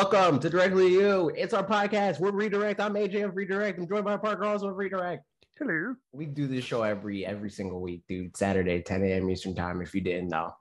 Welcome to Directly You. It's our podcast. We're Redirect. I'm AJ of Redirect. I'm joined by Parker also of Redirect. Hello. We do this show every every single week, dude. Saturday, 10 a.m. Eastern time, if you didn't know.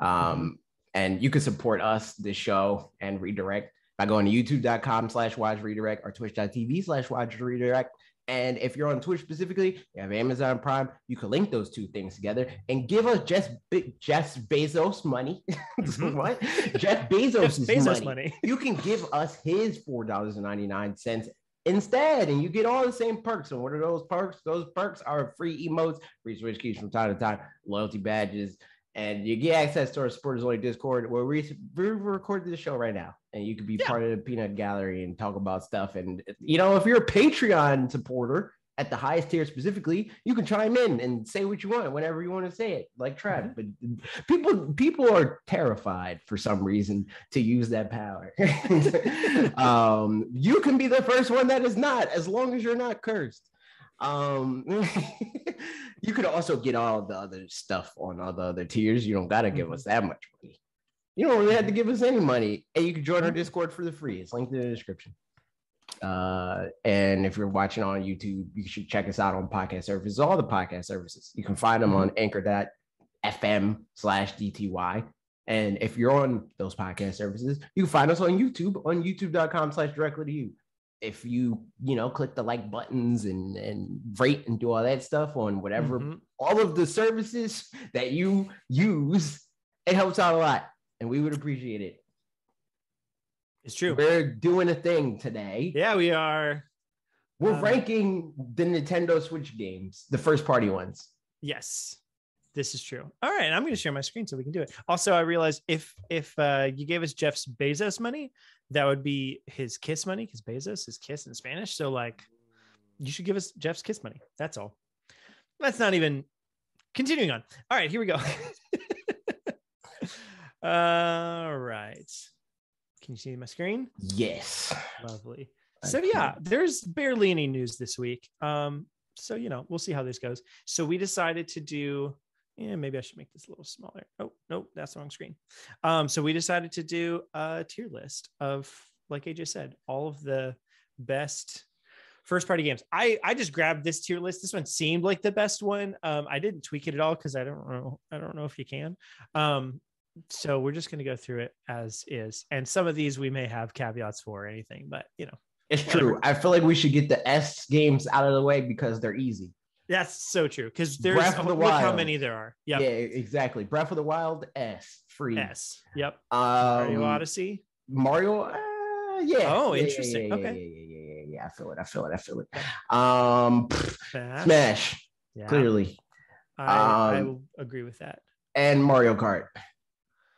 Um, and you can support us, this show, and Redirect by going to youtube.com slash watch redirect or twitch.tv slash watch redirect. And if you're on Twitch specifically, you have Amazon Prime, you can link those two things together and give us Jeff, Be- Jeff Bezos money. Mhm. what? Jeff Bezos, money. money. You can give us his $4.99 instead, and you get all the same perks. And what are those perks? Those perks are free emotes, free Switch keys from time to time, loyalty badges, and you get access to our supporters only Discord where we we record the show right now, and you could be Yeah. part of the Peanut Gallery and talk about stuff. And you know, if you're a Patreon supporter at the highest tier specifically, you can chime in and say what you want whenever you want to say it, like Trav. But people people are terrified for some reason to use that power. um, you can be the first one that is not, as long as you're not cursed. Um, you could also get all the other stuff on all the other tiers. You don't gotta give us that much money. You don't really have to give us any money, and you can join our Discord for the free. It's linked in the description. Uh, and if you're watching on YouTube, you should check us out on podcast services, all the podcast services. You can find them on anchor.fm slash DTY. And if you're on those podcast services, you can find us on YouTube on youtube.com slash directly to you. If you, you know, click the like buttons and, and rate and do all that stuff on whatever, Mhm. all of the services that you use, it helps out a lot. And we would appreciate it. It's true. We're doing a thing today. Yeah, we are. We're Um, ranking the Nintendo Switch games, the first party ones. Yes, this is true. All right, I'm going to share my screen so we can do it. Also, I realized if if uh, you gave us Jeff's Bezos money, that would be his kiss money because Bezos is kiss in Spanish. So like, you should give us Jeff's kiss money. That's all. That's not even continuing on. All right, here we go. all right. Can you see my screen? Yes. Lovely. So yeah, there's barely any news this week. Um, so you know, we'll see how this goes. So we decided to do. Yeah, maybe I should make this a little smaller. Oh, no, that's the wrong screen. Um, so we decided to do a tier list of, like AJ said, all of the best first party games. I I just grabbed this tier list. This one seemed like the best one. Um, I didn't tweak it at all because I don't know. I don't know if you can. Um, so we're just going to go through it as is, and some of these we may have caveats for or anything, but you know. It's true. I feel like we should get the S games out of the way because they're easy. That's so true because there's Breath of the look how many there are. Yep. Yeah, exactly. Breath of the Wild, S, free. S. Yep. Um, Mario Odyssey. Mario, uh, yeah. Oh, Yeah, yeah, interesting. Yeah, Okay. Yeah, yeah, yeah, yeah, yeah. I feel it. I feel it. I feel it. Um, Smash. Smash, Yeah. clearly, I, I Um, will agree with that. and Mario Kart.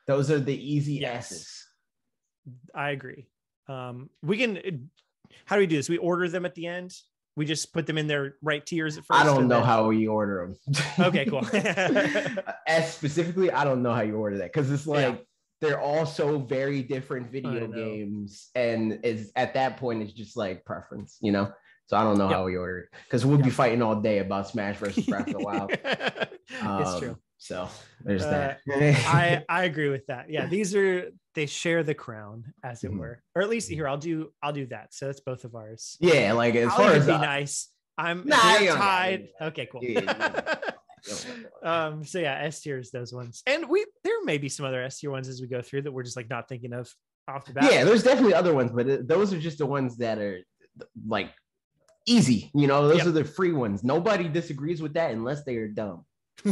Those are the easy Yes. S's. I agree. Um, we can. How do we do this? We order them at the end. We just put them in their right tiers at first. I don't know then- how we order them. Okay, cool. S specifically, I don't know how you order that because it's like Yeah. they're all so very different video games, and is at that point it's just like preference, you know. So I don't know Yep. how we order it because we'll be fighting all day about Smash versus Breath of the Wild. it's Um, true. So there's Uh, that. I I agree with that. Yeah, these are they share the crown, as it Mhm. were, or at least here I'll do I'll do that. So that's both of ours. yeah, like as I'll far as be uh, nice. I'm Nah, tied. Okay, cool. Yeah, um. So yeah, S tier is those ones, and we there may be some other S tier ones as we go through that we're just like not thinking of off the bat. yeah, there's definitely other ones, but those are just the ones that are like easy. You know, those Yep. are the free ones. Nobody disagrees with that unless they are dumb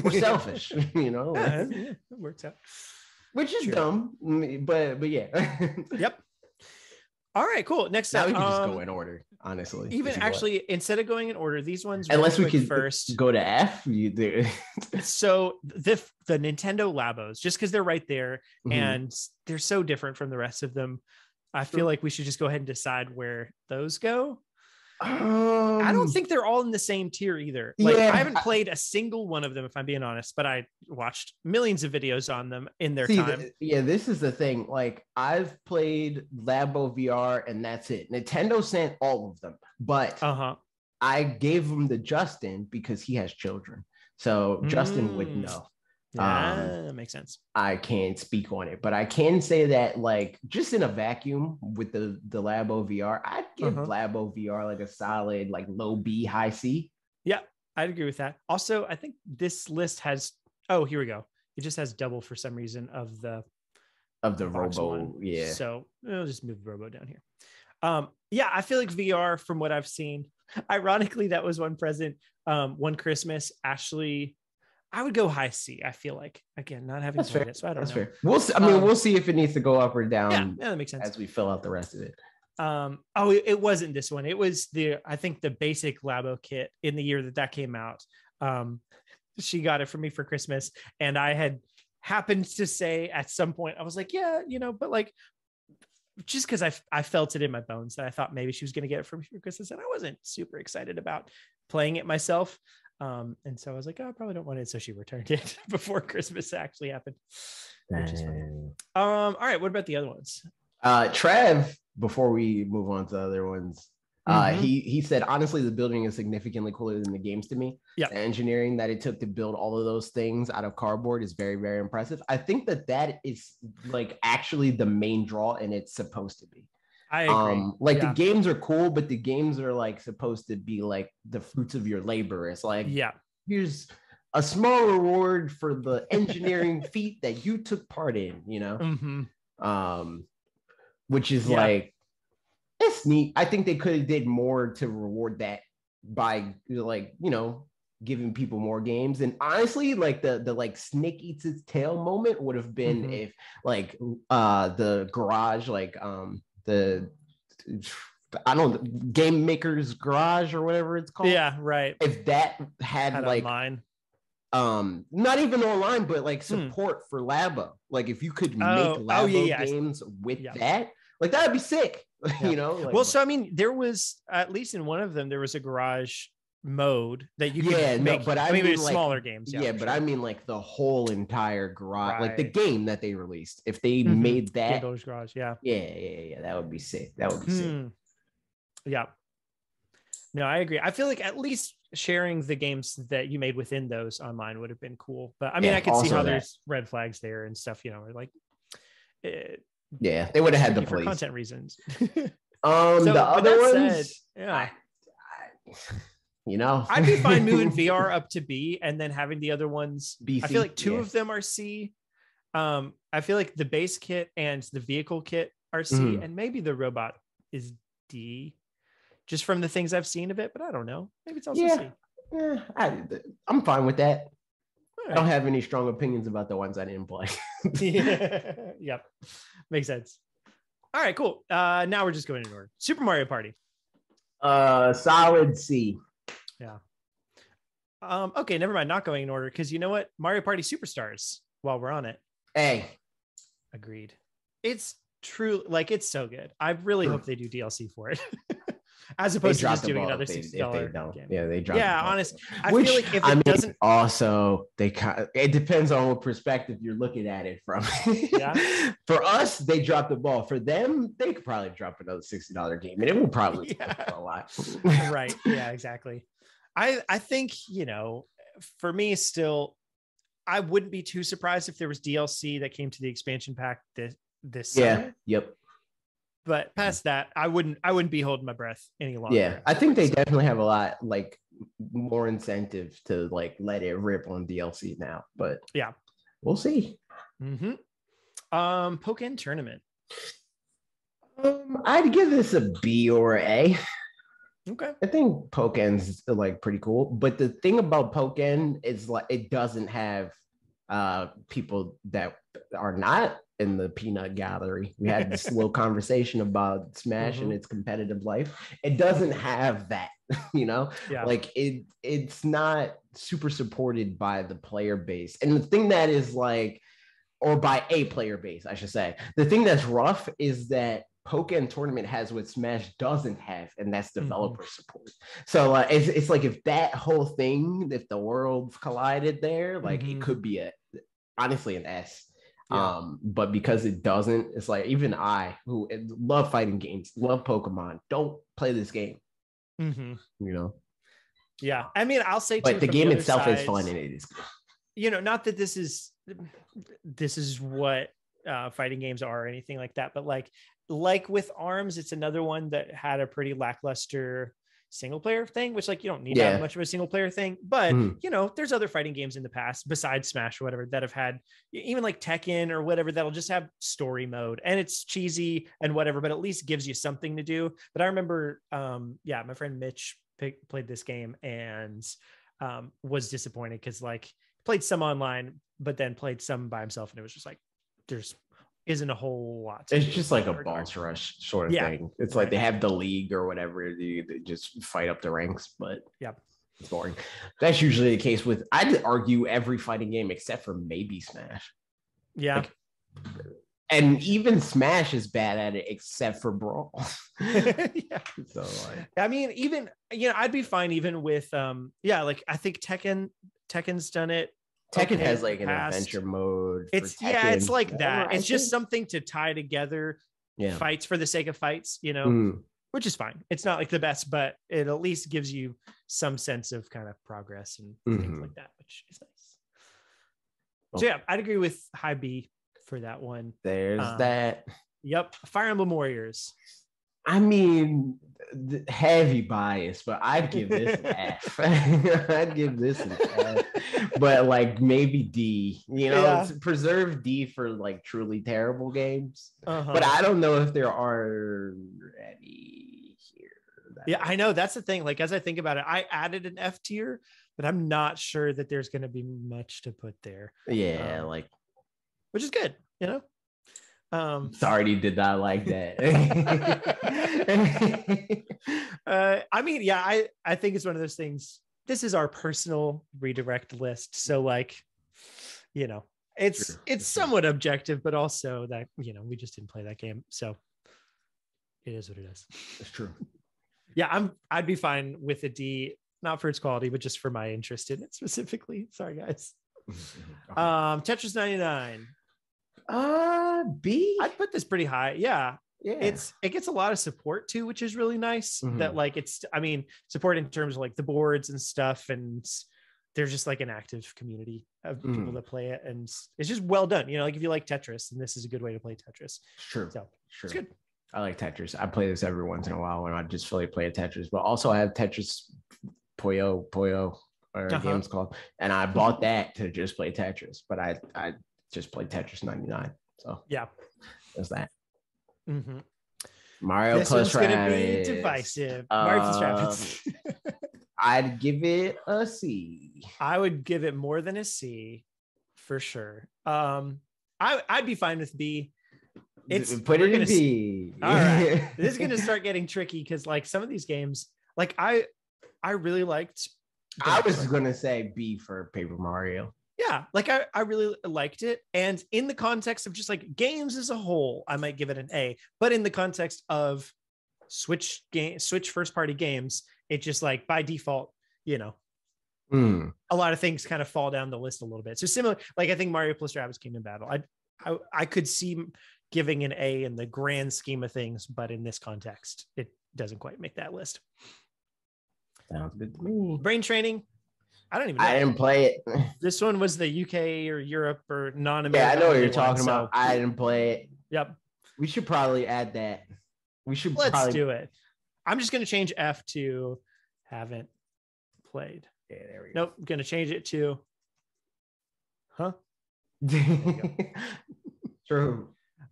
or selfish. you know, Yeah, yeah, it works out. which is Sure. dumb, but but yeah. Yep. All right, cool. Next now up, we can just um, go in order, honestly. even actually instead of going in order, these ones unless we can first. go to F. You do. so the the Nintendo Labos, just because they're right there Mhm. and they're so different from the rest of them, I feel like we should just go ahead and decide where those go. I Um, don't think they're all in the same tier either. Like Yeah, I haven't played a single one of them, if I'm being honest, but I watched millions of videos on them in their See, time. th- yeah, this is the thing. Like, I've played Labo VR, and that's it. Nintendo sent all of them, but Uh huh. I gave them to Justin because he has children. So Justin would Mm. know. Yeah, Um, that makes sense. I can't speak on it, but I can say that like just in a vacuum with the the Labo VR, I'd give Uh-huh. Labo VR like a solid like low B, high C. I'd agree with that. Also, I think this list has. Oh, here we go. It just has double for some reason of the of the Robo. one. Yeah. So I'll just move the Robo down here. Um, yeah, I feel like VR from what I've seen. Ironically, that was one present, um, one Christmas. Ashley, I would go high C. I feel like again, not having That's played fair. it, so I don't That's know. fair. We'll see. I mean, Um, we'll see if it needs to go up or down Yeah, yeah, that makes sense. as we fill out the rest of it. Um, oh, it, it wasn't this one. It was the I think the basic Labo kit in the year that that came out. Um, she got it for me for Christmas, and I had happened to say at some point I was like, yeah, you know, but like just because I I felt it in my bones that I thought maybe she was going to get it for me for Christmas, and I wasn't super excited about playing it myself. Um, and so I was like, oh, I probably don't want it. So she returned it before Christmas actually happened. Which is funny. Um, all right, what about the other ones? Uh, Trev, before we move on to the other ones, uh, Mhm. he he said honestly the building is significantly cooler than the games to me. Yeah. the engineering that it took to build all of those things out of cardboard is very very impressive. I think that that is like actually the main draw, and it's supposed to be. I agree. Um, like Yeah. the games are cool, but the games are like supposed to be like the fruits of your labor. It's like yeah, here's a small reward for the engineering feat that you took part in. You know hmm um, which is Yeah. like it's neat. I think they could have did more to reward that by like you know giving people more games. And honestly, like the the like snake eats its tail moment would have been Mhm. if like uh the garage like um the I don't know, game maker's garage or whatever it's called. yeah, right. If that had, Had like online. um not even online but like Hmm. support for labo like if you could make Oh, labo oh, yeah, yeah. games with Yeah. that like that'd be sick you know like, well, so I mean, there was at least in one of them there was a garage mode that you could Yeah, no, make. but I mean, mean, like- smaller games. yeah, Yeah, but i mean like the whole entire garage like the game that they released if they Mhm. made that Garage. Yeah. yeah yeah yeah that would be sick that would be sick Hmm. Yeah. No, I agree. I feel like at least sharing the games that you made within those online would have been cool. But I mean, Yeah, I could see how that. there's red flags there and stuff. You know, or like eh, yeah they would have had the tricky for content reasons. um So, the other ones said, yeah. I- I- you know I'd be fine moving VR up to B and then having the other ones. B, I feel like two yeah. of them are C. Um, I feel like the base kit and the vehicle kit are C, Mhm. and maybe the robot is D, just from the things I've seen of it. But I don't know. Maybe it's also Yeah. C. Eh, I, i'm fine with that All i don't have any strong opinions about the ones i didn't play yeah. yep. Makes sense. All right, cool. Uh, now we're just going in order. Super Mario Party. uh solid c Um, okay, never mind. Not going in order because you know what? Mario Party Superstars. While we're on it, hey agreed. It's true. Like it's so good. I really hope they do DLC for it, as opposed to just doing another sixty if they dollar don't. game. Yeah, they dropped. Yeah, honest. I Which, feel like if it I mean, doesn't, also they kind it depends on what perspective you're looking at it from. Yeah. For us, they dropped the ball. For them, they could probably drop another sixty dollar game, and it will probably Yeah. yeah. a lot. right? Yeah, exactly. I I think you know, for me, still, I wouldn't be too surprised if there was DLC that came to the expansion pack this this yeah. summer. Yep. But past that, I wouldn't I wouldn't be holding my breath any longer. Yeah. I think they definitely have a lot like more incentive to like let it rip on DLC now, but Yeah. we'll see. hmm Um, Pokken tournament. Um, I'd give this a B or A. Okay. I think Pokken's like pretty cool, but the thing about Pokken is like it doesn't have uh people that are not in the peanut gallery. We had this little conversation about Smash and Mhm. its competitive life. It doesn't have that, you know? Yeah. Like it it's not super supported by the player base. And the thing that is like or by a player base, I should say. The thing that's rough is that Pokken tournament has what Smash doesn't have, and that's Mhm. developer support. So uh, it's, it's like if that whole thing, if the worlds collided there, like Mhm. it could be a honestly an S. Yeah. Um, but because it doesn't, it's like even I, who love fighting games, love Pokemon, don't play this game. hmm You know, Yeah. I mean, I'll say. too, but the game other itself is fun and it is. good. you know, not that this is this is what uh, fighting games are or anything like that, but like like with Arms, it's another one that had a pretty lackluster single player thing, which like you don't need to Yeah. have much of a single player thing. But Mhm. you know, there's other fighting games in the past besides Smash or whatever that have had even like Tekken or whatever that'll just have story mode and it's cheesy and whatever, but at least gives you something to do. But I remember, um, yeah, my friend Mitch pick, played this game and um, was disappointed because like played some online, but then played some by himself, and it was just like there's isn't a whole lot. It's just like a regard. boss rush sort of Yeah. thing. It's Right. like they have the league or whatever. You they just fight up the ranks, but yeah, it's boring. That's usually the case with. I'd argue every fighting game except for maybe Smash, Yeah, like- and even Smash is bad at it except for Brawl. yeah. so like, I mean, even you know, I'd be fine even with um, yeah, like I think Tekken, Tekken's done it. Tekken okay has like an past. adventure mode. for It's yeah, it's like Yeah, that. I It's just think- something to tie together yeah. fights for the sake of fights, you know, Mm. which is fine. It's not like the best, but it at least gives you some sense of kind of progress and things Mhm. like that, which is nice. So yeah, I'd agree with high B for that one. There's Um, that. Yep, Fire Emblem Warriors. I mean, heavy bias, but I'd give this an F. I'd give this an F, but like maybe D. You know, Yeah. preserve D for like truly terrible games. Uh-huh. But I don't know if there are any here. Yeah, I know that's the thing. Like as I think about it, I added an F tier, but I'm not sure that there's going to be much to put there, yeah, um, like which is good, you know. Um, sorry, did not like that. uh, I mean, yeah, I I think it's one of those things. This is our personal redirect list, so like, you know, it's Sure, it's somewhat objective, but also that you know we just didn't play that game, so it is what it is. It's true. Yeah, I'm I'd be fine with a D, not for its quality, but just for my interest in it specifically. Sorry, guys. Um, Tetris 99. Uh, B. I'd put this pretty high. Yeah, yeah, it's it gets a lot of support too, which is really nice. That Mhm. like it's I mean support in terms of like the boards and stuff, and there's just like an active community of people Mhm. that play it, and it's just well done. You know, like if you like Tetris, and this is a good way to play Tetris. True. So Sure. it's good. I like Tetris. I play this every once in a while when I just like play a Tetris. But also I have Tetris Puyo Puyo or Uh-huh. game's called, and I bought that to just play Tetris. But I I just played Tetris 99. So Yeah. there's that. Mhm. Mario This plus one's gonna be divisive. Mario plus Um, Rabbids. I'd give it a C. I would give it more than a C for sure. Um, I I'd be fine with B. It's Put it in B. All right. This is gonna start getting tricky because like some of these games, like I I really liked. I was gonna say B for Paper Mario. Yeah, like I I really liked it, and in the context of just like games as a whole, I might give it an A. But in the context of Switch game, Switch first party games, it just like by default, you know, Hmm. a lot of things kind of fall down the list a little bit. So similar, like I think Mario plus Rabbids Kingdom Battle, I, I I could see giving an A in the grand scheme of things, but in this context, it doesn't quite make that list. Sounds good to me. Brain training, I don't even know. I didn't play it. this one was the UK or Europe or non-American. Yeah, I know what you're talking so- about. I didn't play it. Yep, We should probably add that. We should let's probably do it. I'm just gonna change F to haven't played. Yeah, there we go. Nope, I'm gonna change it to huh? True.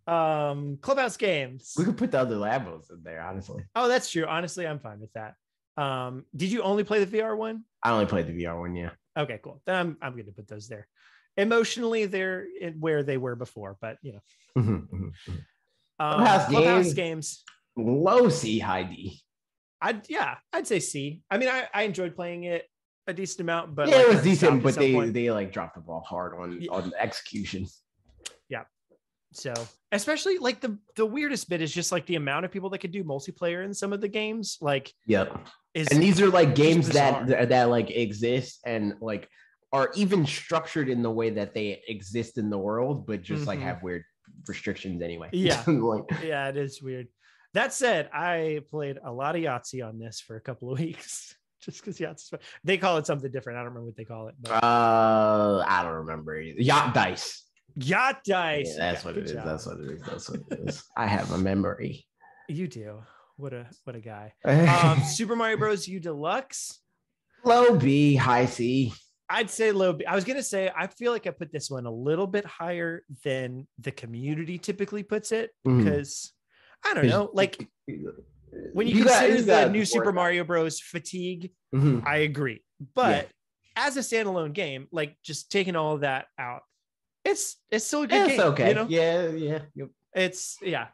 Um, Clubhouse games. We could put the other labels in there, honestly. Oh, that's true. Honestly, I'm fine with that. Um, did you only play the VR one? I only played the VR one, yeah. Okay, cool. Then I'm I'm going to put those there. Emotionally, they're where they were before, but you know, Mhm, mhm, mhm. um, Clubhouse Clubhouse games. games. Low C, high D. I'd yeah, I'd say C. I mean, I, I enjoyed playing it a decent amount, but yeah, like, it was decent, but they point. they like dropped the ball hard on Yeah. on the execution. Yeah, so especially like the the weirdest bit is just like the amount of people that could do multiplayer in some of the games. Like Yep. Is And these are like games that bizarre. that like exist and like are even structured in the way that they exist in the world, but just like Mhm. have weird restrictions anyway. Yeah. like yeah, it is weird. That said, I played a lot of Yahtzee on this for a couple of weeks. just because yeah, it's, they call it something different. I don't remember what they call it. But. Uh, I don't remember. Either. Yacht dice. Yacht dice. Yeah, that's Yeah, what good it is. That's what it is. That's what it is. I have a memory. You do. What a what a guy. Um, Super Mario Bros. U Deluxe. Low B, high C. I'd say low. B. I was gonna say I feel like I put this one a little bit higher than the community typically puts it Mhm. because I don't know. Like when you, got- consider you the new Super out. Mario Bros. fatigue, Mhm. I agree. But as a standalone game, like just taking all of that out, it's it's still a good It's game. okay. You know, Yeah, yeah. Yep. it's yeah.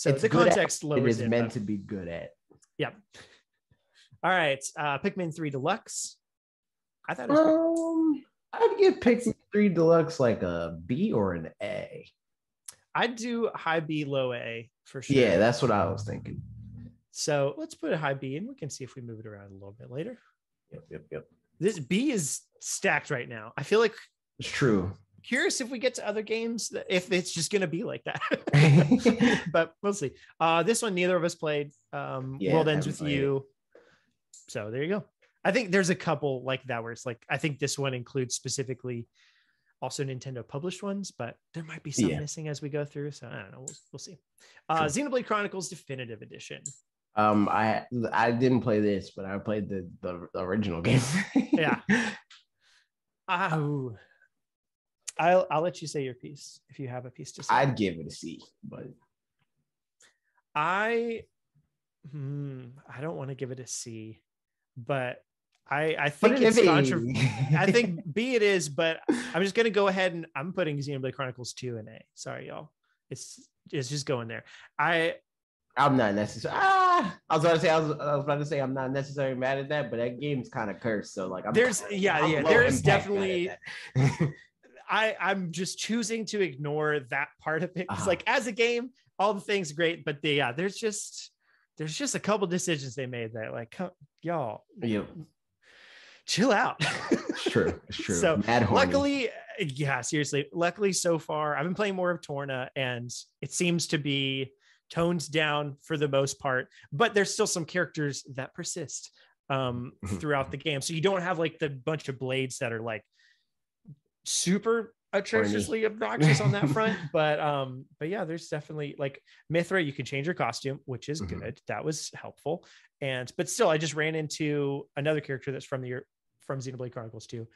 So It's the good at- context It lowers is it. meant but- to be good at. Yep. All right, uh, Pikmin Three Deluxe. I thought it was Um, I'd give Pikmin 3 Deluxe like a B or an A. I'd do high B, low A for sure. Yeah, that's what I was thinking. So let's put a high B and we can see if we move it around a little bit later. Yep, yep, yep. This B is stacked right now. I feel like It's true. Curious if we get to other games if it's just going to be like that. but we'll see. Uh, this one neither of us played. Um, Yeah, World ends with played it. you. So there you go. I think there's a couple like that where it's like I think this one includes specifically also Nintendo published ones, but there might be some Yeah. missing as we go through. So I don't know. We'll, we'll see. Uh, True. Xenoblade Chronicles Definitive Edition. Um, I I didn't play this, but I played the the, the original game. Yeah. Oh, I'll I'll let you say your piece if you have a piece to say. I'd give it a C, but I hmm, I don't want to give it a C, but I I think it it's contra- B. I think B it is, but I'm just gonna go ahead and I'm putting Xenoblade Chronicles 2 in A. Sorry, y'all. It's it's just going there. I I'm not necessarily. Ah, I was about to say I was, I was about to say I'm not necessarily mad at that, but that game's kind of cursed. So like, I'm There's- kinda- yeah, I'm yeah, there is definitely-. I I'm just choosing to ignore that part of it Uh-huh. like as a game, all the things great, but the, yeah, there's just there's just a couple decisions they made that like come- y'all yeah, chill out. it's true. It's true. So, luckily yeah seriously luckily so far i've been playing more of torna and it seems to be toned down for the most part but there's still some characters that persist um Mhm. throughout the game so you don't have like the bunch of blades that are like super atrociously obnoxious on that front but um but yeah there's definitely like Mythra you can change your costume which is Mhm. good. That was helpful. And but still i just ran into another character that's from the from xenoblade chronicles 2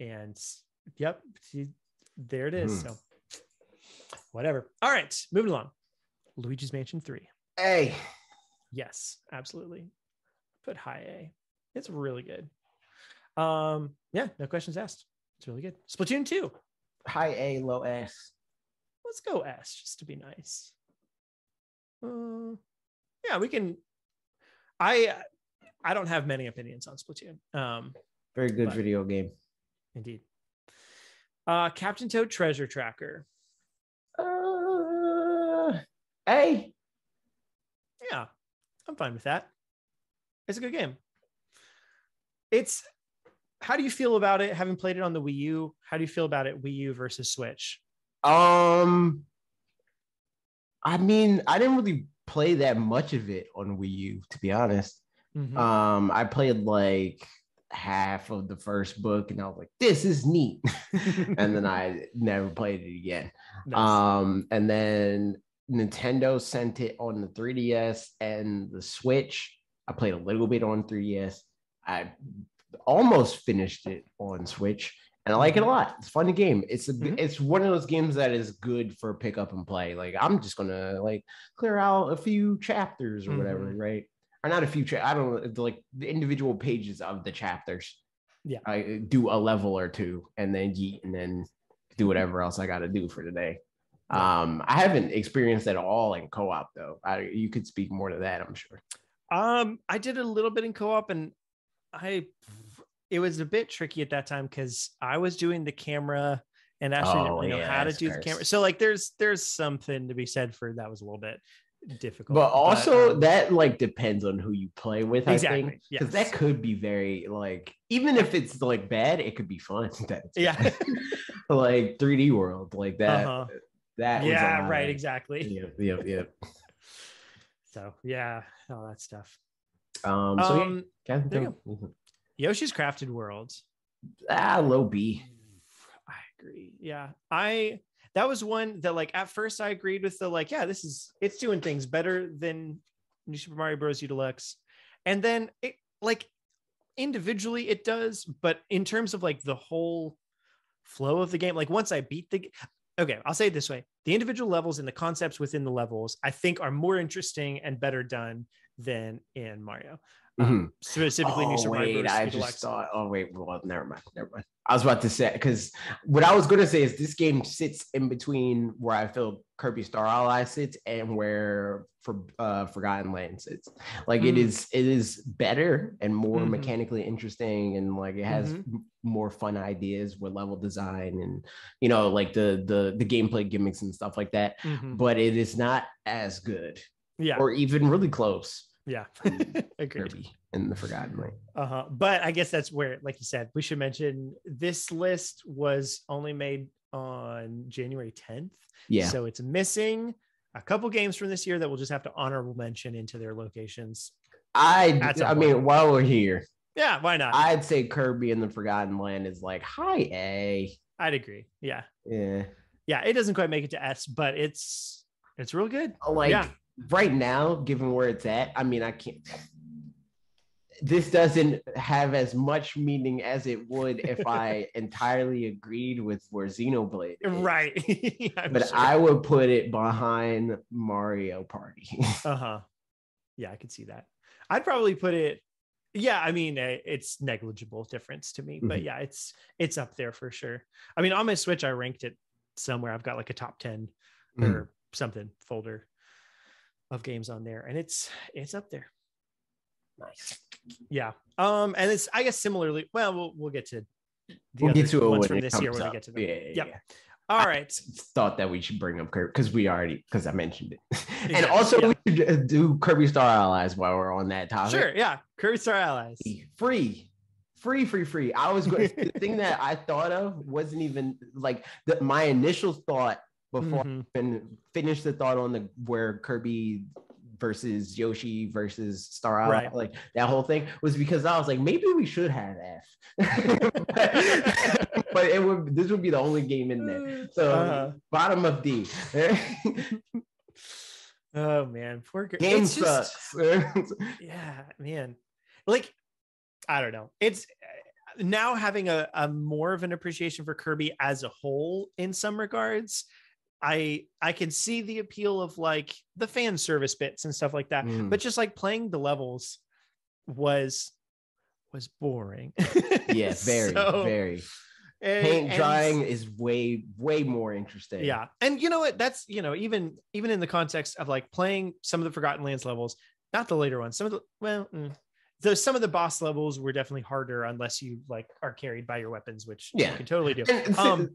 and yep see, there it is. Mhm. so whatever. All right moving along. Luigi's mansion 3 a. Yes absolutely. Put high a. It's really good. Um yeah no questions asked it's really good. Splatoon 2 high A, low S. let's go s just to be nice. Uh, yeah we can i i don't have many opinions on splatoon um Very good video game. indeed. Uh captain toad treasure tracker. Uh, A. yeah i'm fine with that. It's a good game. It's how do you feel about it having played it on the wii u how do you feel about it wii u versus switch Um, I mean, I didn't really play that much of it on Wii U, to be honest. Mhm. Um, I played like half of the first book, and I was like, "This is neat," and then I never played it again. Nice. Um, and then Nintendo sent it on the 3DS and the Switch. I played a little bit on 3DS. I almost finished it on Switch, and I like it a lot. It's a fun game. It's a, Mhm. it's one of those games that is good for pick up and play. Like I'm just gonna like clear out a few chapters or whatever, Mhm. right? Or not a few. Cha- I don't know, like the individual pages of the chapters. Yeah. I do a level or two, and then yeet, and then do whatever else I got to do for today. Um, I haven't experienced that at all in co-op though. I, you could speak more to that, I'm sure. Um, I did a little bit in co-op, and I it was a bit tricky at that time because I was doing the camera and actually didn't Oh, really know how to do the camera. So like, there's there's something to be said for that was a little bit difficult. But also um, that like depends on who you play with, I Exactly, think. Because yes. that could be very like even if it's like bad, it could be fun. Yeah. like 3D world, like that. Uh-huh. That was yeah, right, exactly. Yep, yep, yep. So yeah, all that stuff. Um, so Um, yeah, there you Captain Yoshi's Crafted World. ah, low B. I agree. Yeah. I that was one that like at first I agreed with the like, yeah, this is it's doing things better than New Super Mario Bros. U Deluxe. And then it like individually it does, but in terms of like the whole flow of the game, like once I beat the okay, I'll say it this way. The individual levels and the concepts within the levels, I think are more interesting and better done than in Mario. Um, specifically New Oh, Super Mario wait, Bros. I U just Deluxe. thought. Oh wait, well, never mind, never mind. I was about to say because what I was going to say is this game sits in between where I feel Kirby Star Allies sits and where for uh, Forgotten Land sits. Like it Mm. is, it is better and more Mhm. mechanically interesting, and like it has Mhm. m- more fun ideas with level design and you know like the the the gameplay gimmicks and stuff like that. Mhm. But it is not as good Yeah. or even really close. Yeah. Agreed. Kirby in the Forgotten Land. Uh-huh. But I guess that's where, like you said, we should mention this list was only made on January 10th. Yeah. So it's missing a couple games from this year that we'll just have to honorable mention into their locations. I I mean, while we're here, Yeah, why not? I'd say Kirby and the Forgotten Land is like high A. I'd agree. Yeah. Yeah. Yeah. It doesn't quite make it to S, but it's it's real good. Like Yeah. Right now, given where it's at, I mean, I can't this doesn't have as much meaning as it would if I entirely agreed with where Xenoblade is. Right. I'm But sure. I would put it behind Mario Party. uh-huh. Yeah, I could see that. I'd probably put it yeah, I mean eh, it's negligible difference to me, but Mhm. yeah, it's it's up there for sure. I mean, on my Switch I ranked it somewhere. I've got like a top 10 Mhm. or something folder of games on there and it's it's up there. nice. Yeah. Um and it's I guess similarly, well, we'll we'll get to the We'll get to it ones from this year comes when we get to them. Yeah, yeah, Yep. yeah. All right. thought that we should bring up Kirby because we already because I mentioned it, and Yeah, also yeah. we should do Kirby Star Allies while we're on that topic. Sure, yeah. Kirby Star Allies. free, free, free, free. I was going. the thing that I thought of wasn't even like the, my initial thought before Mhm. I even finished the thought on the where Kirby versus Yoshi versus Star Allies, Right. like that whole thing was because I was like, maybe we should have F, but, it would. This would be the only game in there. So Uh-huh. bottom of D. Oh man, poor Kirby. Game It's just- sucks. yeah man like i don't know it's uh, now having a, a more of an appreciation for kirby as a whole in some regards i i can see the appeal of like the fan service bits and stuff like that Mm. but just like playing the levels was was boring yeah, very, So, very. and- Paint and- drying is way, way more interesting. yeah and you know what that's you know even even in the context of like playing some of the forgotten lands levels not the later ones some of the well mm, the some of the boss levels were definitely harder unless you like are carried by your weapons which Yeah. you can totally do um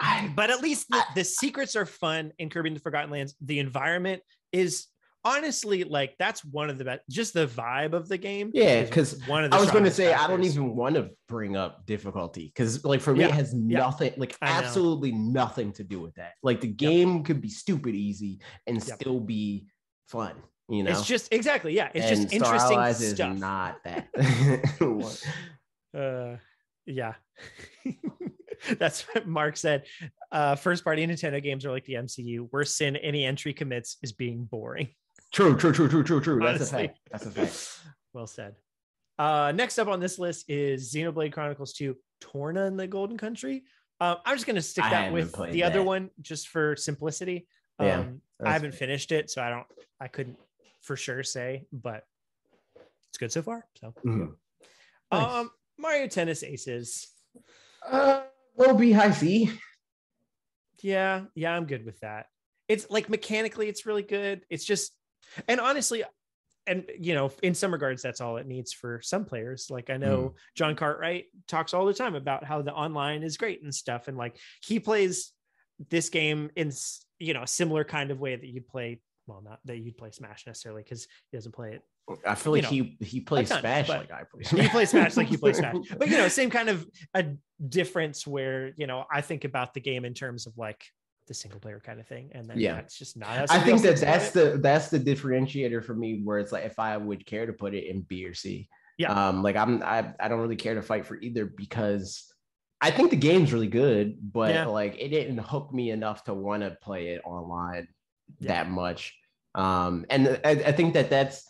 I, but at least the, the secrets are fun in kirby and the forgotten lands the environment is honestly like that's one of the best just the vibe of the game Yeah, because one of the I was going to say I don't even want to bring up difficulty because, like, for me, Yeah, it has yeah. nothing, like, absolutely nothing to do with that. Like, the game could be stupid easy and Yep. still be fun. You know, it's just exactly yeah it's and just Star interesting Allies stuff is not that. Uh, yeah. That's what Mark said. Uh, first party Nintendo games are like the MCU. Worst sin any entry commits is being boring. true, true, true, true, true, true. That's a fact. That's a fact. Well said. Uh, next up on this list is Xenoblade Chronicles 2 Torna in the Golden Country. Um, I'm just going to stick I that with the other one just for simplicity. Um, Yeah, I haven't fair. finished it, so I don't, I couldn't for sure say, but it's good so far. So, Mhm. Nice. um, Mario Tennis Aces. Uh, low B, high C. Yeah, yeah, I'm good with that. It's like mechanically, it's really good. It's just, and honestly, and you know, in some regards, that's all it needs for some players. Like I know John Cartwright talks all the time about how the online is great and stuff, and like he plays this game in you know a similar kind of way that you'd play. Well, not that you'd play Smash necessarily because he doesn't play it. I feel You like know, he he plays ton, Smash like I play. He plays Smash like you play Smash, but you know, same kind of a difference where you know I think about the game in terms of like the single player kind of thing, and then Yeah. that's just not. I think that that's it. the that's the differentiator for me where it's like if I would care to put it in B or C. Yeah. Um like I'm I, I don't really care to fight for either because I think the game's really good, but Yeah. like it didn't hook me enough to want to play it online. That much. Um and I, I think that that's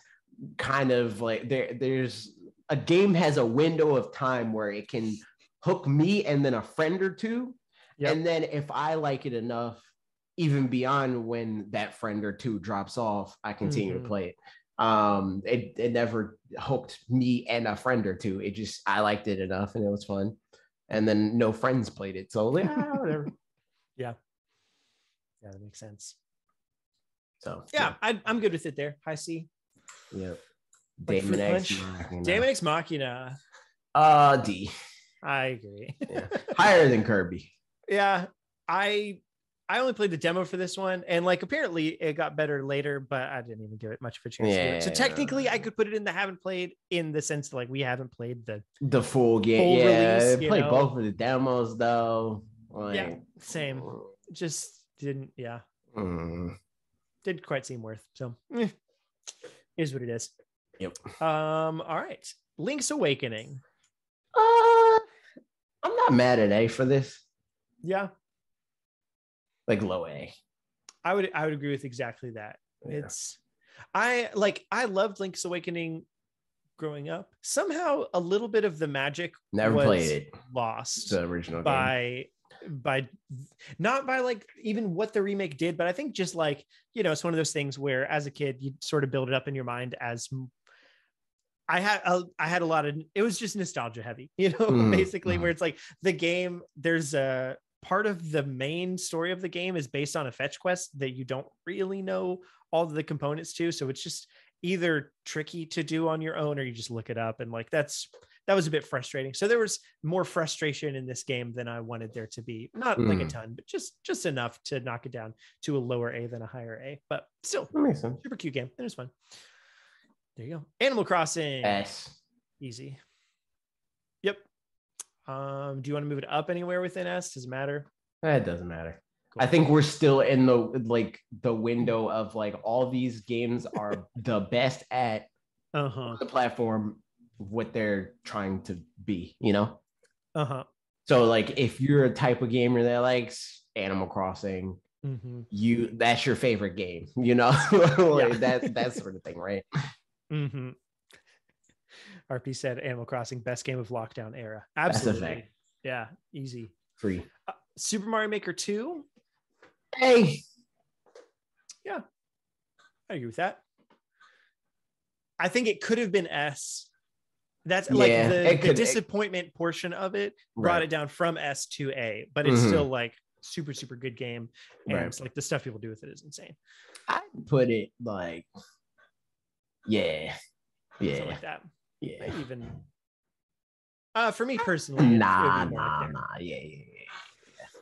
kind of like there there's a game has a window of time where it can hook me and then a friend or two Yep. and then if I like it enough, even beyond when that friend or two drops off, I continue Mhm. to play it. Um, it, it never hooked me and a friend or two. It just I liked it enough and it was fun. And then no friends played it. So yeah, whatever. Yeah, that makes sense. So Yeah, I, I'm good with it there. High C. yeah. Like Daemon X. Machina. Daemon X Machina. Uh D. I agree. Yeah. Higher than Kirby. yeah, I I only played the demo for this one, and like apparently it got better later, but I didn't even give it much of a chance. to do it. So Yeah. technically, I could put it in the haven't played in the sense that like we haven't played the The full game. Full yeah. release, you play know? both of the demos though. Like, Yeah, same. Just didn't yeah mm, didn't quite seem worth. So eh, is what it is. Yep. Um. All right. Link's Awakening. Uh, I'm not mad at A for this. Yeah, Like low A. I would I would agree with exactly that. Yeah. It's I like I loved Link's Awakening growing up. Somehow a little bit of the magic Never was played it. lost The original game. by by not by like even what the remake did, but I think just like you know, it's one of those things where as a kid you sort of build it up in your mind as I had a, I had a lot of it was just nostalgia heavy, you know, Mm, basically mm. where it's like the game there's a part of the main story of the game is based on a fetch quest that you don't really know all the components to, so it's just either tricky to do on your own or you just look it up and like that's that was a bit frustrating. So there was more frustration in this game than I wanted there to be. Not like a Mm. ton, but just just enough to knock it down to a lower A than a higher A. But still, That makes sense. super cute game. It was fun. There you go. Animal Crossing. S. Easy. Yep. Um, do you want to move it up anywhere within S? Does it matter? That doesn't matter. Cool. I think we're still in the like the window of like all these games are the best at Uh-huh. the platform what they're trying to be, you know? Uh-huh. So like if you're a type of gamer that likes Animal Crossing, Mm-hmm. you that's your favorite game, you know? like Yeah. that that sort of thing, right? Mm-hmm. RP said Animal Crossing, best game of lockdown era. Absolutely. Yeah, easy. Free. Uh, Super Mario Maker 2. Hey, Yeah. I agree with that. I think it could have been S. That's like Yeah, the, it the could- it- disappointment portion of it brought right. it down from S to A, but it's Mhm. still like super, super good game. And Right. it's like the stuff people do with it is insane. I put it like yeah. Something Yeah. like that. Yeah. Maybe even uh for me personally. it- it would Nah, like nah, nah. Yeah, yeah, yeah.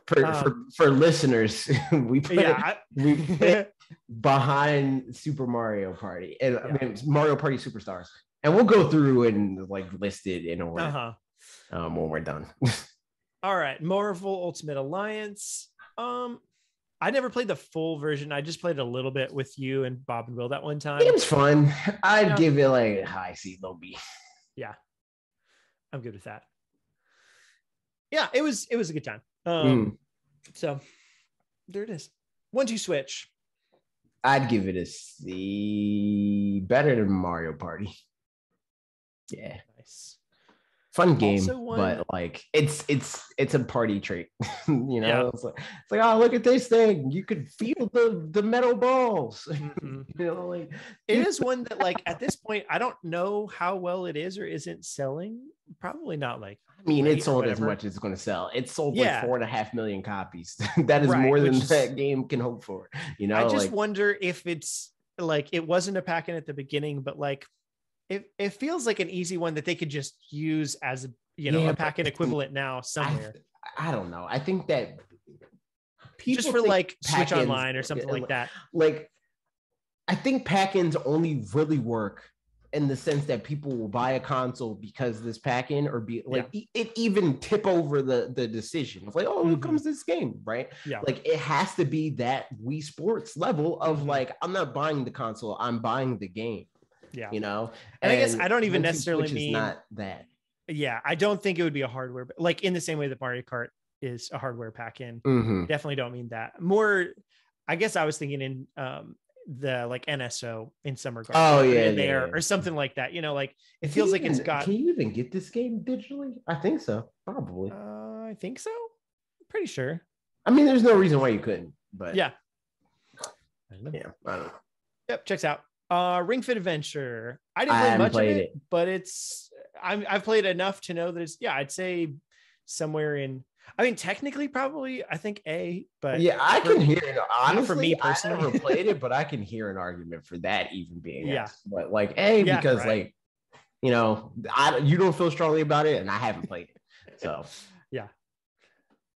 For, for Um, for listeners, we put it Yeah, we put behind Super Mario Party and I mean Mario Party Superstars. And we'll go through and like list it in order uh-huh. um, when we're done. All right, Marvel Ultimate Alliance. Um, I never played the full version. I just played a little bit with you and Bob and Will that one time. Game's fun. I'd Yeah. give it like a high C, low B. Yeah, I'm good with that. Yeah, it was it was a good time. Um, Mm. so there it is. One two switch. I'd give it a C. Better than Mario Party. Yeah. Nice. fun game, one- but like it's it's it's a party treat. you know, Yeah. it's, like, it's like oh look at this thing. You could feel the the metal balls. Mhm. you know, like It is one that like at this point I don't know how well it is or isn't selling. Probably not like I mean, it sold as much as it's going to sell. It sold Yeah. like four and a half million copies. that is Right, more than is- that game can hope for. You know, I just like wonder if it's like it wasn't a pack in at the beginning, but like it, it feels like an easy one that they could just use as you know Yeah, a but pack in I- equivalent now somewhere. I don't know. I think that people just for like Switch Online or something like that. like I think pack-ins only really work in the sense that people will buy a console because this pack-in or be like e- it even tip over the the decision of like oh here Mhm. comes this game right Yeah. like it has to be that Wii Sports level of Mhm. like I'm not buying the console I'm buying the game yeah. you know And I guess I don't even necessarily Switch mean- not that Yeah. I don't think it would be a hardware, but like in the same way that Mario Kart is a hardware pack in. Mhm. Definitely don't mean that. More, I guess I was thinking in um the like NSO in some regard. Oh, yeah, in there yeah, yeah. or something like that. You know, like it Can feels like it's got. can you even get this game digitally I think so probably Uh, I think so. Pretty sure. I mean there's no reason why you couldn't but Yeah. yeah I don't know. Yep, checks out. Uh Ring Fit Adventure. I didn't I play haven't much of it, it. but it's I'm I've played enough to know that it's yeah, I'd say somewhere in I mean technically probably I think A, but yeah, I for- can hear it. Honestly, for me I personally. never played it, but I can hear an argument for that even being Yeah. X. But like, a Yeah, because right. like, you know, I you don't feel strongly about it, and I haven't played it. So yeah.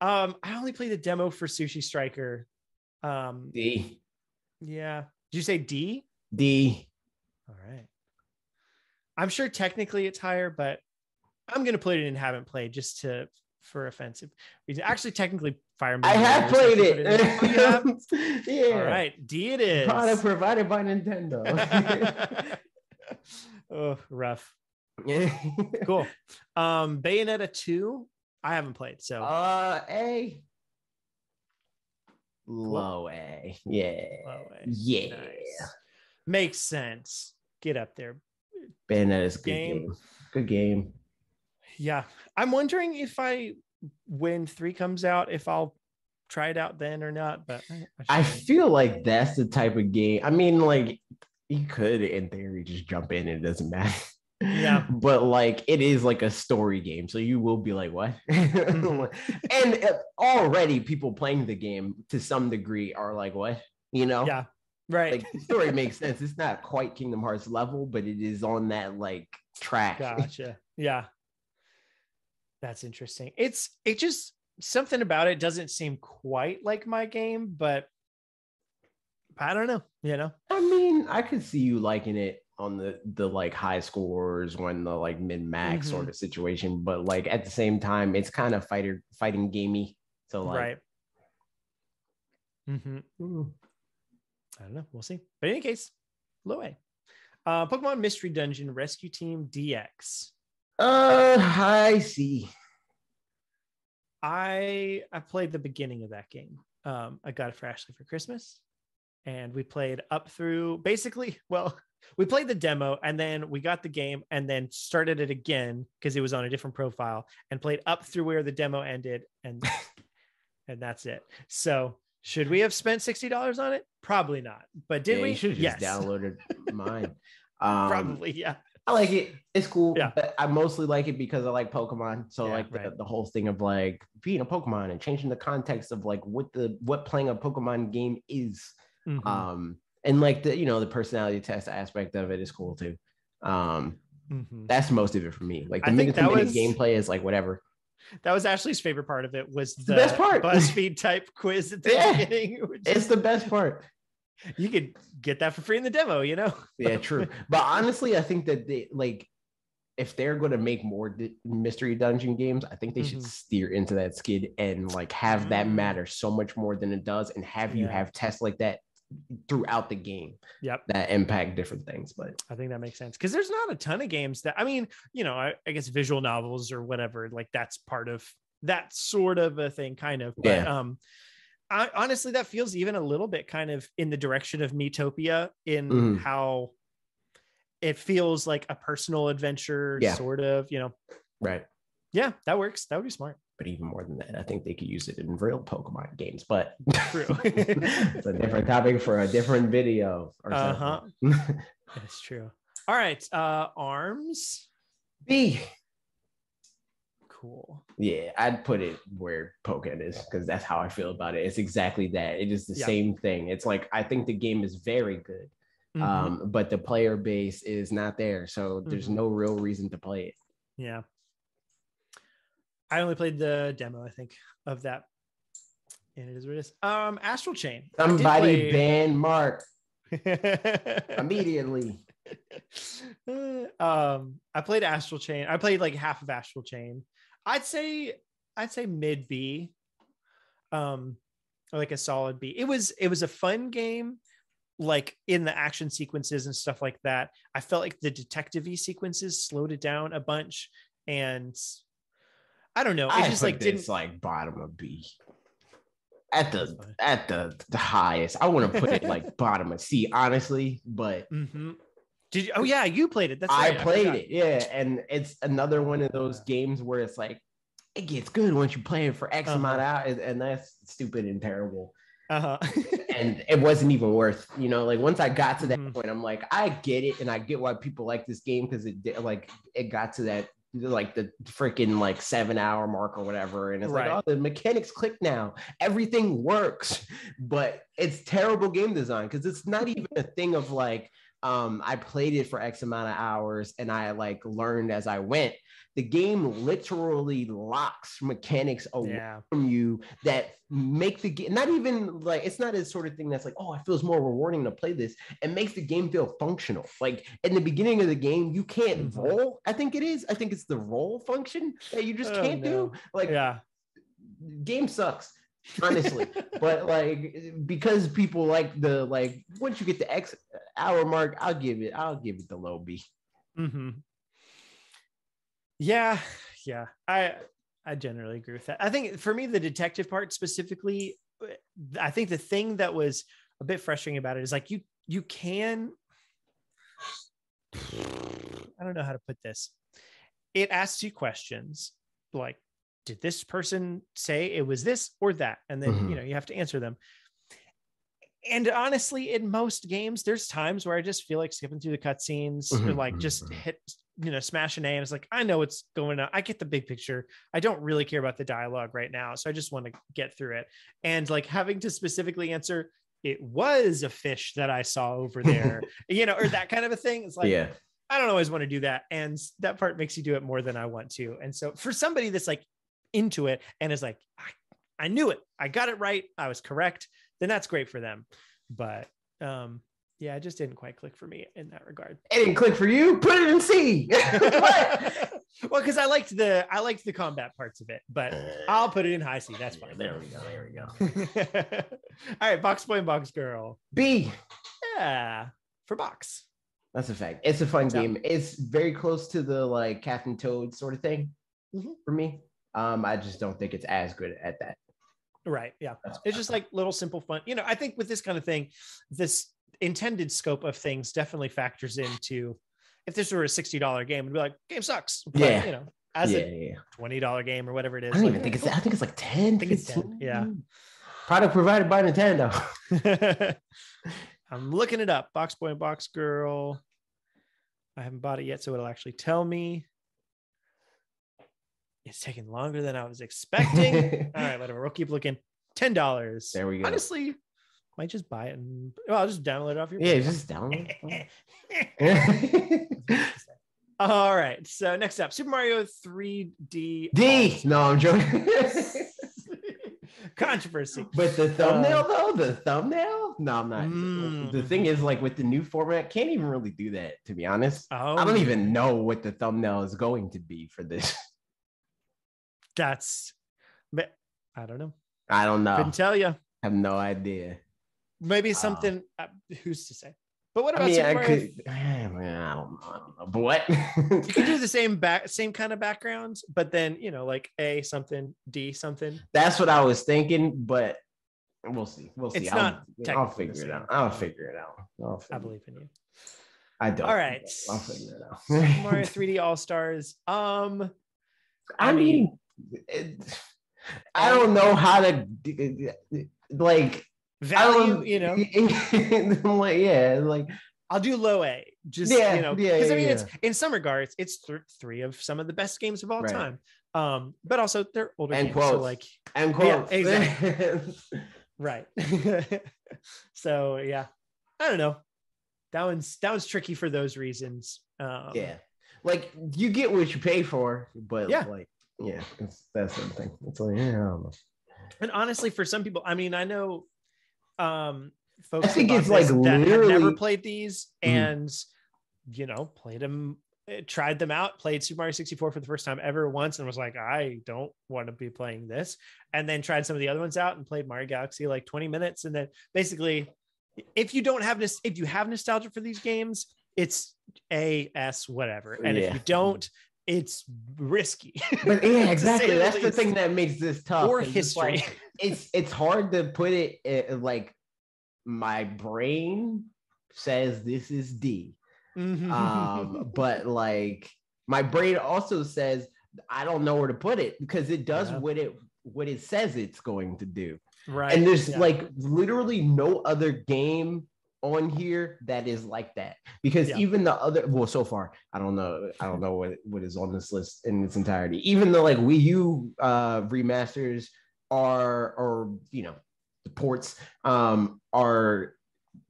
um I only played the demo for Sushi Striker. Um D yeah. Did you say D? D. All right. I'm sure technically it's higher, but I'm gonna put it in haven't played just to for offensive reason. Actually, technically Fire Emblem I have played it. You yeah. All right, D it is. Product provided by Nintendo. oh, rough. yeah. Cool. Um, Bayonetta 2, I haven't played. So Uh, A. Low A. Yeah. low A. Yeah. Nice. Makes sense. Get up there. Bayonetta is good Game. game. Good game. Yeah. I'm wondering if I when three comes out, if I'll try it out then or not. But I, I should. feel like that's the type of game. I mean, like you could in theory just jump in, and it doesn't matter. Yeah. But like it is like a story game. So you will be like, what? Mhm. and uh, already people playing the game to some degree are like, what? You know? yeah. Right. Like the story makes sense. It's not quite Kingdom Hearts level, but it is on that like track. gotcha. Yeah. That's interesting. It's it just something about it doesn't seem quite like my game, but I don't know, you know. I mean, I could see you liking it on the the like high scores when the like min max Mhm. sort of situation, but like at the same time, it's kind of fighter fighting gamey. So like, right. hmm mm, I don't know. We'll see. But in any case, low A. Uh, Pokemon Mystery Dungeon Rescue Team DX. uh, I see. I I played the beginning of that game. Um, I got it for Ashley for Christmas, and we played up through basically. Well, we played the demo, and then we got the game, and then started it again because it was on a different profile, and played up through where the demo ended, and and that's it. So, should we have spent sixty dollars on it? Probably not. But did Yeah, we? You should have just downloaded mine. Um, probably. Yeah. I like it. It's cool. Yeah. But I mostly like it because I like Pokemon. So Yeah, like the, right. the whole thing of like being a Pokemon and changing the context of like what the what playing a Pokemon game is. Mhm. Um and like the you know the personality test aspect of it is cool too. Um Mhm. that's most of it for me. Like the think minute to that minute was- gameplay is like whatever. That was Ashley's favorite part of it was the, the best part. BuzzFeed type quiz at the Yeah. beginning. which It's the best part. you could get that for free in the demo, you know? Yeah, true. But honestly, I think that they like if they're going to make more di- mystery dungeon games, I think they should Mhm. steer into that skid and like have that Mm. matter so much more than it does, and have you have tests like that throughout the game Yep. that impact different things. But I think that makes sense because there's not a ton of games that I mean, you know, I, I guess visual novels or whatever, like that's part of that sort of a thing, kind of. But Yeah. um I, honestly, that feels even a little bit kind of in the direction of Miitopia in Mhm. how it feels like a personal adventure, Yeah. sort of, you know. right. Yeah, that works. That would be smart. But even more than that, I think they could use it in real Pokemon games. But True. it's a different topic for a different video. Or Uh-huh. something. That's true. All right. Uh arms. B. Cool. Yeah, I'd put it where Pokemon is because that's how I feel about it. It's exactly that. It is the Yeah. same thing. It's like I think the game is very good, Mhm. um, but the player base is not there, so there's Mhm. no real reason to play it. Yeah. I only played the demo, I think, of that. And it is what it is. Um, Astral Chain. Somebody ban Mark immediately. um, I played Astral Chain. I played like half of Astral Chain. I'd say I'd say mid B. Um, or like a solid B. It was it was a fun game, like in the action sequences and stuff like that. I felt like the detective sequences slowed it down a bunch, and I don't know. It I just like didn't this like bottom of B. At the at the, the highest, I want to put it like bottom of C, honestly. But Mhm. Did you? Oh yeah, you played it. That's I played forgot. it, yeah, and it's another one of those games where it's like it gets good once you play it for X amount of hours, and that's stupid and terrible. Uh-huh. And it wasn't even worth, you know, like once I got to that Mhm. point, I'm like, I get it, and I get why people like this game because it did like it got to that like the freaking like seven hour mark or whatever, and it's Right. like, oh, the mechanics click now, everything works, but it's terrible game design because it's not even a thing of like um i played it for x amount of hours and i like learned as i went the game literally locks mechanics away yeah. from you that make the game not even like it's not a sort of thing that's like oh it feels more rewarding to play this it makes the game feel functional like in the beginning of the game you can't Mhm. roll i think it is i think it's the roll function that you just Oh, can't no. do like Yeah. game sucks honestly but like because people like the like once you get the x hour mark i'll give it i'll give it the low b hmm Yeah, yeah. I I generally agree with that. I think for me, the detective part specifically, I think the thing that was a bit frustrating about it is like you you can. I don't know how to put this. It asks you questions like, did this person say it was this or that? And then Mhm. you know you have to answer them. And honestly, in most games, there's times where I just feel like skipping through the cutscenes or Mhm, like just mhm. hit, you know, smash an A. And it's like, I know what's going on. I get the big picture. I don't really care about the dialogue right now. So I just want to get through it. And like having to specifically answer, it was a fish that I saw over there, you know, or that kind of a thing. It's like, yeah I don't always want to do that. And that part makes you do it more than I want to. And so for somebody that's like into it and is like, I, I knew it, I got it right, I was correct, then that's great for them. But um, yeah, it just didn't quite click for me in that regard. it didn't click for you put it in c well, because I liked the I liked the combat parts of it, but I'll put it in high C. That's fine. there we go there we go All right, box boy and box girl. b Yeah, for box. That's a fact. It's a fun game. It's very close to the like Captain Toad sort of thing Mhm. for me. Um, I just don't think it's as good at that. Right. Yeah. That's It's just like little simple fun. You know, I think with this kind of thing, this intended scope of things definitely factors into if this were a $60 game, it'd be like, game sucks. But, Yeah. You know, as yeah, a yeah. $20 game or whatever it is. I don't like, even think it's. I think it's like 10, think it's 10, 15. yeah. Product provided by Nintendo. I'm looking it up. Box Boy and Box Girl. I haven't bought it yet, so it'll actually tell me. It's taking longer than I was expecting. All right, whatever. We'll keep looking. Ten dollars. There we go. Honestly, might just buy it and well, I'll just download it off your. yeah, just download. All right. So next up, Super Mario 3D D. No, I'm joking. controversy. but the thumbnail though, the thumbnail. No, I'm not. Mm. The thing is, like with the new format, can't even really do that. To be honest, Oh, I don't even know what the thumbnail is going to be for this. That's. but I don't know. I don't know. Couldn't tell you. I have no idea. Maybe something. Uh, who's to say? But what I about mean, Super I Mario? could. I, don't know, I don't know. But what? You could do the same back, same kind of backgrounds, but then you know, like A something, D something. That's what I was thinking, but we'll see. We'll see. It's I'll, not I'll figure it out. I'll figure it out. I'll I believe in you. I don't. All right. I'll figure it out. Mario 3D All Stars. Um, I I mean, it, I don't know how to like. Value. You know, like, yeah, like I'll do low A. Just Yeah, you know, yeah, because I yeah, mean, it's in some regards, it's th- three of some of the best games of all Right. time. Um, but also they're older And games, so quotes. like and Yeah, quotes. exactly. right. so yeah, I don't know. That one's that one's tricky for those reasons. Um, yeah, like you get what you pay for, but Yeah. like, yeah, that's the thing. It's like, yeah, I don't know. And honestly, for some people, I mean, I know um folks I think it's, like, this that never played these Mhm. and you know, played them, eh, tried them out, played Super Mario 64 for the first time ever once, and was like, I don't want to be playing this. And then tried some of the other ones out and played Mario Galaxy like 20 minutes. And then basically, if you don't have this, if you have nostalgia for these games, it's A S whatever. And if you don't, it's risky. But yeah, exactly. That's the thing that makes this tough. Or it's history. like- It's it's hard to put it uh, like my brain says this is D. um but like my brain also says i don't know where to put it because it does Yeah. what it what it says it's going to do right. and there's yeah. like literally no other game on here that is like that because Yeah. even the other well so far i don't know i don't know what what is on this list in its entirety even the like wii u uh remasters are or you know the ports um are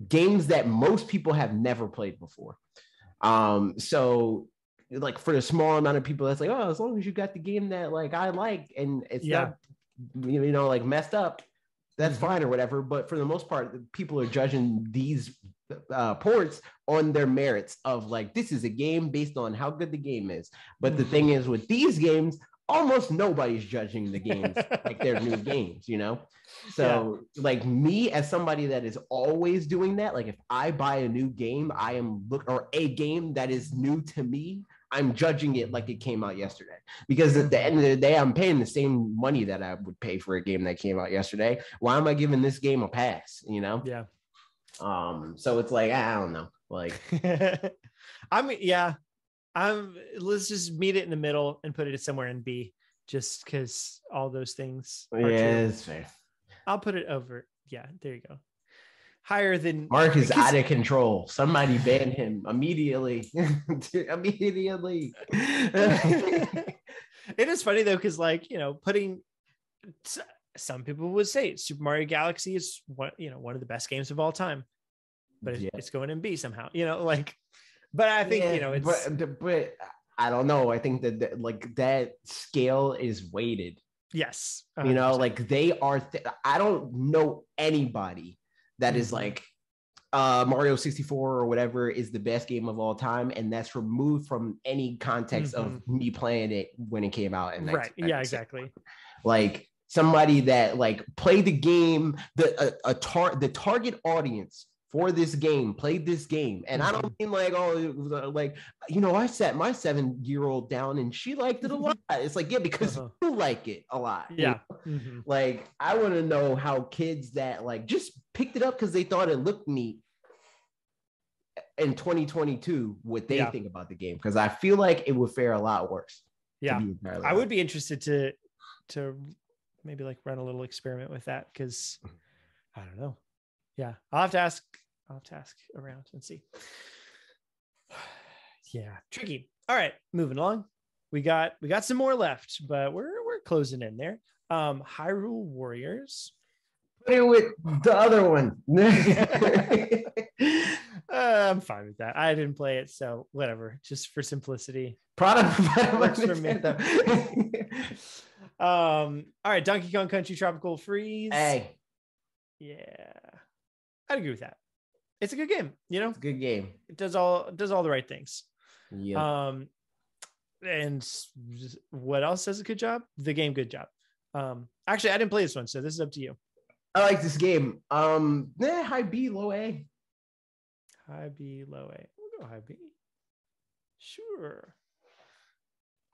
games that most people have never played before um so like for the small amount of people that's like oh as long as you got the game that like i like and it's Yeah. not you know like messed up that's Mhm. fine or whatever but for the most part people are judging these uh, ports on their merits of like this is a game based on how good the game is. But the thing is with these games almost nobody's judging the games like they're new games you know? So like me as somebody that is always doing that like if i buy a new game i am look or a game that is new to me i'm judging it like it came out yesterday because at the end of the day i'm paying the same money that i would pay for a game that came out yesterday why am i giving this game a pass you know yeah. um so it's like i don't know like I mean, yeah. I'm let's just meet it in the middle and put it somewhere in B just because all those things are yeah true. it's fair I'll put it over. Yeah, there you go. Higher than mark is out of control somebody ban him immediately immediately it is funny though, because like you know, putting some people would say Super Mario Galaxy is one, you know, one of the best games of all time, but it's, Yeah. it's going in B somehow, you know, like. But I think Yeah, you know it's but, but I don't know. I think that, that like that scale is weighted. yes, You know, like they are. Th- I don't know anybody that is Mhm. like uh Mario 64 or whatever is the best game of all time, and that's removed from any context of me playing it when it came out. Mm-hmm. right, yeah, exactly. Like somebody that like played the game, the a, a tar- the target audience for this game played this game, and I don't mean like oh uh, like you know I sat my seven year old down and she liked it a lot. It's like yeah because Uh-huh. you like it a lot. you Yeah. know? Mhm. Like I want to know how kids that like just picked it up because they thought it looked neat in 2022 what they Yeah. think about the game because I feel like it would fare a lot worse. Yeah. I would be interested to to maybe like run a little experiment with that because I don't know. Yeah, I'll have to ask. I'll have to ask around and see. yeah, tricky. All right, moving along. We got we got some more left, but we're we're closing in there. Um, Hyrule Warriors. Put it with the other one. Uh, I'm fine with that. I didn't play it, so whatever. Just for simplicity. Product Works for me. Though. Um, all right, Donkey Kong Country Tropical Freeze. hey, Yeah, I'd agree with that. It's a good game. You know, it's a good game. it does all it does all the right things. Yeah. Um, and what else does a good job? The game, good job. Um, actually, I didn't play this one, so this is up to you. I like this game. Um, eh, high B, low A. High B, low A. We'll go high B. Sure.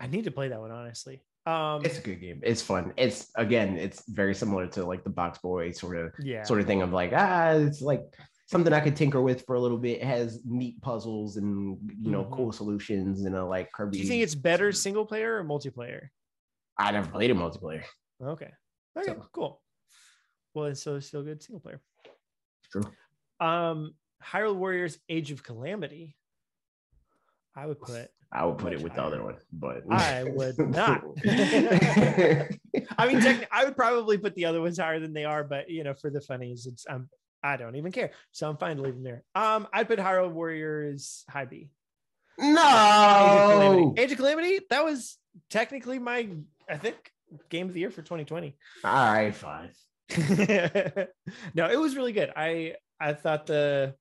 I need to play that one honestly. Um, It's a good game. It's fun. It's again, it's very similar to like the Box Boy sort of yeah, sort of thing of like ah, it's like something I could tinker with for a little bit. It has neat puzzles and you know Mhm. cool solutions and a like Kirby. Do you think it's better single player or multiplayer? I never played a multiplayer. Okay. Okay, So- cool. Well, it's so it's still good single player. True. Um, Hyrule Warriors Age of Calamity. I would put I would put it with the other one, but I would not. I mean, I would probably put the other ones higher than they are, but you know, for the funnies, it's I'm I don't even care, so I'm fine to leave them there. Um, I'd put Hyrule Warriors high B. Age of no. Age of Calamity. That was technically my, I think, game of the year for 2020. All right, fine. no, it was really good. I I thought the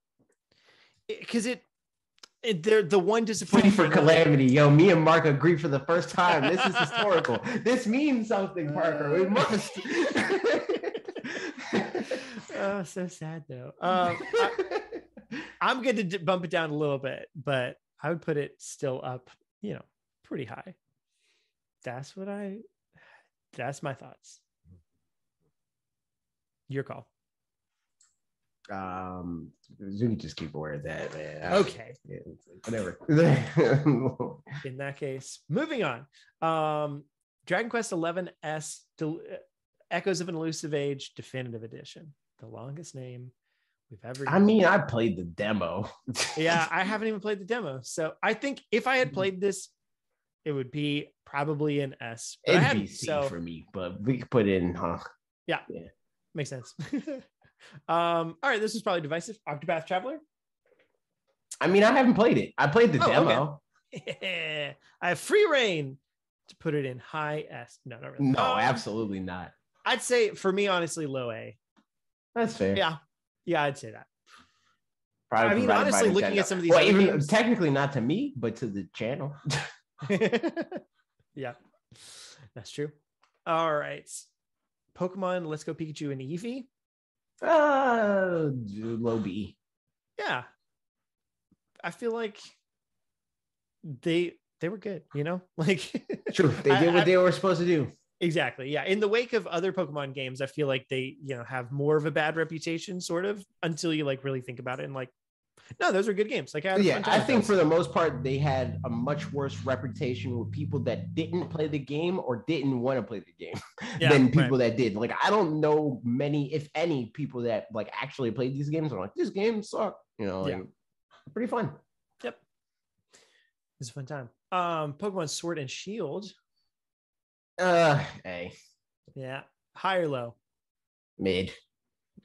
because it it- they're the one Plea disappointing for calamity. Yo, me and Mark agree for the first time. This is historical. this means something, Parker. We must. oh, so sad though. Um, I, I'm going to bump it down a little bit, but I would put it still up, you know, pretty high. That's what I. That's my thoughts. Your call. um, you can just keep aware it's at, man. Okay. Yeah, whatever. In that case, moving on. Um, Dragon Quest XI S Del- Echoes of an Elusive Age Definitive Edition, the longest name we've ever. I mean, I played the demo. yeah, I haven't even played the demo, so I think if I had played this, it would be probably an S. But It'd be C so for me, but we could put in, huh? Yeah, yeah, makes sense. um, all right, this is probably divisive. Octopath Traveler. I mean, I haven't played it. I played the Oh, okay. demo. I have free reign to put it in high S. No, not really. No, Um, absolutely not. I'd say for me, honestly, low A. That's fair. Yeah, yeah, I'd say that. Probably I mean, provided by honestly, looking Nintendo. at some of these Well, other even games- technically not to me, but to the channel. yeah, that's true. All right, Pokemon. Let's go Pikachu and Eevee. uh, low B. Yeah, I feel like they they were good. You know, like True. They did what I- they were supposed to do. Exactly. Yeah. In the wake of other Pokemon games, I feel like they, you know, have more of a bad reputation, sort of, until you like really think about it and like, no, those are good games. Like, I Yeah, I think for the most part, they had a much worse reputation with people that didn't play the game or didn't want to play the game Yeah, than right. people that did. Like, I don't know many, if any, people that like actually played these games. are like, this game suck. You know, like, Yeah. pretty fun. Yep. It's a fun time. Um, Pokemon Sword and Shield. Uh, hey, Yeah. High or low? mid.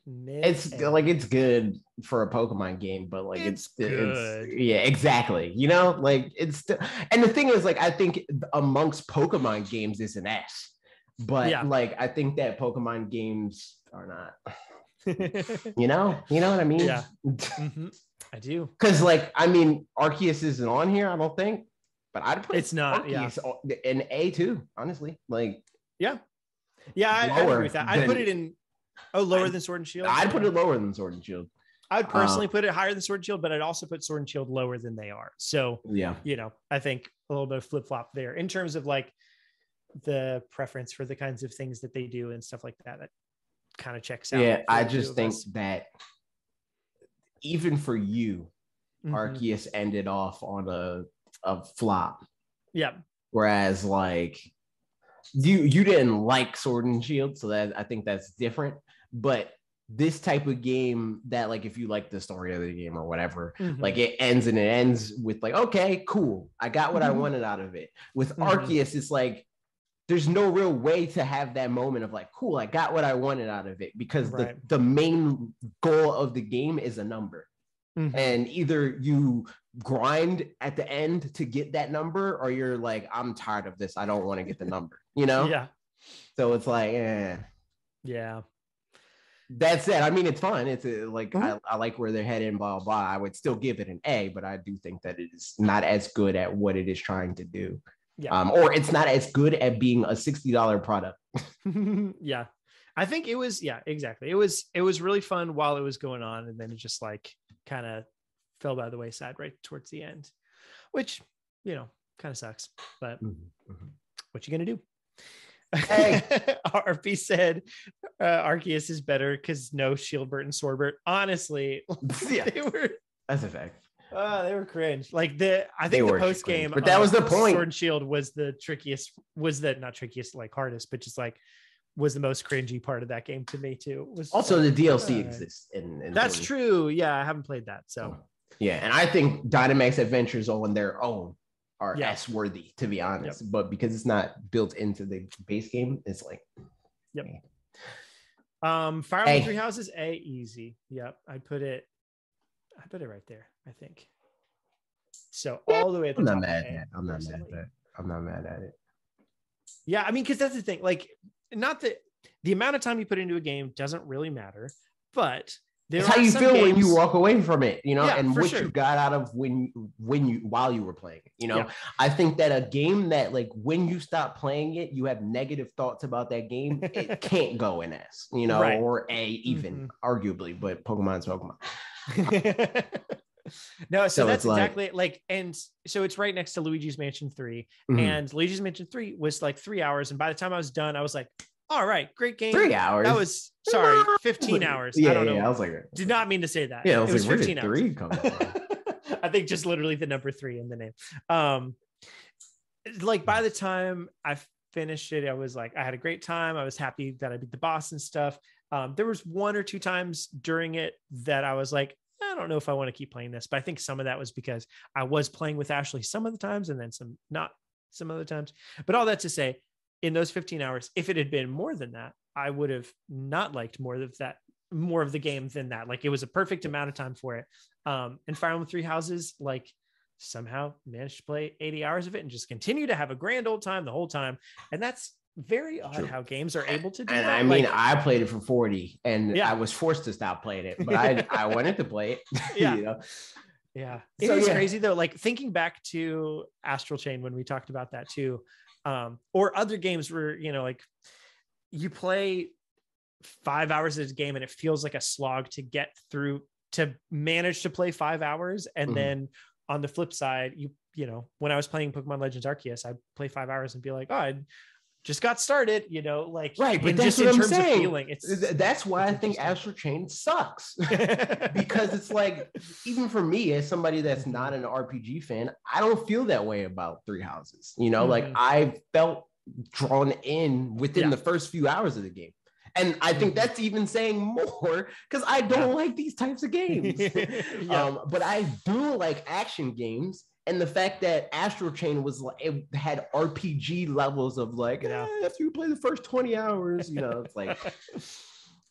Mid. It's A. like it's good for a Pokemon game, but like It's it's, good. it's yeah, exactly. You know, like it's still, and the thing is, like I think amongst Pokemon games is an S, but Yeah. like I think that Pokemon games are not. You know, you know what I mean? Yeah. Mhm. I do. Because like I mean, Arceus isn't on here. I don't think, but I'd put It's not, yeah. In A too. Honestly, like Yeah. Yeah, I, I agree with that. I'd put it in. Oh, lower I'd- than Sword and Shield. I'd put it lower than Sword and Shield. I'd personally uh, put it higher than Sword and Shield, but I'd also put Sword and Shield lower than they are. So Yeah. you know, I think a little bit of flip flop there in terms of like the preference for the kinds of things that they do and stuff like that. That kind of checks out. Yeah, I just think us. that even for you, Mhm. Arceus ended off on a a flop, Yeah, whereas like you you didn't like Sword and Shield, so that I think that's different. But this type of game that like if you like the story of the game or whatever, Mhm. like it ends and it ends with like okay, cool, I got what I Mhm. wanted out of it. With Mhm. Arceus, it's like there's no real way to have that moment of like, cool, I got what I wanted out of it because Right. the, the main goal of the game is a number. Mhm. And either you grind at the end to get that number, or you're like, I'm tired of this. I don't want to get the number, you know? yeah, So it's like, eh. yeah, That's it. I mean, it's fun. It's uh like Mhm. I, I like where they're heading, blah, blah blah. I would still give it an A, but I do think that it is not as good at what it is trying to do. Yeah. Um, or it's not as good at being a $60 product. yeah. I think it was yeah, exactly. It was it was really fun while it was going on, and then it just like kind of fell by the wayside right towards the end, which you know kind of sucks. But what you gonna do? Hey. RP said uh, Arceus is better because no Shielbert and Sorbert. Honestly, yeah, they were that's a fact. uh, they were cringe. Like the I They think the post game, but that was the point. Sword and Shield was the trickiest. Was the not trickiest like hardest, but just like was the most cringy part of that game to me too. Was Also, like, the DLC uh, exists. In, in That's Sword true. Yeah, I haven't played that, so Yeah, and I think Dynamax Adventures on their own are Yeah. S worthy, to be honest. But because it's not built into the base game, it's like Yep. Eh. um Fire Emblem Three Houses A easy. Yep, I put it. I put it right there. I think. So all the way at the I'm not mad A, at that. I'm not mad at that. I'm not mad at it. Yeah, I mean, because that's the thing. Like, not that the amount of time you put into a game doesn't really matter, but there it's how you feel when you walk away from it, you know, Yeah, and what sure. you got out of when when you while you were playing it. You know, Yeah. I think that a game that like when you stop playing it, you have negative thoughts about that game. It can't go in S, you know, Right. or A even arguably, but Pokemon's Pokemon. no, so, So that's like- exactly like, and so it's right next to Luigi's Mansion 3. Mhm. And Luigi's Mansion 3 was like three hours. And by the time I was done, I was like, all right, great game. Three hours. That was sorry. 15 hours. Yeah, I don't know. yeah, I was like, Did not mean to say that. yeah, I it was, was like, where 15 did hours. three come? I think just literally the number three in the name. Um, like by the time I finished it, I was like, I had a great time. I was happy that I beat the boss and stuff. Um, there was one or two times during it that I was like, I don't know if I want to keep playing this, but I think some of that was because I was playing with Ashley some of the times and then some not some other times. But all that to say, in those 15 hours, if it had been more than that, I would have not liked more of that, more of the game than that. Like it was a perfect amount of time for it. Um, and Fire Emblem Three Houses, like somehow managed to play 80 hours of it and just continue to have a grand old time the whole time. And that's very odd True. how games are able to do And that. I mean, Like, I played it for 40 and Yeah. I was forced to stop playing it, but I, I wanted to play it. Yeah. you know? Yeah. it is So, yeah. crazy though. Like thinking back to Astral Chain when we talked about that too. Um, or other games where, you know, like you play five hours of this game and it feels like a slog to get through to manage to play five hours. And Mhm. then on the flip side, you, you know, when I was playing Pokemon Legends Arceus, I'd play five hours and be like, oh, I just got started, you know, like Right, but in that's just what in I'm terms saying. of feeling. It's That's why it's I think. Astral Chain sucks. because it's like even for me as somebody that's not an rpg fan i don't feel that way about three houses you know like Mhm. i felt drawn in within Yeah. the first few hours of the game and i think Mhm. that's even saying more because i don't like these types of games Yeah. um, but i do like action games and the fact that Astral Chain was like it had RPG levels of like Yeah. eh, after you play the first 20 hours, you know, it's like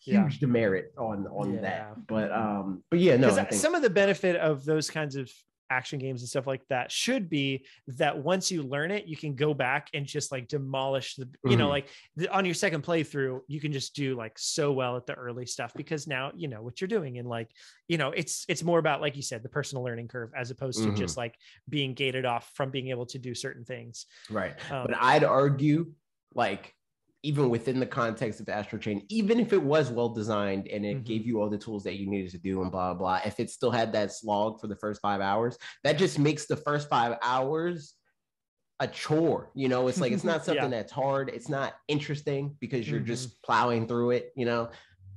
Yeah. huge demerit on on Yeah. that. But um, but yeah, no, think some of the benefit of those kinds of action games and stuff like that should be that once you learn it you can go back and just like demolish the you know Mhm. like the, on your second playthrough you can just do like so well at the early stuff because now you know what you're doing and like you know it's it's more about like you said the personal learning curve as opposed to Mhm. just like being gated off from being able to do certain things right. um, but I'd argue like even within the context of Astral Chain, even if it was well designed and it Mhm. gave you all the tools that you needed to do and blah blah, blah, if it still had that slog for the first five hours, that just makes the first five hours a chore. You know, it's like it's not something Yeah. that's hard. It's not interesting because you're Mhm. just plowing through it. You know,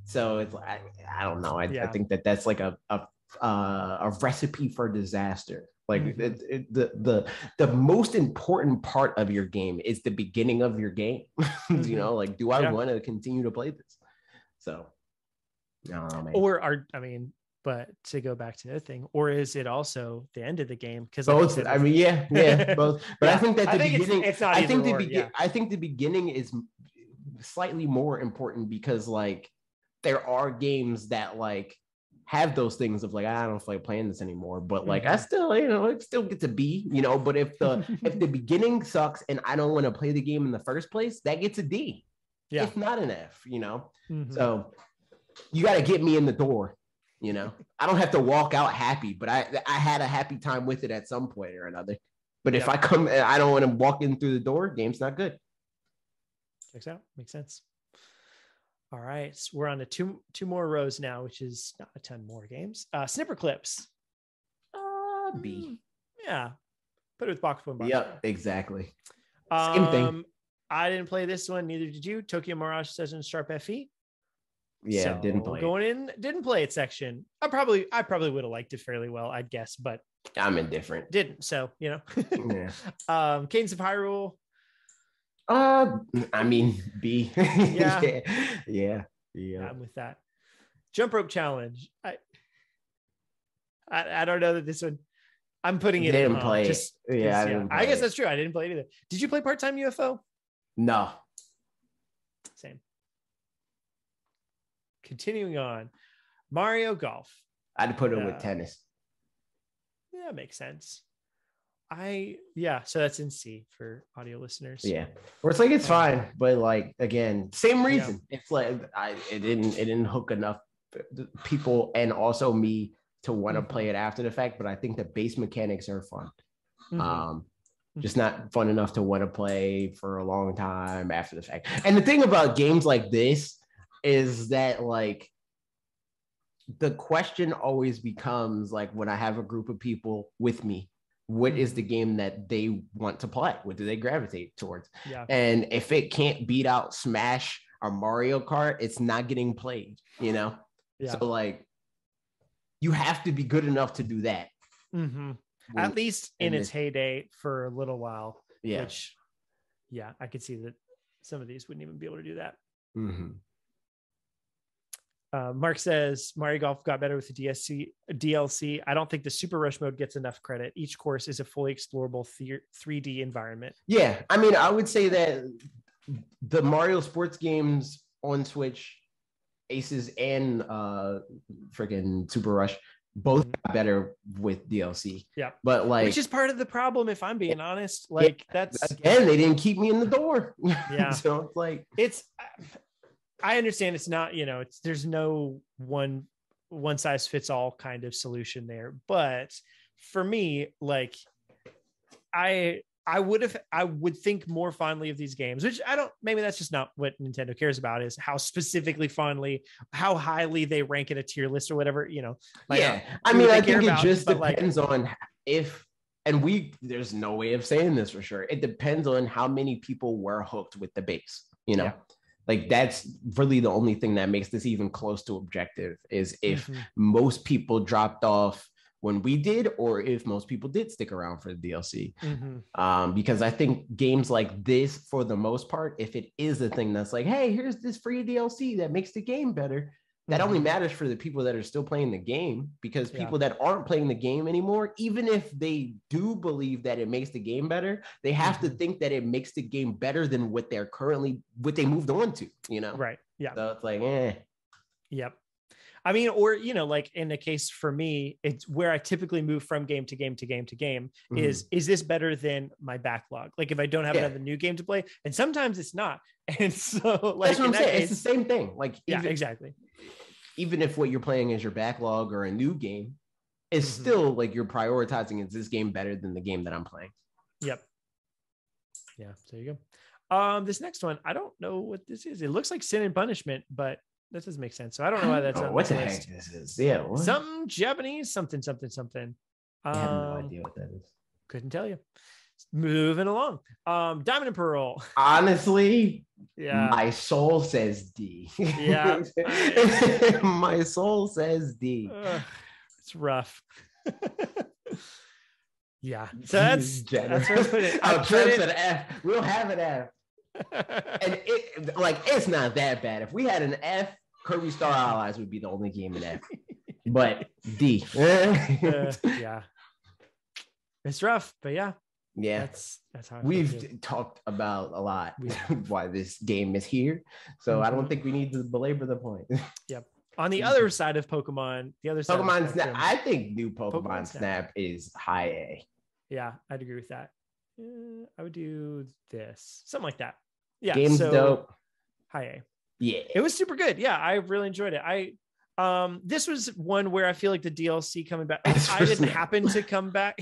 so it's like I, I don't know. I, I think that that's like a a uh, a recipe for disaster. Like Mhm. it, it, the the the most important part of your game is the beginning of your game. Mhm. you know, like do I Yeah. want to continue to play this? So, I man. or are i mean but to go back to the thing or is it also the end of the game because both. I mean, yeah, yeah, both. But I think that I the think beginning. it's not I think the or, begin. yeah. I think the beginning is slightly more important because like there are games that like have those things of like I don't feel like playing this anymore, but like I Mhm. still you know it still get to be you know. But if the if the beginning sucks and I don't want to play the game in the first place, that gets a D, yeah if not an F. You know, Mhm. so you got to get me in the door. You know, I don't have to walk out happy, but I I had a happy time with it at some point or another. But if I come, I don't want to walk in through the door. Game's not good. checks out makes sense all right so we're on to two two more rows now which is not a ton more games uh snipper clips Uh, B. Yeah put it with box and Bakufu. Yep, exactly. um, Same thing. i didn't play this one neither did you tokyo mirage session sharp fe Yeah, didn't So, play. it. going in didn't play it section i probably i probably would have liked it fairly well i'd guess but I'm indifferent. didn't so you know Yeah. um cadence of hyrule Uh, I mean B. Yeah. yeah, yeah, yeah. I'm with that. Jump rope challenge. I, I, I don't know that this one. I'm putting it. in Didn't huh, play. just- 'cause, yeah, I, didn't I guess it. that's true. I didn't play it either. Did you play part time UFO? no. Same. Continuing on, Mario Golf. I'd put it Yeah. with tennis. Yeah, makes sense. I yeah. So that's in C for audio listeners. Yeah, or it's like it's Um, fine, but like again, same reason. It's like I it didn't it didn't hook enough people and also me to want to Mhm. play it after the fact. But I think the base mechanics are fun. Mhm. Um, Mhm. just not fun enough to want to play for a long time after the fact. And the thing about games like this is that like the question always becomes like when I have a group of people with me, what is the game that they want to play? What do they gravitate towards? yeah. And if it can't beat out Smash or Mario Kart, it's not getting played, you know? Yeah. So like you have to be good enough to do that. hmm When- At least in its it- heyday for a little while. yeah. Which, yeah, I could see that some of these wouldn't even be able to do that. Mhm. Uh, Mark says Mario Golf got better with the DSC DLC. I don't think the Super Rush mode gets enough credit. Each course is a fully explorable the- 3D environment. Yeah, I mean, I would say that the Mario sports games on Switch, Aces and uh freaking Super Rush, both got better with DLC. Yeah. But like Which is part of the problem, if I'm being honest. Like that's again, they didn't keep me in the door. Yeah. so it's like it's i understand it's not you know it's there's no one one size fits all kind of solution there but for me like i i would have i would think more fondly of these games which i don't maybe that's just not what nintendo cares about is how specifically fondly how highly they rank in a tier list or whatever you know like, yeah. I mean, I think it just but, like- depends on if and we there's no way of saying this for sure. It depends on how many people were hooked with the base, you know. Yeah. Like that's really the only thing that makes this even close to objective is if Mhm. most people dropped off when we did, or if most people did stick around for the DLC. Mhm. Um, because I think games like this, for the most part, if it is a thing that's like, hey, here's this free DLC that makes the game better, that only Mhm. matters for the people that are still playing the game. Because Yeah. people that aren't playing the game anymore, even if they do believe that it makes the game better, they have to Mhm. think that it makes the game better than what they're currently what they moved on to. You know, right yeah so it's like, eh. Yep. I mean, or you know, like in the case for me, it's where I typically move from game to game to game to game. Is is this better than my backlog? Like if I don't have Mm-hmm. Yeah. another new game to play, and sometimes it's not. And so, That's like what I'm saying. case, it's the same thing. Like yeah, even, exactly. Even if what you're playing is your backlog or a new game, it's Mhm. still like you're prioritizing is this game better than the game that I'm playing? Yep. Yeah. So there you go. Um, this next one, I don't know what this is. It looks like Sin and Punishment, but that doesn't make sense. So I don't know why that's Oh, on what this the list. heck this is. Yeah, what? Something Japanese, something, something, something. I have no Um, idea what that is. Couldn't tell you. Moving along. Um, Diamond and Pearl. Honestly, Yeah. my soul says D. Yeah. my soul says D. Ugh, it's rough. yeah. So that's that's where I put it. Oh, put it- said F. We'll have an F. And it like it's not that bad. If we had an F, Kirby Star Allies would be the only game in F. But D. Uh, yeah. It's rough, but yeah, yeah. that's that's how I We've talked about a lot why this game is here. So I don't Mhm. think we need to belabor the point. Yep. On the other side of Pokemon, the other side. Pokemon Snap. I think new Pokemon, Pokemon Snap. Snap. is high A. yeah, I'd agree with that. Uh, I would do this, something like that. Yeah, Game's so dope. high A. Yeah. It was super good. Yeah, I really enjoyed it. I um this was one where I feel like the DLC coming back. I didn't happen to come back.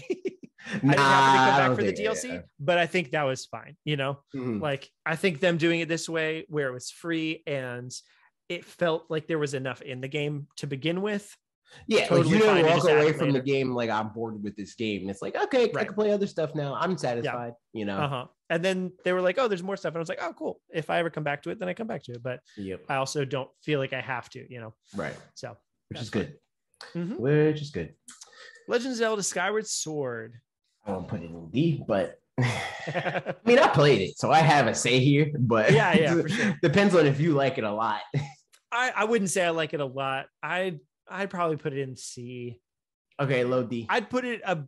I Nah, didn't happen to come back for the DLC, yeah. but I think that was fine. You know, Mhm. like I think them doing it this way, where it was free and it felt like there was enough in the game to begin with. Yeah, totally like you didn't walk away from the game like I'm bored with this game. It's like okay, I can play other stuff now. I'm satisfied. You know. Uh huh. And then they were like, "Oh, there's more stuff," and I was like, "Oh, cool. If I ever come back to it, then I come back to it." But Yep. I also don't feel like I have to. You know, Right. so Which is good. Mhm. Which is good. Legend of Zelda: Skyward Sword. I won't put it in D, but I mean I played it, so I have a say here. But Yeah, yeah, for sure. depends on if you like it a lot. I, I wouldn't say I like it a lot. I'd I'd probably put it in C. okay, low D. I'd put it a,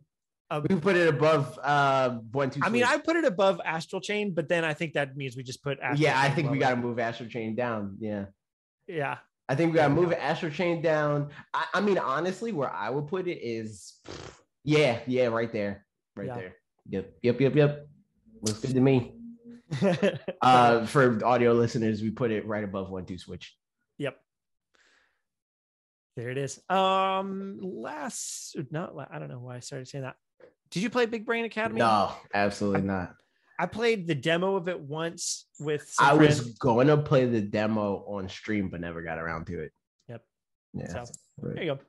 we can put it above uh one two. I mean, I put it above Astral Chain, but then I think that means we just put Astral yeah, I Chain think we got to move Astral Chain down. Yeah. Yeah. I think we gotta move Astral Chain down. I, I mean, honestly, where I would put it is, yeah, yeah, right there, right Yeah. there. Yep, yep, yep, yep. Looks good to me. Uh, for audio listeners, we put it right above one two switch. yep. There it is. Um, last not la- I don't know why I started saying that. Did you play Big Brain Academy? No, absolutely not. I played the demo of it once with. Some I friends. was going to play the demo on stream, but never got around to it. Yep. Yeah. So, right. There you go.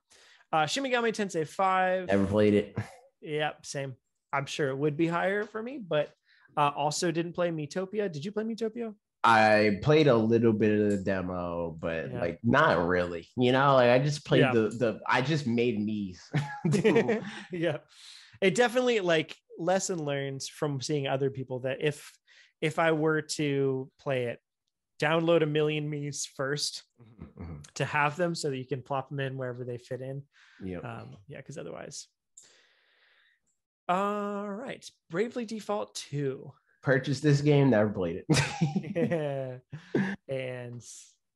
Uh, Shin Megami Tensei Five. Never played it. Yep, same. I'm sure it would be higher for me, but uh, also didn't play Miitopia. Did you play Miitopia? I played a little bit of the demo, but Yeah. like not really. You know, like I just played Yeah. the the. I just made me's. yeah it definitely like lesson learns from seeing other people that if if i were to play it download a million me's first Mhm. to have them so that you can plop them in wherever they fit in Yep. um yeah because otherwise all right bravely default 2 Purchased this game, never played it. yeah. and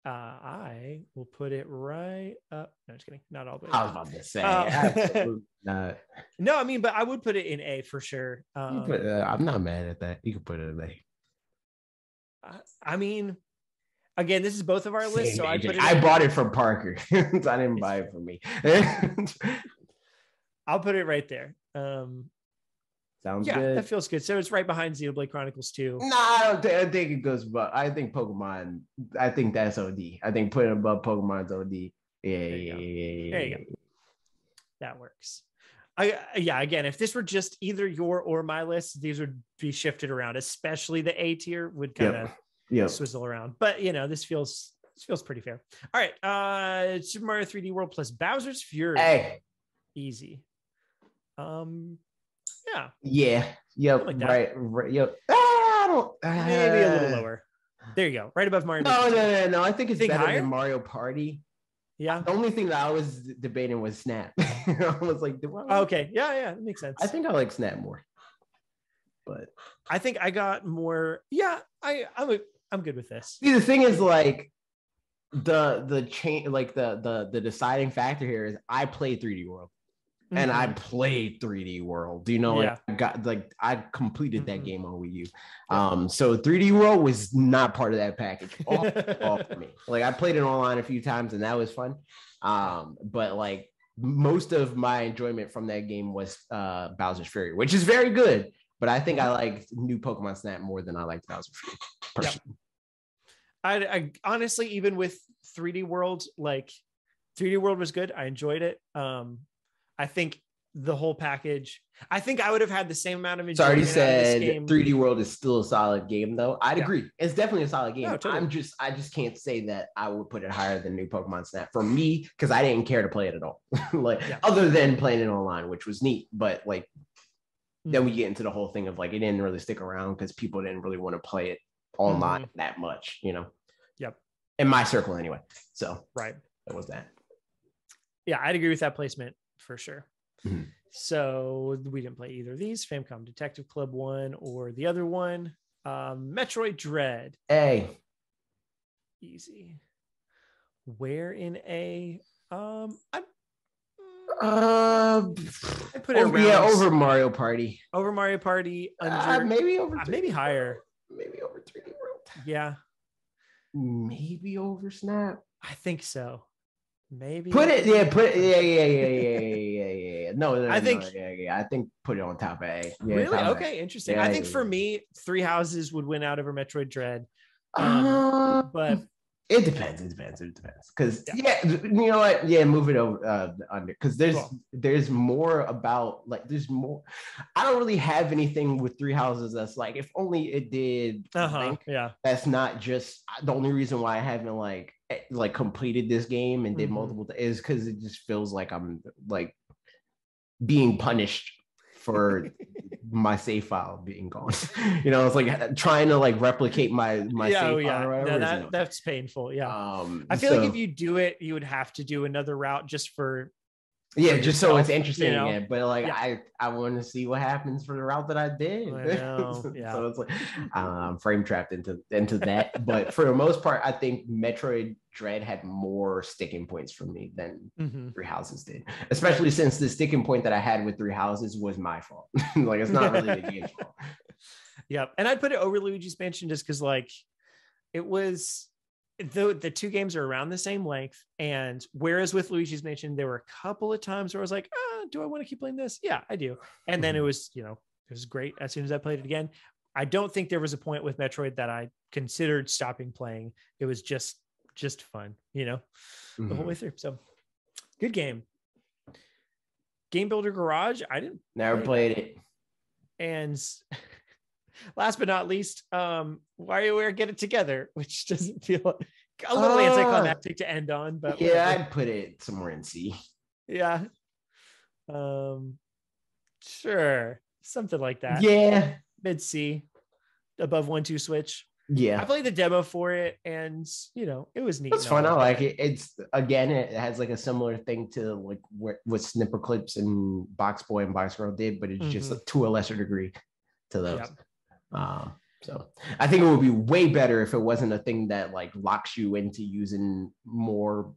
uh i will put it right up no just kidding not all the way I was about to say, absolutely not. no i mean but i would put it in a for sure um, put- uh, I'm not mad at that. You can put it in there. I- I mean, again, this is both of our lists, so I put it. I bought it from Parker. I didn't buy it for me. I'll put it right there. Um, Sounds yeah, good. that feels good. So it's right behind Xenoblade Chronicles 2. No, I don't think, I think it goes, but I think Pokemon. I think that's OD. I think putting above Pokemon's OD. Yeah, yeah, you yeah, go. yeah, There you go. That works. I yeah. Again, if this were just either your or my list, these would be shifted around. Especially the A tier would kind of yeah. swizzle around. But you know, this feels this feels pretty fair. All right, uh, Super Mario 3D World plus Bowser's Fury, Hey, easy. Um, yeah, yeah, yep, like right, right, yep. Ah, I don't. maybe a little uh, lower. There you go, right above Mario. No, Maker. no, no, no. I think it's Think better higher? than Mario Party. Yeah. The only thing that I was debating was Snap. I was like, I like- Okay. Yeah. Yeah. That makes sense. I think I like Snap more. But I think I got more. Yeah. I I'm a, I'm good with this. see, the thing is, like, the the change, like the the the deciding factor here is I played 3D World and I Mhm. played 3D World. Do you know? Like, I got like I completed that Mhm. game on Wii U. Um, so 3D World was not part of that package. All, all for me. Like I played it online a few times and that was fun. Um, but like most of my enjoyment from that game was uh Bowser's Fury, which is very good. But I think I liked new Pokemon Snap more than I liked Bowser's Fury. personally. I, I honestly, even with 3D World, like 3D World was good. I enjoyed it. Um, I think the whole package. I think I would have had the same amount of enjoyment of this said game. 3D World is still a solid game, though. I'd Yeah. agree. It's definitely a solid game. No, totally. I'm just, I just can't say that I would put it higher than New Pokemon Snap for me because I didn't care to play it at all. like, Yeah. other than playing it online, which was neat. But like, then Mm. we get into the whole thing of like, it didn't really stick around because people didn't really want to play it online Mm-hmm. that much, you know. Yep. In my circle, anyway. So right. that was that. Yeah, I'd agree with that placement for sure. Mhm. So we didn't play either of these. Famicom Detective Club one or the other one. Um, Metroid Dread, A. easy. Where in a um, I uh, I put it over, yeah, over Mario Party. over Mario Party, under Uh, maybe over, uh, maybe higher. maybe over 3D World. Yeah, Maybe over Snap. I think so. Maybe put it, yeah, put it, yeah, yeah, yeah, yeah, yeah, yeah, yeah. No, no, I think, no, yeah, yeah. I think put it on top of A. Yeah, really? Okay, a. interesting. Yeah, I think yeah, for me, Three Houses would win out over Metroid Dread. Um, uh, but it depends. It depends. It depends. Because yeah. yeah. you know what? Yeah, move it over uh, under. Because there's cool. there's more about like there's more. I don't really have anything with three houses that's like if only it did. Uh-huh. Like, yeah, that's not just uh, the only reason why I haven't like like completed this game and did Mhm. multiple is because it just feels like I'm like being punished for my save file being gone. you know, it's like trying to like replicate my my yeah, save oh, yeah. file. Or No, that that's painful. Yeah, um, I feel like if you do it, you would have to do another route just for yeah, just so it's interesting you know? again. But like Yeah. I I want to see what happens for the route that I did. I know, yeah. so it's like I'm um frame trapped into into that. but for the most part, I think Metroid Dread had more sticking points for me than Mhm. Three Houses did. Especially since the sticking point that I had with Three Houses was my fault. like it's not really the game's fault. Yep. And I'd put it over Luigi's Mansion just because like it was the the two games are around the same length, and whereas with Luigi's Mansion, there were a couple of times where I was like, ah, "Do I want to keep playing this?" Yeah, I do. And then it Mhm. was, you know, it was great as soon as I played it again. I don't think there was a point with Metroid that I considered stopping playing. It was just just fun, you know, the whole Mhm. way through. So, good game. Game Builder Garage. I didn't Never played it. and last but not least, um, WarioWare Get It Together, which doesn't feel a little Ah. anticlimactic to end on, but Yeah, whatever. I'd put it somewhere in C. yeah. Um, sure, something like that. Yeah, Mid C, above 1-2-Switch. Yeah, I played the demo for it, and you know it was neat. It's fun. I like it. It's again, it has like a similar thing to like what, what Snipperclips and BoxBoy and BoxGirl did, but it's just Mhm. to a lesser degree to those. Yep. Um, so I think it would be way better if it wasn't a thing that like locks you into using more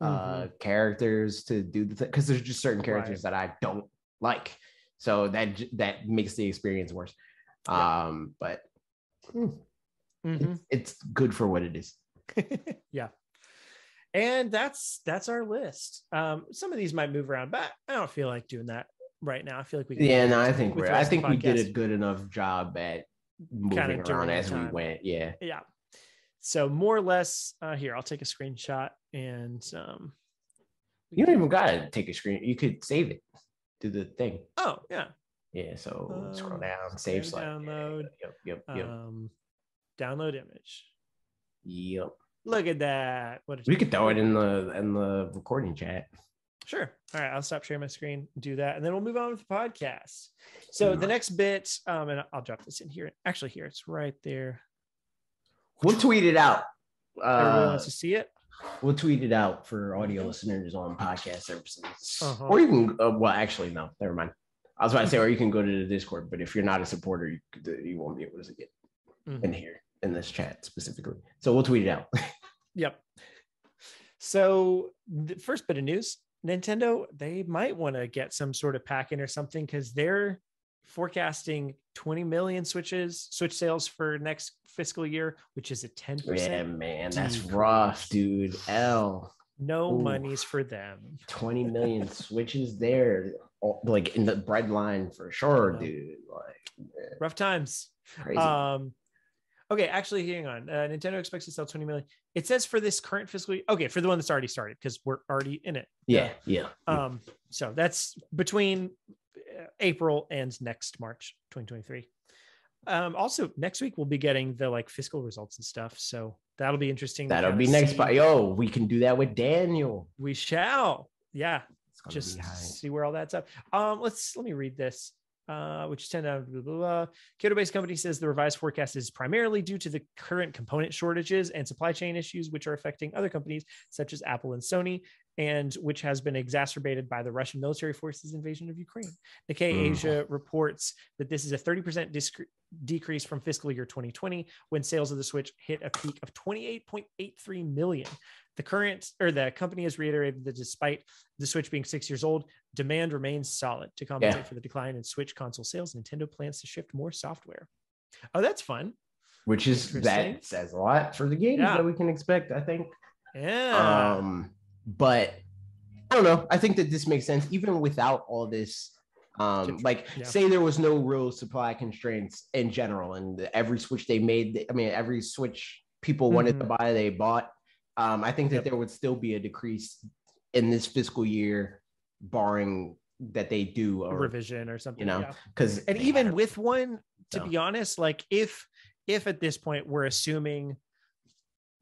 uh characters to do the thing because there's just certain characters that I don't like. So that that makes the experience worse. Yeah. Um, but hmm, Mhm. it's, it's good for what it is. yeah and that's that's our list um some of these might move around but i don't feel like doing that right now i feel like we can Yeah, no, I think we're. I think we did a good enough job at moving Kinda around during the as we went. Yeah, yeah so more or less uh here i'll take a screenshot and um you don't even gotta take a screen. You could save it do the thing. oh yeah Yeah, so scroll Um, down, save slide. Yeah, download. Yep, yep, yep, um download image yep. look at that what We could throw it in the in the recording chat. Sure. All right. I'll stop sharing my screen, do that, and then we'll move on with the podcast. So the next bit, um, and I'll drop this in here. Actually, here it's right there. We'll tweet it out. Everyone Uh, wants to see it. we'll tweet it out for audio listeners on podcast services. Uh-huh. Or you can. Uh, well, actually, no. Never mind. I was about to say, or you can go to the Discord. But if you're not a supporter, you, you won't be able to get Mhm. in here in this chat specifically. So we'll tweet it out. Yep. So the first bit of news: Nintendo they might want to get some sort of pack in or something because they're forecasting 20 million switches switch sales for next fiscal year, which is a 10 Yeah, percent. man, that's decrease. rough, dude. L No Ooh. monies for them. 20 million switches there, like in the bread line for sure, dude. Like Rough times. crazy. Um, okay, actually, hang on. Uh, Nintendo expects to sell 20 million. It says for this current fiscal year. Okay, for the one that's already started because we're already in it. yeah, yeah. Um, so that's between uh, April and next March 2023. Um, also next week we'll be getting the like fiscal results and stuff. So that'll be interesting. That'll kinda be next. see- But yo, we can do that with Daniel. We shall. Yeah, just see where all that's up. Um, let's let me read this. Uh, which is 10 out of blah, blah, blah. Kyoto-based company says the revised forecast is primarily due to the current component shortages and supply chain issues, which are affecting other companies such as Apple and Sony, and which has been exacerbated by the Russian military forces invasion of Ukraine. Nikkei Mm. Asia reports that this is a 30% discre- decrease from fiscal year 2020 when sales of the Switch hit a peak of 28.83 million. The current or the company has reiterated that despite the Switch being six years old, demand remains solid. To compensate Yeah. for the decline in Switch console sales, Nintendo plans to shift more software. Oh, that's fun. Which is that says a lot for the games Yeah. that we can expect, I think. Yeah. Um, but I don't know. I think that this makes sense even without all this. Um, like yeah. say there was no real supply constraints in general, and every switch they made, I mean, every switch people wanted to buy, they bought. Um, I think that Yep. there would still be a decrease in this fiscal year, barring that they do a revision or something. You know, yeah. because And even with one, to So. be honest, like if if at this point we're assuming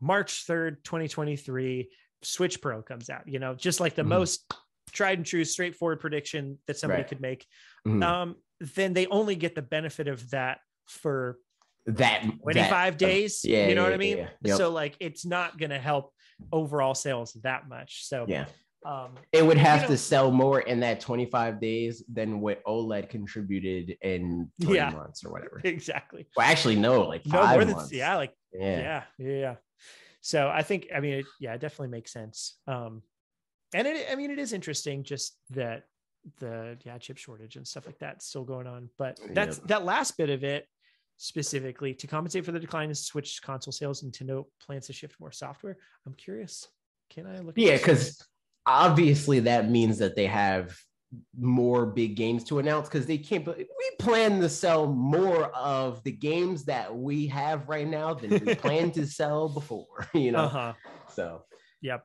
March 3rd, 2023, Switch Pro comes out, you know, just like the Mhm. most tried and true, straightforward prediction that somebody Right. could make, Mhm. um, then they only get the benefit of that for that 25 that- days. yeah, you know yeah, what I mean? yeah, yep. So like it's not gonna help overall sales that much. So yeah. Um It would have know- to sell more in that 25 days than what OLED contributed in three Yeah. months or whatever. exactly. Well, actually, no, like No five more than months. yeah, like yeah. yeah yeah yeah so i think i mean it, yeah it definitely makes sense um and it i mean it is interesting just that the yeah chip shortage and stuff like that still going on but that's Yep. that last bit of it specifically to compensate for the decline in Switch console sales. Nintendo plans to shift more software. I'm curious. Can I look? Yeah, because obviously that means that they have more big games to announce because they can't. We plan to sell more of the games that we have right now than we plan to sell before. You know, uh-huh. so Yep.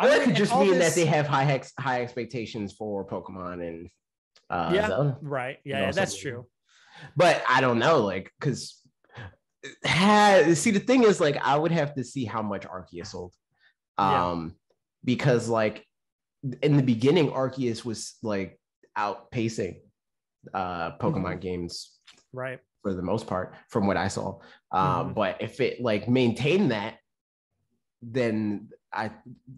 Or that could just mean this- that they have high ex- high expectations for Pokemon and uh, Yeah. Zelda. right. Yeah, know, yeah that's something- true. But I don't know, like, because see the thing is, like, I would have to see how much Arceus sold, Yeah. um, because like in the beginning, Arceus was like outpacing uh Pokemon games Right. for the most part, from what I saw. Uh, Mhm. But if it like maintained that, then I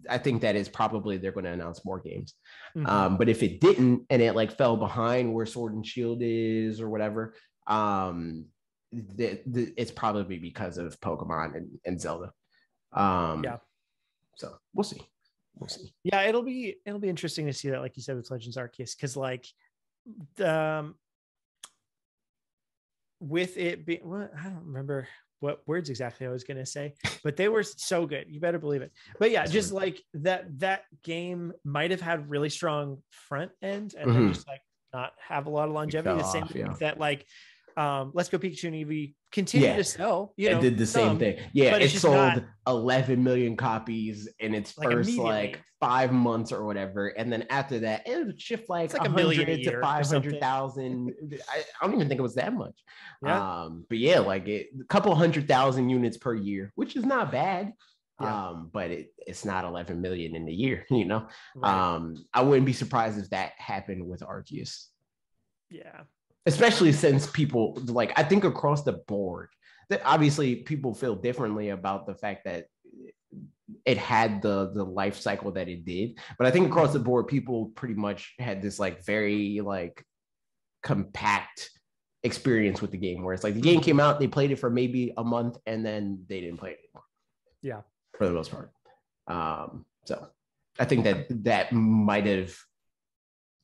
I think that is probably they're going to announce more games. Mhm. Um, but if it didn't and it like fell behind where Sword and Shield is or whatever, um, the, the, it's probably because of Pokemon and, and Zelda. Um, Yeah. So we'll see. We'll see. yeah it'll be it'll be interesting to see that like you said with legends arceus because like um with it being what i don't remember what words exactly i was going to say but they were so good you better believe it but yeah just like that that game might have had really strong front end and Mhm. then just like not have a lot of longevity the same off, yeah. that like um let's go pikachu and eevee continue Yeah. to sell you know it did the same thing. Yeah, it sold not- 11 million copies in its Like, first like five months or whatever. And then after that, it would shift like, It's like a 100 million to year or something. 500,000. I, I don't even think it was that much. Yeah. Um, but yeah, like it, a couple hundred thousand units per year, which is not bad. Yeah. Um, but it, it's not 11 million in a year, you know. Right. Um, I wouldn't be surprised if that happened with Arceus yeah especially since people like I think across the board that obviously people feel differently about the fact that it had the the life cycle that it did. But I think across the board people pretty much had this like very like compact experience with the game where it's like the game came out they played it for maybe a month and then they didn't play it anymore. Yeah. for the most part. Um so I think that that might have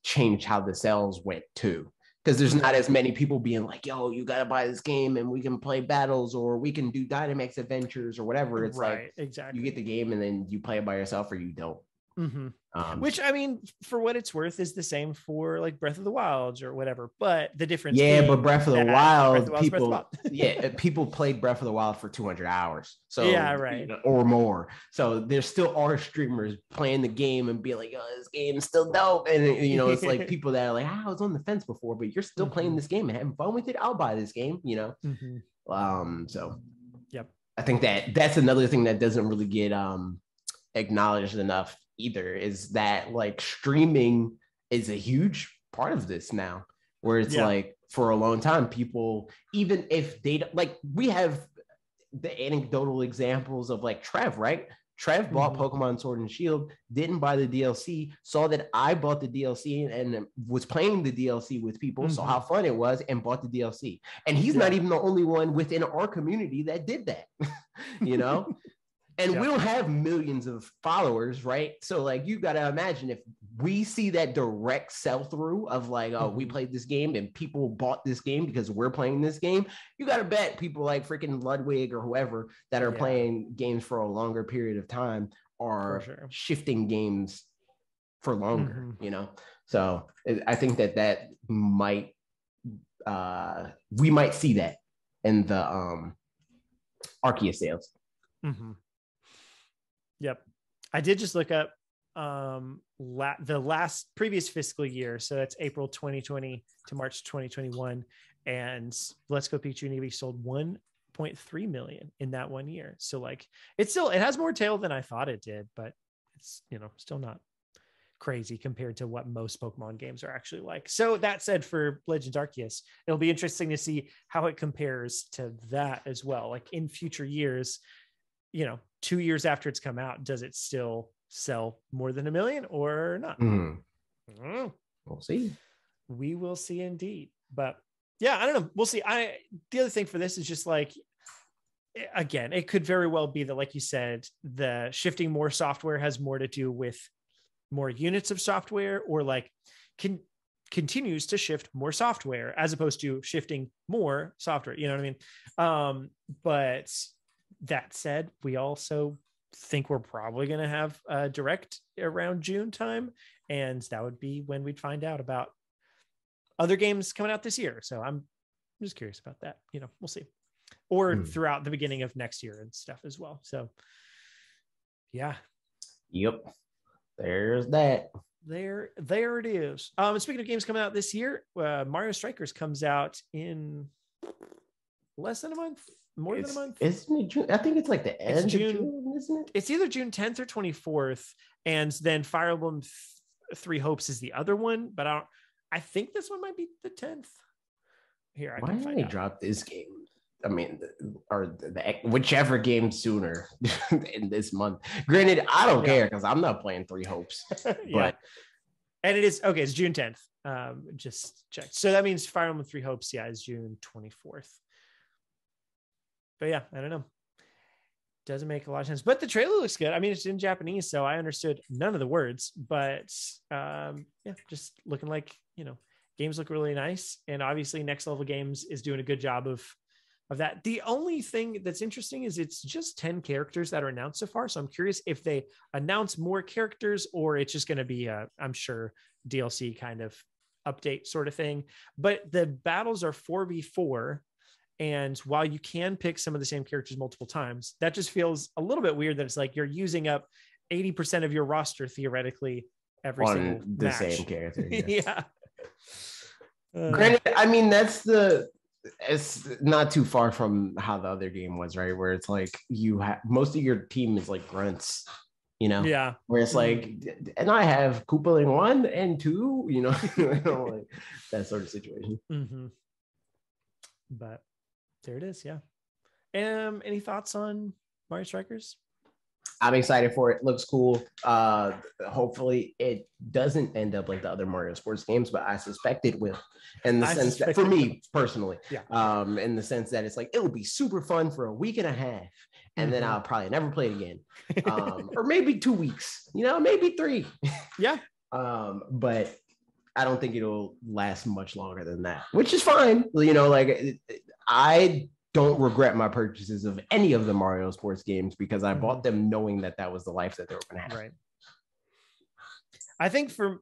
changed how the sales went too because there's mm-hmm. not as many people being like, "Yo, you gotta buy this game and we can play battles or we can do Dynamax adventures or whatever." It's right like exactly you get the game and then you play it by yourself or you don't. Mhm. Um, which I mean, for what it's worth, is the same for like Breath of the Wilds or whatever. But the difference, yeah, but Breath of the Wild, of the Wild's Breath of the people, Wild. yeah, people played Breath of the Wild for 200 hours, so Yeah, you right. know, or more. So there still are streamers playing the game and be like, "Oh, this game's still dope," and you know, it's like people that are like, "Ah, "I was on the fence before, but you're still playing Mhm. this game and having fun with it. I'll buy this game," you know. Mhm. Um, so Yep. I think that that's another thing that doesn't really get um acknowledged enough either is that like streaming is a huge part of this now, where it's Yeah. like for a long time, people, even if they like we have the anecdotal examples of like Trev, right? Trev bought Mhm. Pokemon Sword and Shield, didn't buy the DLC, saw that I bought the DLC and was playing the DLC with people, saw Mhm. how fun it was, and bought the DLC. And he's not even the only one within our community that did that, you know? and Yeah. we don't have millions of followers, right? So, like, you got to imagine if we see that direct sell through of like, oh, we Mhm. played this game and people bought this game because we're playing this game, you got to bet people like freaking Ludwig or whoever that are Yeah. playing games for a longer period of time are sure. shifting games for longer, Mhm. you know? So, I- think that that might, uh, we might see that in the um, Arceus sales. Mhm. Yep. I did just look up um la- the last previous fiscal year. So that's April 2020 to March 2021. And Let's Go Pikachu and Eevee sold 1.3 million in that one year. So like it's still it has more tail than I thought it did, but it's you know still not crazy compared to what most Pokemon games are actually like. So that said, for Legends Arceus, it'll be interesting to see how it compares to that as well. Like in future years, you know, two years after it's come out, does it still sell more than a million or not? Mhm. Mm, We'll see. We will see indeed. But yeah, I don't know. We'll see. I the other thing for this is just like again, it could very well be that, like you said, the shifting more software has more to do with more units of software or like can continues to shift more software as opposed to shifting more software. You know what I mean? Um, but that said, we also think we're probably going to have a direct around June time, and that would be when we'd find out about other games coming out this year. So I'm just curious about that. You know, we'll see, or Hmm. throughout the beginning of next year and stuff as well. So yeah, Yep. There's that. there there it is. Um, speaking of games coming out this year, uh, Mario Strikers comes out in less than a month, more It's- than a month. Isn't it June? I think it's like the It's end June. of June, isn't it? it's either June 10th or 24th, and then Fire Emblem Th- Three Hopes is the other one, but I don't. I think this one might be the 10th. Here, I Why can didn't they out. drop this game? I mean, or the, the whichever game sooner in this month. Granted, I don't Yeah. care because I'm not playing Three Hopes. yeah, But and it is okay. It's June 10th. Um, just checked. So that means Fire Emblem Three Hopes, yeah, is June 24th. But yeah, I don't know. Doesn't make a lot of sense, but the trailer looks good. I mean, it's in Japanese, so I understood none of the words, but um, yeah, just looking like you know, games look really nice, and obviously, Next Level Games is doing a good job of of that. The only thing that's interesting is it's just 10 characters that are announced so far. So I'm curious if they announce more characters or it's just going to be a, I'm sure, DLC kind of update sort of thing. But the battles are 4v4. And while you can pick some of the same characters multiple times, that just feels a little bit weird that it's like you're using up 80% of your roster theoretically every single on the match. same character. yeah. yeah. Uh, Granted, I mean that's the it's not too far from how the other game was, right? Where it's like you have most of your team is like grunts, you know. yeah. Where it's like, and I have Koopaling one and two, you know, like that sort of situation. hmm But there it is. Yeah. Um, any thoughts on Mario Strikers? I'm excited for it. Looks cool. Uh, hopefully, it doesn't end up like the other Mario sports games, but I suspect it will. In the I sense that, for me personally, Yeah. um, in the sense that it's like it'll be super fun for a week and a half, and then Mhm. I'll probably never play it again, um, or maybe two weeks. You know, maybe three. yeah. um, but I don't think it'll last much longer than that, which is fine. You know, like it- it- I don't regret my purchases of any of the Mario sports games because I bought them knowing that that was the life that they were going to have. Right. I think for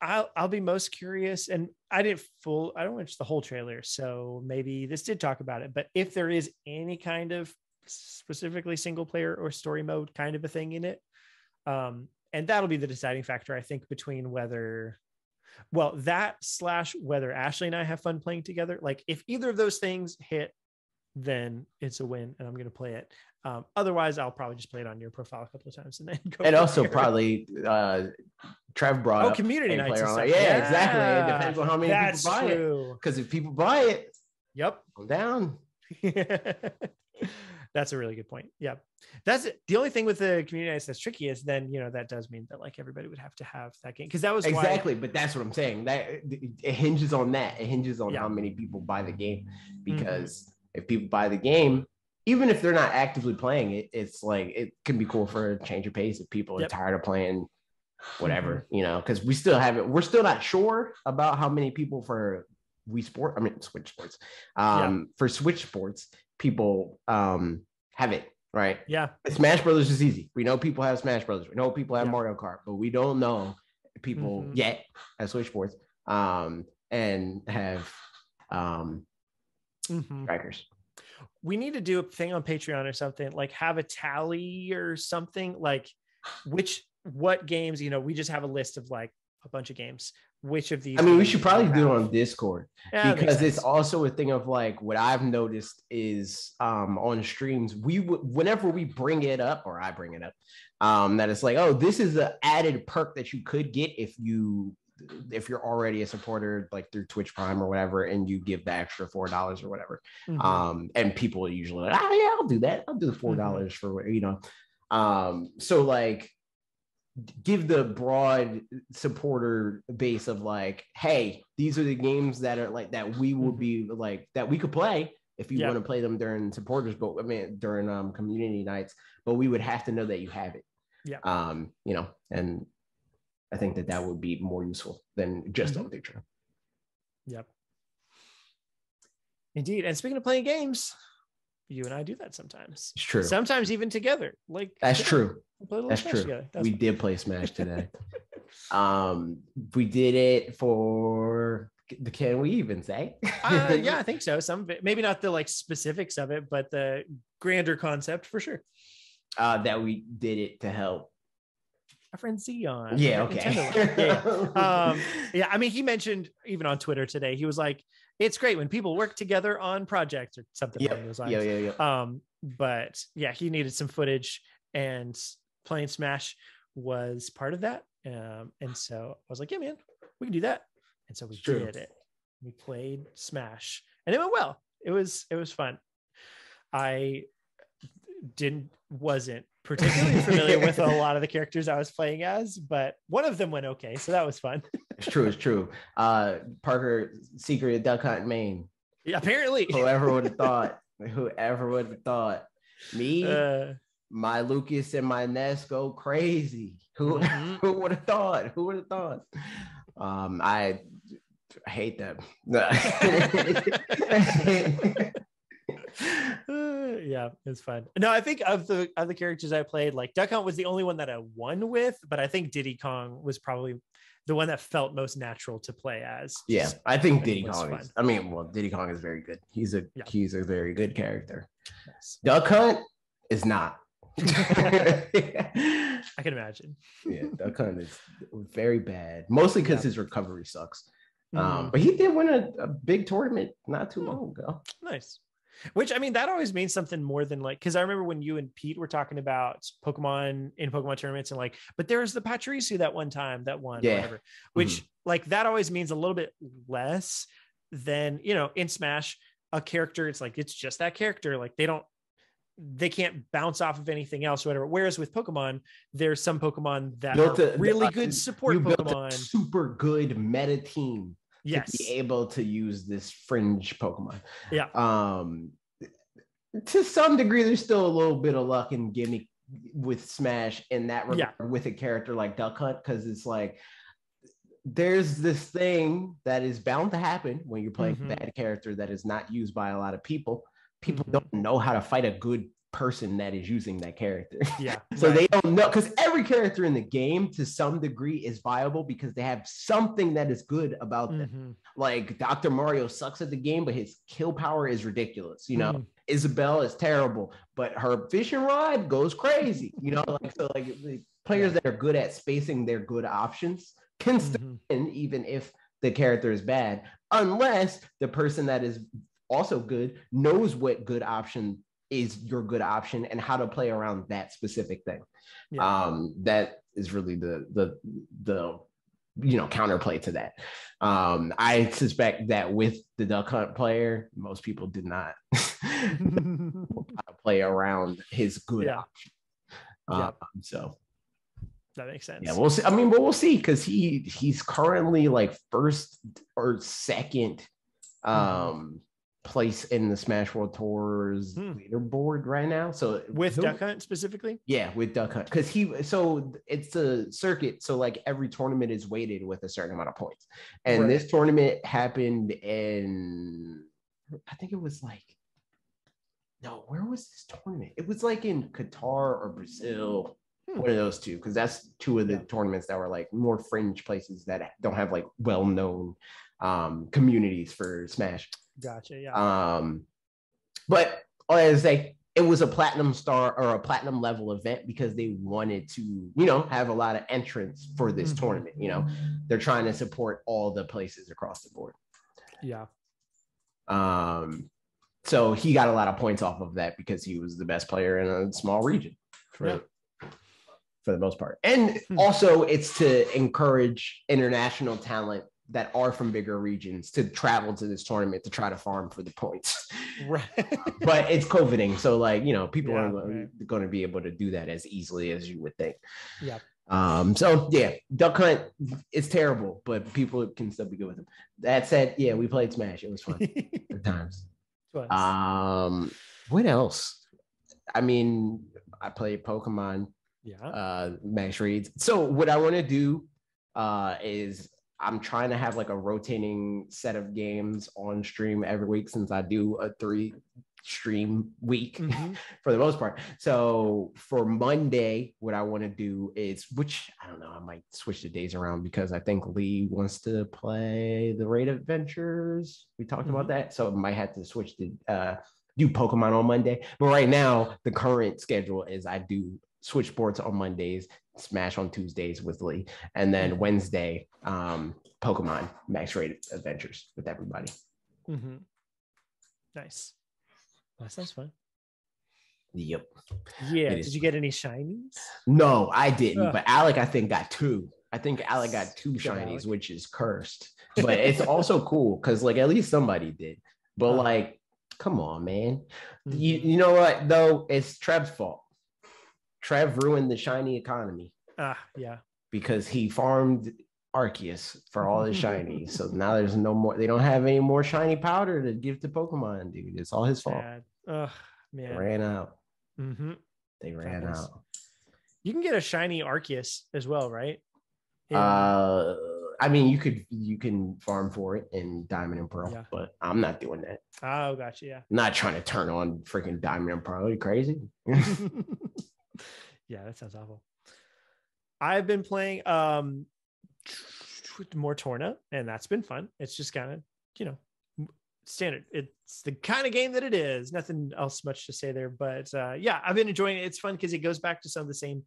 I'll I'll be most curious, and I didn't full I don't watch the whole trailer, so maybe this did talk about it. But if there is any kind of specifically single player or story mode kind of a thing in it, um, and that'll be the deciding factor, I think, between whether well that slash whether Ashley and I have fun playing together. Like if either of those things hit, then it's a win, and I'm going to play it. Um, otherwise, I'll probably just play it on your profile a couple of times and then go. And also there. probably uh Trev brought Oh, up community nights. and Yeah, exactly. It depends on how many That's people buy it. Because if people buy it, Yep. I'm down. that's a really good point. Yeah. That's it. The only thing with the community nights that's tricky is then, you know, that does mean that like everybody would have to have that game. Cause that was why- Exactly, but that's what I'm saying. That it hinges on that. It hinges on Yeah. how many people buy the game. Mm-hmm. Because if people buy the game, even if they're not actively playing it, it's like it can be cool for a change of pace if people are Yep. Mm-hmm. tired of playing whatever, you know, because we still haven't, we're still not sure about how many people for Wii Sport, I mean Switch Sports. Um for Switch Sports, people um have it, right? yeah. Smash Brothers is easy. We know people have Smash Brothers. We know people have Yeah. Mario Kart, but we don't know people Mhm. yet at Switch Sports um, and have um, Mhm. strikers. We need to do a thing on Patreon or something like have a tally or something like which, what games, you know, we just have a list of like a bunch of games. Which of these? I mean, we should probably do it on Discord Yeah, because it's also a thing of like what I've noticed is um, on streams, we w- whenever we bring it up or I bring it up, um, that it's like, oh, this is an added perk that you could get if you if you're already a supporter like through Twitch Prime or whatever, and you give the extra four dollars or whatever. Mhm. um and people are usually like ah yeah i'll do that i'll do the four dollars for you know um so like give the broad supporter base of like hey these are the games that are like that we will Mhm. be like that we could play if you Yeah. want to play them during supporters but i mean during um community nights but we would have to know that you have it Yeah. um you know and i think that that would be more useful than just Mhm. on patreon Yep. Indeed. And speaking of playing games, you and I do that sometimes. It's true. Sometimes even together. Like That's today, true. we play a little That's true. That's we fun. did play Smash today. um, we did it for the Can We Even say? uh, yeah, I think so. Some of it, maybe not the like specifics of it, but the grander concept for sure. uh, that we did it to help. Our friend Zion. Yeah, okay. Yeah, yeah. Um, yeah, I mean, he mentioned even on Twitter today, he was like, it's great when people work together on projects or something Yep. along those lines. yeah, yeah, yeah. Um, but yeah, he needed some footage and playing Smash was part of that. Um, and so I was like, yeah, man, we can do that. And so we It's true. did it. We played Smash and it went well. It was it was fun. I didn't wasn't particularly familiar with a lot of the characters I was playing as, but one of them went okay, so that was fun. It's true. It's true. Uh, Parker, secret of duck hunt main. Yeah, apparently, Whoever would have thought? Whoever would have thought? Me, uh, my Lucas, and my Ness go crazy. Who mhm. who would have thought? Who would have thought? Um, I hate them. Uh, yeah, it's fun. No, I think of the of the characters I played, like Duck Hunt was the only one that I won with, but I think Diddy Kong was probably the one that felt most natural to play as. yeah, Just- I think Diddy Kong. Is, I mean, well, Diddy Kong is very good. He's a Yeah. he's a very good character. yes, Duck Hunt is not. I can imagine. Yeah, Duck Hunt is very bad. Mostly because Yeah. his recovery sucks. Mhm. Um, but he did win a, a big tournament not too long ago. Nice. Which I mean, that always means something more than like, because I remember when you and Pete were talking about Pokemon in Pokemon tournaments and like, but there was the Pachirisu that one time that one, Yeah. whatever. Which like that always means a little bit less than you know in Smash a character. It's like it's just that character. Like they don't, they can't bounce off of anything else, or whatever. Whereas with Pokemon, there's some Pokemon that Built are a- really uh, good support you built a Pokemon. super good meta team Yes. to be able to use this fringe Pokemon. Yeah. Um, to some degree, there's still a little bit of luck and gimmick with Smash in that regard Yeah. with a character like Duck Hunt because it's like there's this thing that is bound to happen when you're playing Mhm. a bad character that is not used by a lot of people. People Mhm. don't know how to fight a good person that is using that character. Yeah. So right. they don't know because every character in the game to some degree is viable because they have something that is good about them. Mhm. Like Dr. Mario sucks at the game, but his kill power is ridiculous. You know, Mhm. Isabelle is terrible, but her fishing rod goes crazy. You know, like so like the players that are good at spacing their good options can still Mhm. win even if the character is bad, unless the person that is also good knows what good option is your good option and how to play around that specific thing. Yeah. Um, that is really the the the you know counterplay to that. Um, I suspect that with the duck hunt player, most people did not play around his good Yeah. option. Yeah. Um, so that makes sense. yeah, we'll see. I mean, but we'll see because he he's currently like first or second um place in the Smash World Tours Hmm. leaderboard right now. So with Duck Hunt specifically. yeah, with Duck Hunt. Because he so it's a circuit. So like every tournament is weighted with a certain amount of points. And Right. this tournament happened in I think it was like no, where was this tournament? It was like in Qatar or Brazil. Hmm. One of those two, because that's two of the Yeah. tournaments that were like more fringe places that don't have like well-known um communities for Smash. Gotcha. Yeah. Um, but as like it was a platinum star or a platinum level event because they wanted to, you know, have a lot of entrants for this Mhm. tournament. You know, they're trying to support all the places across the board. yeah. Um, so he got a lot of points off of that because he was the best player in a small region for, Yeah. for the most part. And Hmm. also it's to encourage international talent that are from bigger regions to travel to this tournament to try to farm for the points. Right. but it's coveting. So like, you know, people Yeah, aren't going to be able to do that as easily as you would think. Yeah. Um, so yeah, Duck Hunt is terrible, but people can still be good with them. That said, yeah, we played Smash. It was fun at times. Twice. Um, what else? I mean, I played Pokemon, yeah. uh, Max Raids. So what I want to do uh is I'm trying to have like a rotating set of games on stream every week since I do a three stream week Mhm. for the most part. So for Monday, what I want to do is, which I don't know, I might switch the days around because I think Lee wants to play the Raid Adventures. We talked about that, so I might have to switch to uh, do Pokemon on Monday. But right now, the current schedule is I do Switch Sports on Mondays, Smash on Tuesdays with Lee, and then Wednesday, um, Pokemon Max Raid Adventures with everybody. Mm-hmm. Nice. That sounds fun. Yep. Yeah. Did you get any shinies? No, I didn't. Ugh. But Alec, I think, got two. I think Alec got two Good shinies, Alec. which is cursed. But it's also cool because, like, at least somebody did. But Uh-huh. like, come on, man. Mm-hmm. You, you know what though? It's Trev's fault. Trev ruined the shiny economy Ah, yeah. because he farmed Arceus for all his shinies. so now there's no more. They don't have any more shiny powder to give to Pokemon, dude. It's all his fault. Sad. Ugh, They man. ran out. Mm-hmm. They ran Fabulous. out. You can get a shiny Arceus as well, right? In- Uh, I mean, you could you can farm for it in Diamond and Pearl, Yeah. but I'm not doing that. oh, gotcha. Yeah. I'm not trying to turn on freaking Diamond and Pearl. Are you crazy? yeah, that sounds awful. I've been playing um more Torna, and that's been fun. It's just kind of, you know, standard. It's the kind of game that it is. Nothing else much to say there, but uh yeah, I've been enjoying it. It's fun because it goes back to some of the same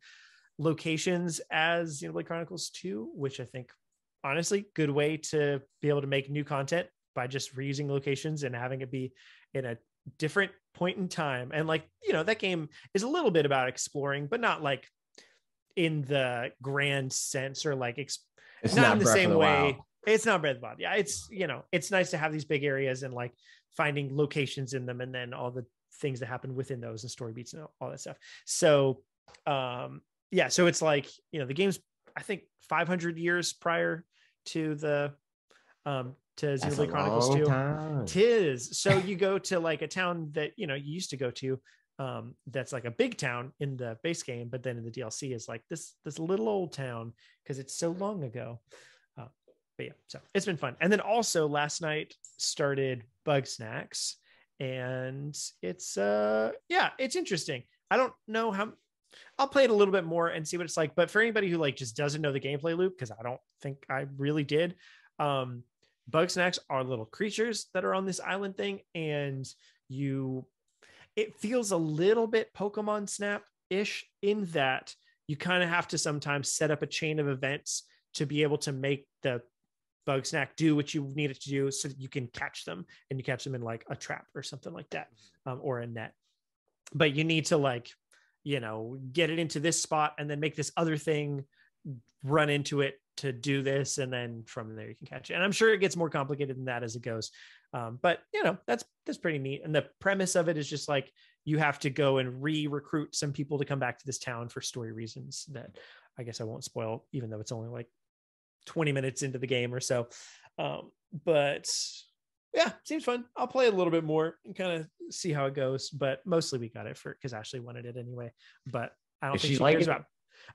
locations as Xenoblade Chronicles 2, which I think honestly, good way to be able to make new content by just reusing locations and having it be in a different point in time. And like, you know, that game is a little bit about exploring, but not like in the grand sense or like ex- It's not, in the same the way. It's not Breath of the Wild. Yeah, it's you know, it's nice to have these big areas and like finding locations in them, and then all the things that happen within those and story beats and all, all that stuff. So, um, yeah, so it's like you know, the game's I think 500 years prior to the um to That's Xenoblade Chronicles long 2. time. Tis. So you go to like a town that you know you used to go to, um, that's like a big town in the base game, but then in the DLC is like this this little old town because it's so long ago. Uh, but yeah, so it's been fun. And then also last night started Bugsnax, and it's uh yeah, it's interesting. I don't know how. I'll play it a little bit more and see what it's like. But for anybody who like just doesn't know the gameplay loop, because I don't think I really did, um, Bugsnax are little creatures that are on this island thing and you it feels a little bit pokemon snap ish in that you kind of have to sometimes set up a chain of events to be able to make the bug snack do what you need it to do so that you can catch them and you catch them in like a trap or something like that um, or a net. But you need to like you know get it into this spot and then make this other thing run into it to do this and then from there you can catch it. And i'm sure it gets more complicated than that as it goes. Um, but you know that's that's pretty neat. And the premise of it is just like you have to go and re-recruit some people to come back to this town for story reasons that i guess i won't spoil even though it's only like 20 minutes into the game or so. Um, but yeah seems fun. I'll play a little bit more and kind of see how it goes but mostly we got it for because ashley wanted it anyway. But i don't Is think she she, it? about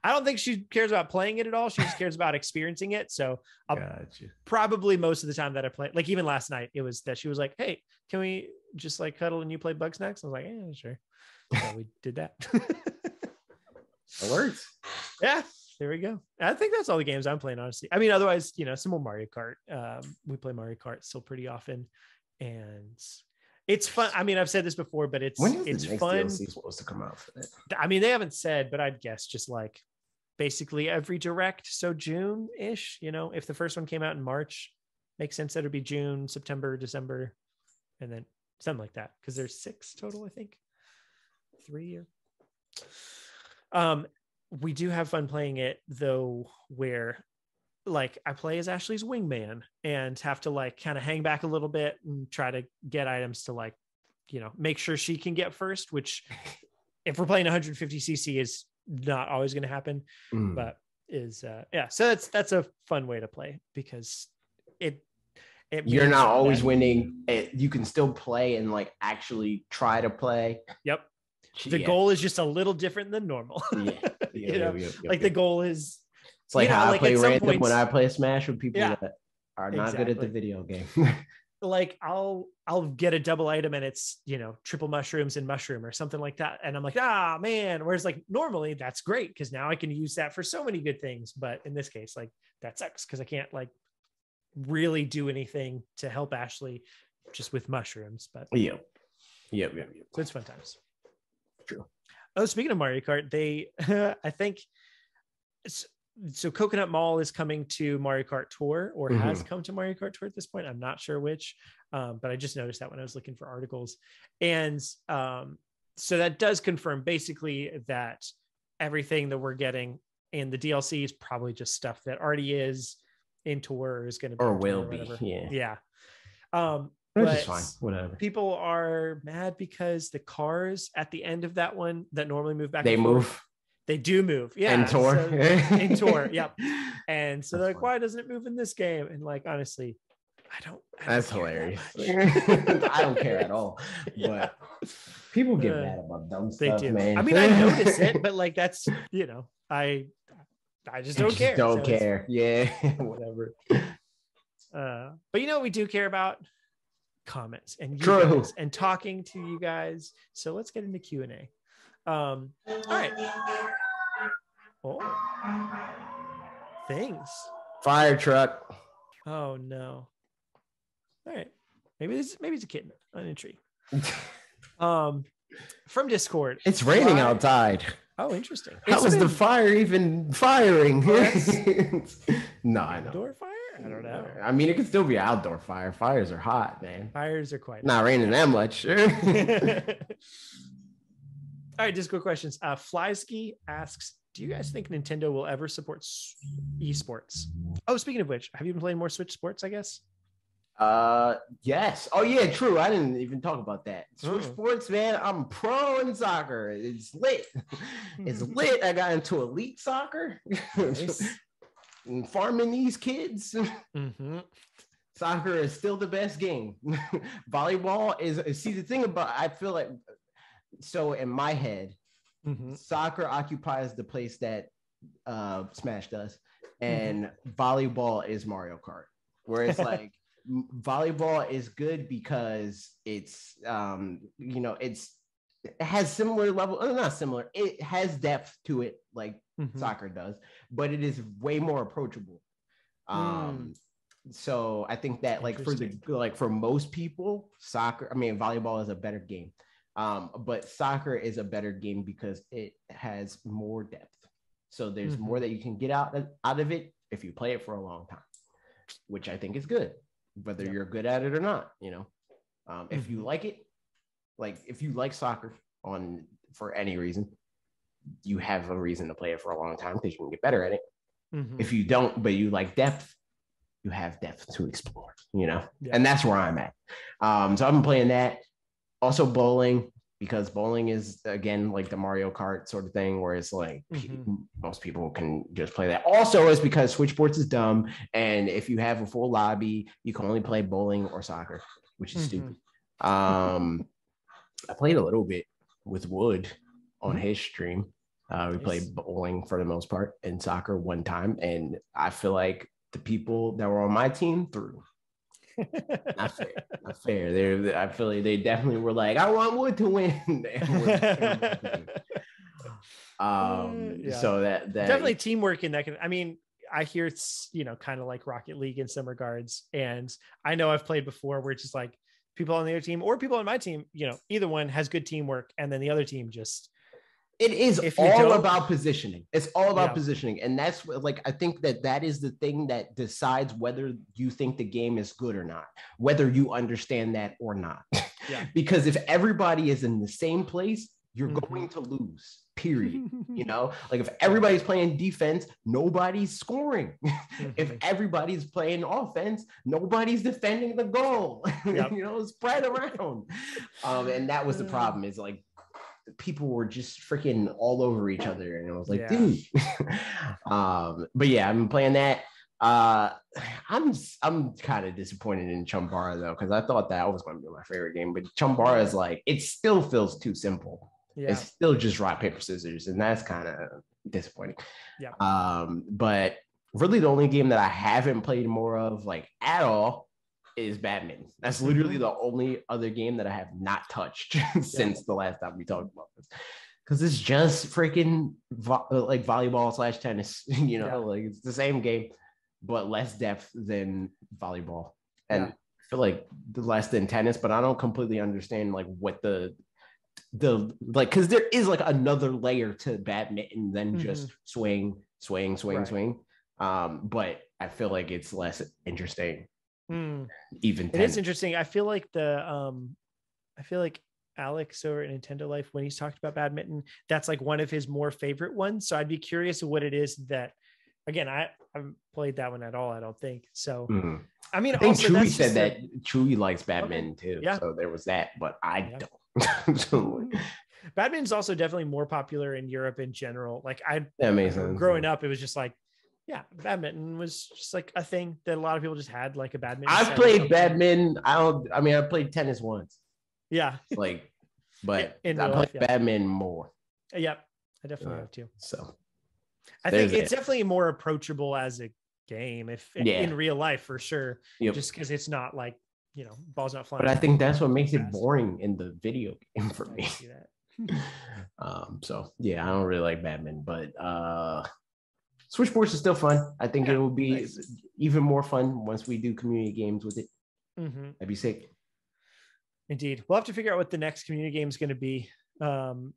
I don't think she cares about playing it at all. She just cares about experiencing it. So I'll Gotcha. probably most of the time that I play, like even last night, it was that she was like, "Hey, can we just like cuddle and you play Bugsnax?" I was like, "Yeah, sure." So we did that. It works. yeah, there we go. I think that's all the games I'm playing. Honestly, I mean, otherwise, you know, some more Mario Kart. Um, we play Mario Kart still pretty often, and it's fun. I mean, I've said this before, but it's When is it's the next fun. DLC supposed to come out for that? I mean, they haven't said, but I'd guess just like basically every direct. So June ish, you know, if the first one came out in March, makes sense that it'd be June, September, December, and then something like that. Cause there's six total, I think. Three or um we do have fun playing it though, where like I play as Ashley's wingman and have to like kind of hang back a little bit and try to get items to like, you know, make sure she can get first, which if we're playing 150cc is not always going to happen, Mm. but is uh yeah. So that's that's a fun way to play because it it You're not always that- winning. It, you can still play and like actually try to play. Yep. The Yeah. goal is just a little different than normal. Yeah. Yeah, you know, like the goal is It's like You know, how like, I play random when I play Smash with people Yeah, that are not good at the video game. like I'll I'll get a double item and it's you know triple mushrooms and mushroom or something like that, and I'm like ah man. Whereas like normally that's great because now I can use that for so many good things, but in this case like that sucks because I can't like really do anything to help Ashley just with mushrooms. But yeah, yeah, yeah. Yep. so it's fun times. True. Oh, speaking of Mario Kart, they I think so Coconut Mall is coming to Mario Kart Tour or has come to Mario Kart Tour at this point. I'm not sure which, um, but I just noticed that when I was looking for articles, and um, so that does confirm basically that everything that we're getting in the DLC is probably just stuff that already is in Tour or is going to be Or will be. Yeah. Yeah. Um, but fine. Whatever. people are mad because the cars at the end of that one that normally move back They and forth, move they do move yeah and tour. so- in tour yep and so they're like funny. why doesn't it move in this game and like honestly i don't, I don't That's that hilarious. I don't care at all. Yeah. But people get Uh, mad about dumb they stuff, do man. i mean i notice it but like that's you know i i just don't Just care Don't so care. Yeah. Whatever. uh but you know what we do care about comments and you True. guys and talking to you guys so let's get into q&a um all right oh things Fire truck. oh no all right maybe it's maybe it's a kitten i'm intrigued um from discord It's raining Why- outside. oh interesting How was the fire even firing? No, I know. indoor fire i don't know I mean, it could still be outdoor fire. Fires are hot, man. fires are quite Not raining that much. All right, Discord questions. Uh, Flyski asks, "Do you guys think Nintendo will ever support esports?" Oh, speaking of which, have you been playing more Switch sports? I guess. Uh, yes. Oh, yeah, true. I didn't even talk about that. Switch Mm. sports, man. I'm pro in soccer. It's lit. it's lit. I got into elite soccer. Nice. farming these kids. Mhm. Soccer is still the best game. Volleyball is. See, the thing about I feel like so in my head, Mhm. soccer occupies the place that uh, Smash does, and volleyball is Mario Kart. Where it's like volleyball is good because it's um, you know it's it has similar level, uh, not similar. It has depth to it, like Mhm. soccer does, but it is way more approachable. Um, so I think that like for the like for most people, soccer, I mean volleyball is a better game. Um, but soccer is a better game because it has more depth. So there's more that you can get out of, out of it if you play it for a long time, which I think is good, whether you're good at it or not. You know, um, if you Mhm. like it, like if you like soccer on for any reason, you have a reason to play it for a long time because you can get better at it. Mhm. If you don't, but you like depth, you have depth to explore, you know, Yeah. and that's where I'm at. Um, so I've been playing that. Also bowling because bowling is again like the Mario Kart sort of thing, where it's like Mhm. most people can just play that. Also, is because Switch Sports is dumb, and if you have a full lobby, you can only play bowling or soccer, which is Mhm. stupid. Um, I played a little bit with Wood on Mhm. his stream. Uh, we Nice. played bowling for the most part and soccer one time, and I feel like the people that were on my team threw. Not fair. Not fair. They're, I feel like they definitely were like, I want Wood to win. Um, Yeah. so that that Definitely teamwork in that. Can, I mean, I hear it's you know kind of like Rocket League in some regards, and I know I've played before where it's just like people on the other team or people on my team. You know, either one has good teamwork, and then the other team just It is all about positioning. It's all about Yeah. positioning, and that's what, like I think that that is the thing that decides whether you think the game is good or not, whether you understand that or not. Yeah. because if everybody is in the same place, you're Mhm. going to lose. Period. you know, like if everybody's playing defense, nobody's scoring. if Mhm. everybody's playing offense, nobody's defending the goal. Yep. you know, spread around. Um, and that was the problem. Is like people were just freaking all over each other, and I was like, Yeah. dude. um, but yeah, I'm playing that. Uh, I'm I'm kind of disappointed in Chambara though, because I thought that was going to be my favorite game, but Chambara is like it still feels too simple. Yeah. It's still just rock paper scissors, and that's kind of disappointing. Yeah. Um, but really, the only game that I haven't played more of, like at all, is badminton. That's literally the only other game that I have not touched since the last time we talked about this. Because it's just freaking vo- like volleyball slash tennis, you know, Yeah. like it's the same game, but less depth than volleyball. And Yeah. I feel like the less than tennis, but I don't completely understand like what the the like because there is like another layer to badminton than just swing, swing, swing, Mm-hmm. Right. swing. Um, but I feel like it's less interesting, Hmm. even It is interesting. I feel like the um I feel like Alex over at Nintendo Life when he's talked about badminton, that's like one of his more favorite ones. So I'd be curious what it is that again, I haven't played that one at all, I don't think. So Mhm. I mean I think also Chewy that's said just a- that Chewy likes badminton too. Yeah. So there was that, but I Yeah. don't. so badminton's also definitely more popular in Europe in general. Like I that makes sense. growing up, it was just like, yeah, badminton was just like a thing that a lot of people just had like a badminton. I've played badminton. I don't. I mean, I played tennis once, Yeah. like, but In I real played life, yeah. badminton more. Yep. I definitely Uh, have too. So I think it's that. definitely more approachable as a game if Yeah. in real life for sure. Yep. Just because it's not like you know balls not flying. but I think that's what makes it boring in the video game for I me. um, so yeah, I don't really like badminton, but uh Switch Sports is still fun. I think Yeah, it will be nice. even more fun once we do community games with it. Mhm. That'd be sick. Indeed, we'll have to figure out what the next community game is going to be. Um,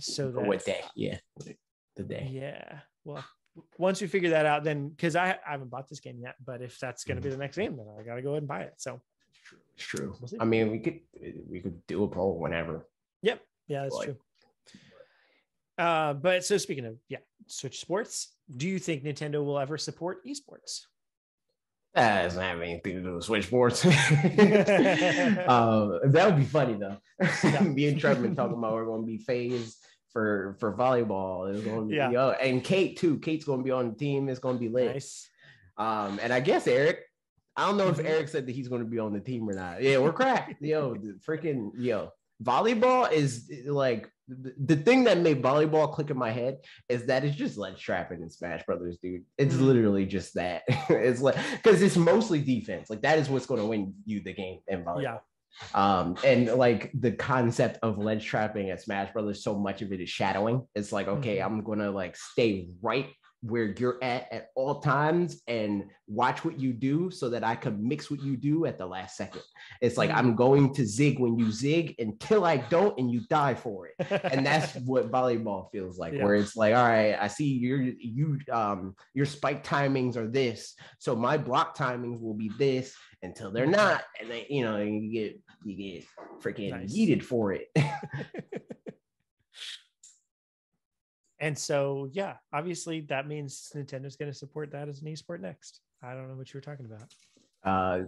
so that what day? Yeah, the day. yeah, well, once we figure that out, then because I, I haven't bought this game yet, but if that's going to be Mm-hmm. the next game, then I got to go ahead and buy it. So It's true. We'll. I mean, we could we could do a poll whenever. Yep. Yeah, that's Like- true. Uh, but so speaking of yeah, Switch Sports, do you think Nintendo will ever support esports? That doesn't have anything to do with Switch Sports. uh, that would be funny though. Yeah. Me and Trevor talking about we're going to be phased for for volleyball. It's going to be Yeah. yo, and Kate too. Kate's going to be on the team. It's going to be lit. Nice. Um, and I guess Eric. I don't know if Mhm. Eric said that he's going to be on the team or not. Yeah, we're cracked. yo, freaking yo, volleyball is like the, thing that made volleyball click in my head is that it's just like trapping in Smash Brothers, dude. It's Mhm. literally just that. it's like because it's mostly defense. Like that is what's going to win you the game in volleyball. Yeah. Um, and like the concept of ledge trapping at Smash Brothers, so much of it is shadowing. It's like, okay, Mhm. I'm gonna like stay right where you're at at all times and watch what you do so that I can mix what you do at the last second. It's like. I'm going to zig when you zig until I don't and you die for it. And that's what volleyball feels like, Yeah. where it's like, all right, I see your you um your spike timings are this, so my block timings will be this until they're Mhm. not, and then you know you get you get freaking Nice. yeeted for it. and so yeah, obviously that means Nintendo's going to support that as an esport next. I don't know what you were talking about. uh,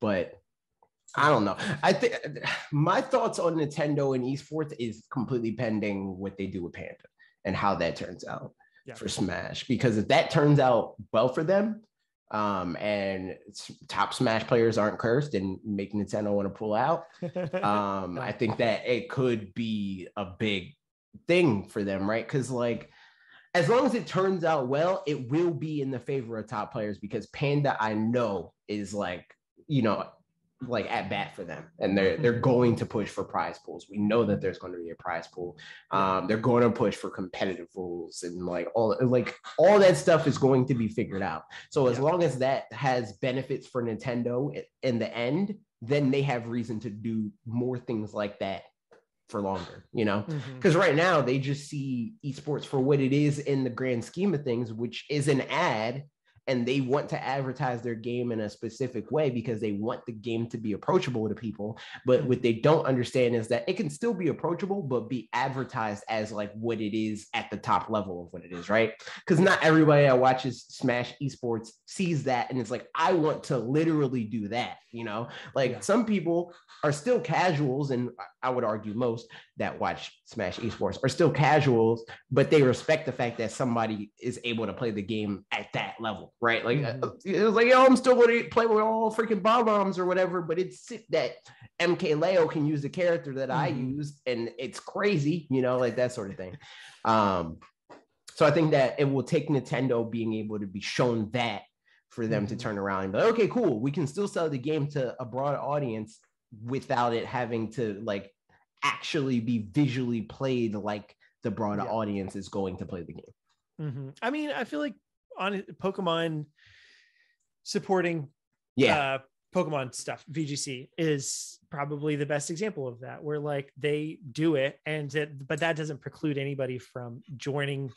but I don't know. I think my thoughts on Nintendo and esports is completely pending what they do with Panda and how that turns out Yeah. for Smash. Because if that turns out well for them, um, and top Smash players aren't cursed and make Nintendo want to pull out, um, I think that it could be a big thing for them, right? Because like as long as it turns out well, it will be in the favor of top players because Panda, I know, is like, you know, like at bat for them. And they're they're going to push for prize pools. We know that there's going to be a prize pool. Um, they're going to push for competitive rules and like all like all that stuff is going to be figured out. So as Yeah. long as that has benefits for Nintendo in the end, then they have reason to do more things like that for longer, you know? Mm-hmm. Because right now they just see esports for what it is in the grand scheme of things, which is an ad, and they want to advertise their game in a specific way because they want the game to be approachable to people. But what they don't understand is that it can still be approachable, but be advertised as like what it is at the top level of what it is, right? Because not everybody that watches Smash esports sees that and it's like, I want to literally do that, you know? Like Yeah. some people are still casuals, and I- I would argue most that watch Smash Esports are still casuals, but they respect the fact that somebody is able to play the game at that level, right? Like mm-hmm. it was like, yo, I'm still going to play with all freaking bombs or whatever, but it's that MKLeo can use the character that mm-hmm. I use, and it's crazy, you know, like that sort of thing. Um, so I think that it will take Nintendo being able to be shown that for them to mm-hmm. turn around and be like, okay, cool, we can still sell the game to a broad audience without it having to like actually be visually played like the broader yeah. audience is going to play the game. Mm-hmm. I mean, I feel like on Pokemon supporting yeah uh, Pokemon stuff, VGC is probably the best example of that, where like they do it, and it, but that doesn't preclude anybody from joining,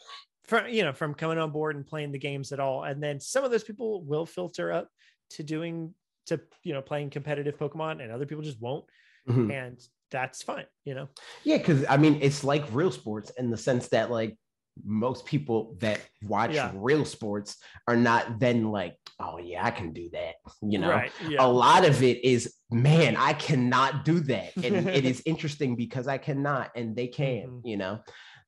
from you know, from coming on board and playing the games at all. And then some of those people will filter up to doing to you know playing competitive Pokemon, and other people just won't. Mm-hmm. And that's fine, you know? Yeah, because I mean, it's like real sports in the sense that, like, most people that watch yeah. real sports are not then like, oh, yeah, I can do that. You know, right, yeah. a lot of it is, man, I cannot do that. And it is interesting because I cannot and they can, mm-hmm. you know?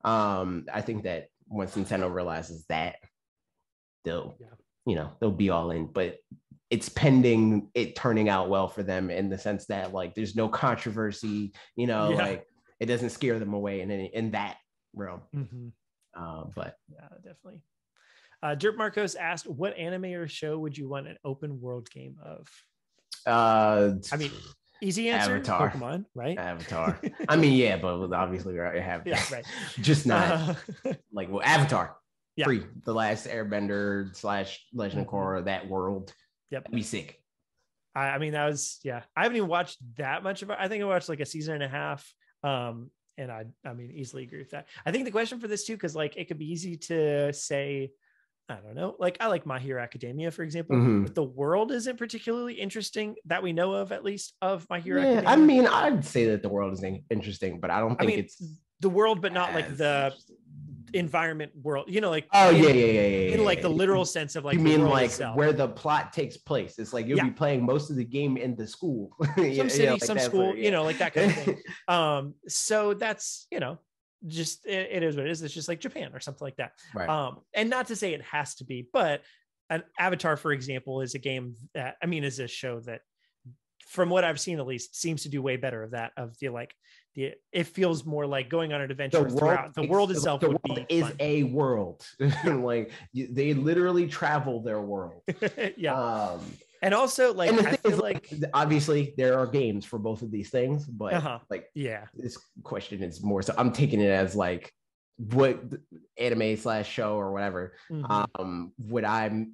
Um, I think that once Nintendo realizes that, they'll, yeah. you know, they'll be all in. But it's pending it turning out well for them in the sense that like there's no controversy, you know, yeah. like it doesn't scare them away in any, in that realm. Mm-hmm. Uh, but yeah, definitely. Uh, Dirt Marcos asked, "What anime or show would you want an open world game of?" Uh, I mean, easy answer. Avatar, Pokemon, right? Avatar. I mean, yeah, but obviously we have yeah, right. just not uh, like well, Avatar. Yeah. Free, the last Airbender slash Legend mm-hmm. of Korra, that world. Yep. That'd be. I, I mean, that was yeah. I haven't even watched that much of it. I think I watched like a season and a half. Um, and I I mean easily agree with that. I think the question for this too, because like it could be easy to say, I don't know, like I like My Hero Academia, for example, mm-hmm. but the world isn't particularly interesting that we know of, at least of My Hero yeah, Academia. I mean, I'd say that the world is interesting, but I don't think I mean, it's the world, but not like the environment world you know like oh in, yeah, yeah yeah yeah in like the literal sense of like you mean like itself. where the plot takes place it's like you'll yeah. be playing most of the game in the school some yeah, city like some school yeah. you know like that kind of thing um so that's you know just it, it is what it is it's just like japan or something like that right. um and not to say it has to be but an avatar for example is a game that i mean is a show that from what I've seen at least, seems to do way better of that. Of the like, the it feels more like going on an adventure the throughout. The world itself the world is fun. a world. like they literally travel their world. yeah. Um, and also like and I feel is, like obviously there are games for both of these things, but uh-huh. like yeah, this question is more so I'm taking it as like what anime slash show or whatever mm-hmm. um would i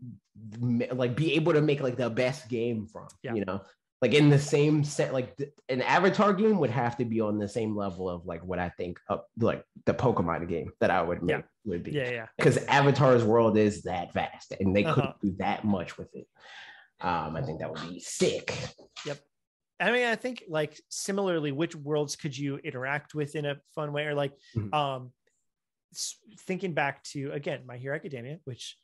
like be able to make like the best game from yeah. you know like in the same set like an avatar game would have to be on the same level of like what i think of like the pokemon game that i would make yeah. would be yeah yeah because avatar's world is that vast and they uh-huh. couldn't do that much with it um i think that would be sick yep I mean, I think like similarly, which worlds could you interact with in a fun way, or like, mm-hmm. um, thinking back to again, My Hero Academia, which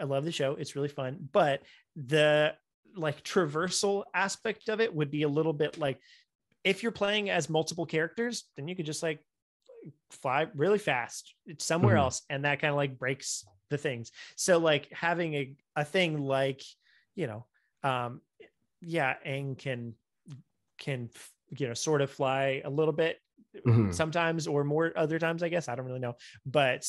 I love the show. It's really fun, but the like traversal aspect of it would be a little bit like if you're playing as multiple characters, then you could just like fly really fast somewhere mm-hmm. else, and that kind of like breaks the things. So like having a a thing like you know, um, yeah, Aang can can you know sort of fly a little bit mm-hmm. sometimes or more other times i guess i don't really know but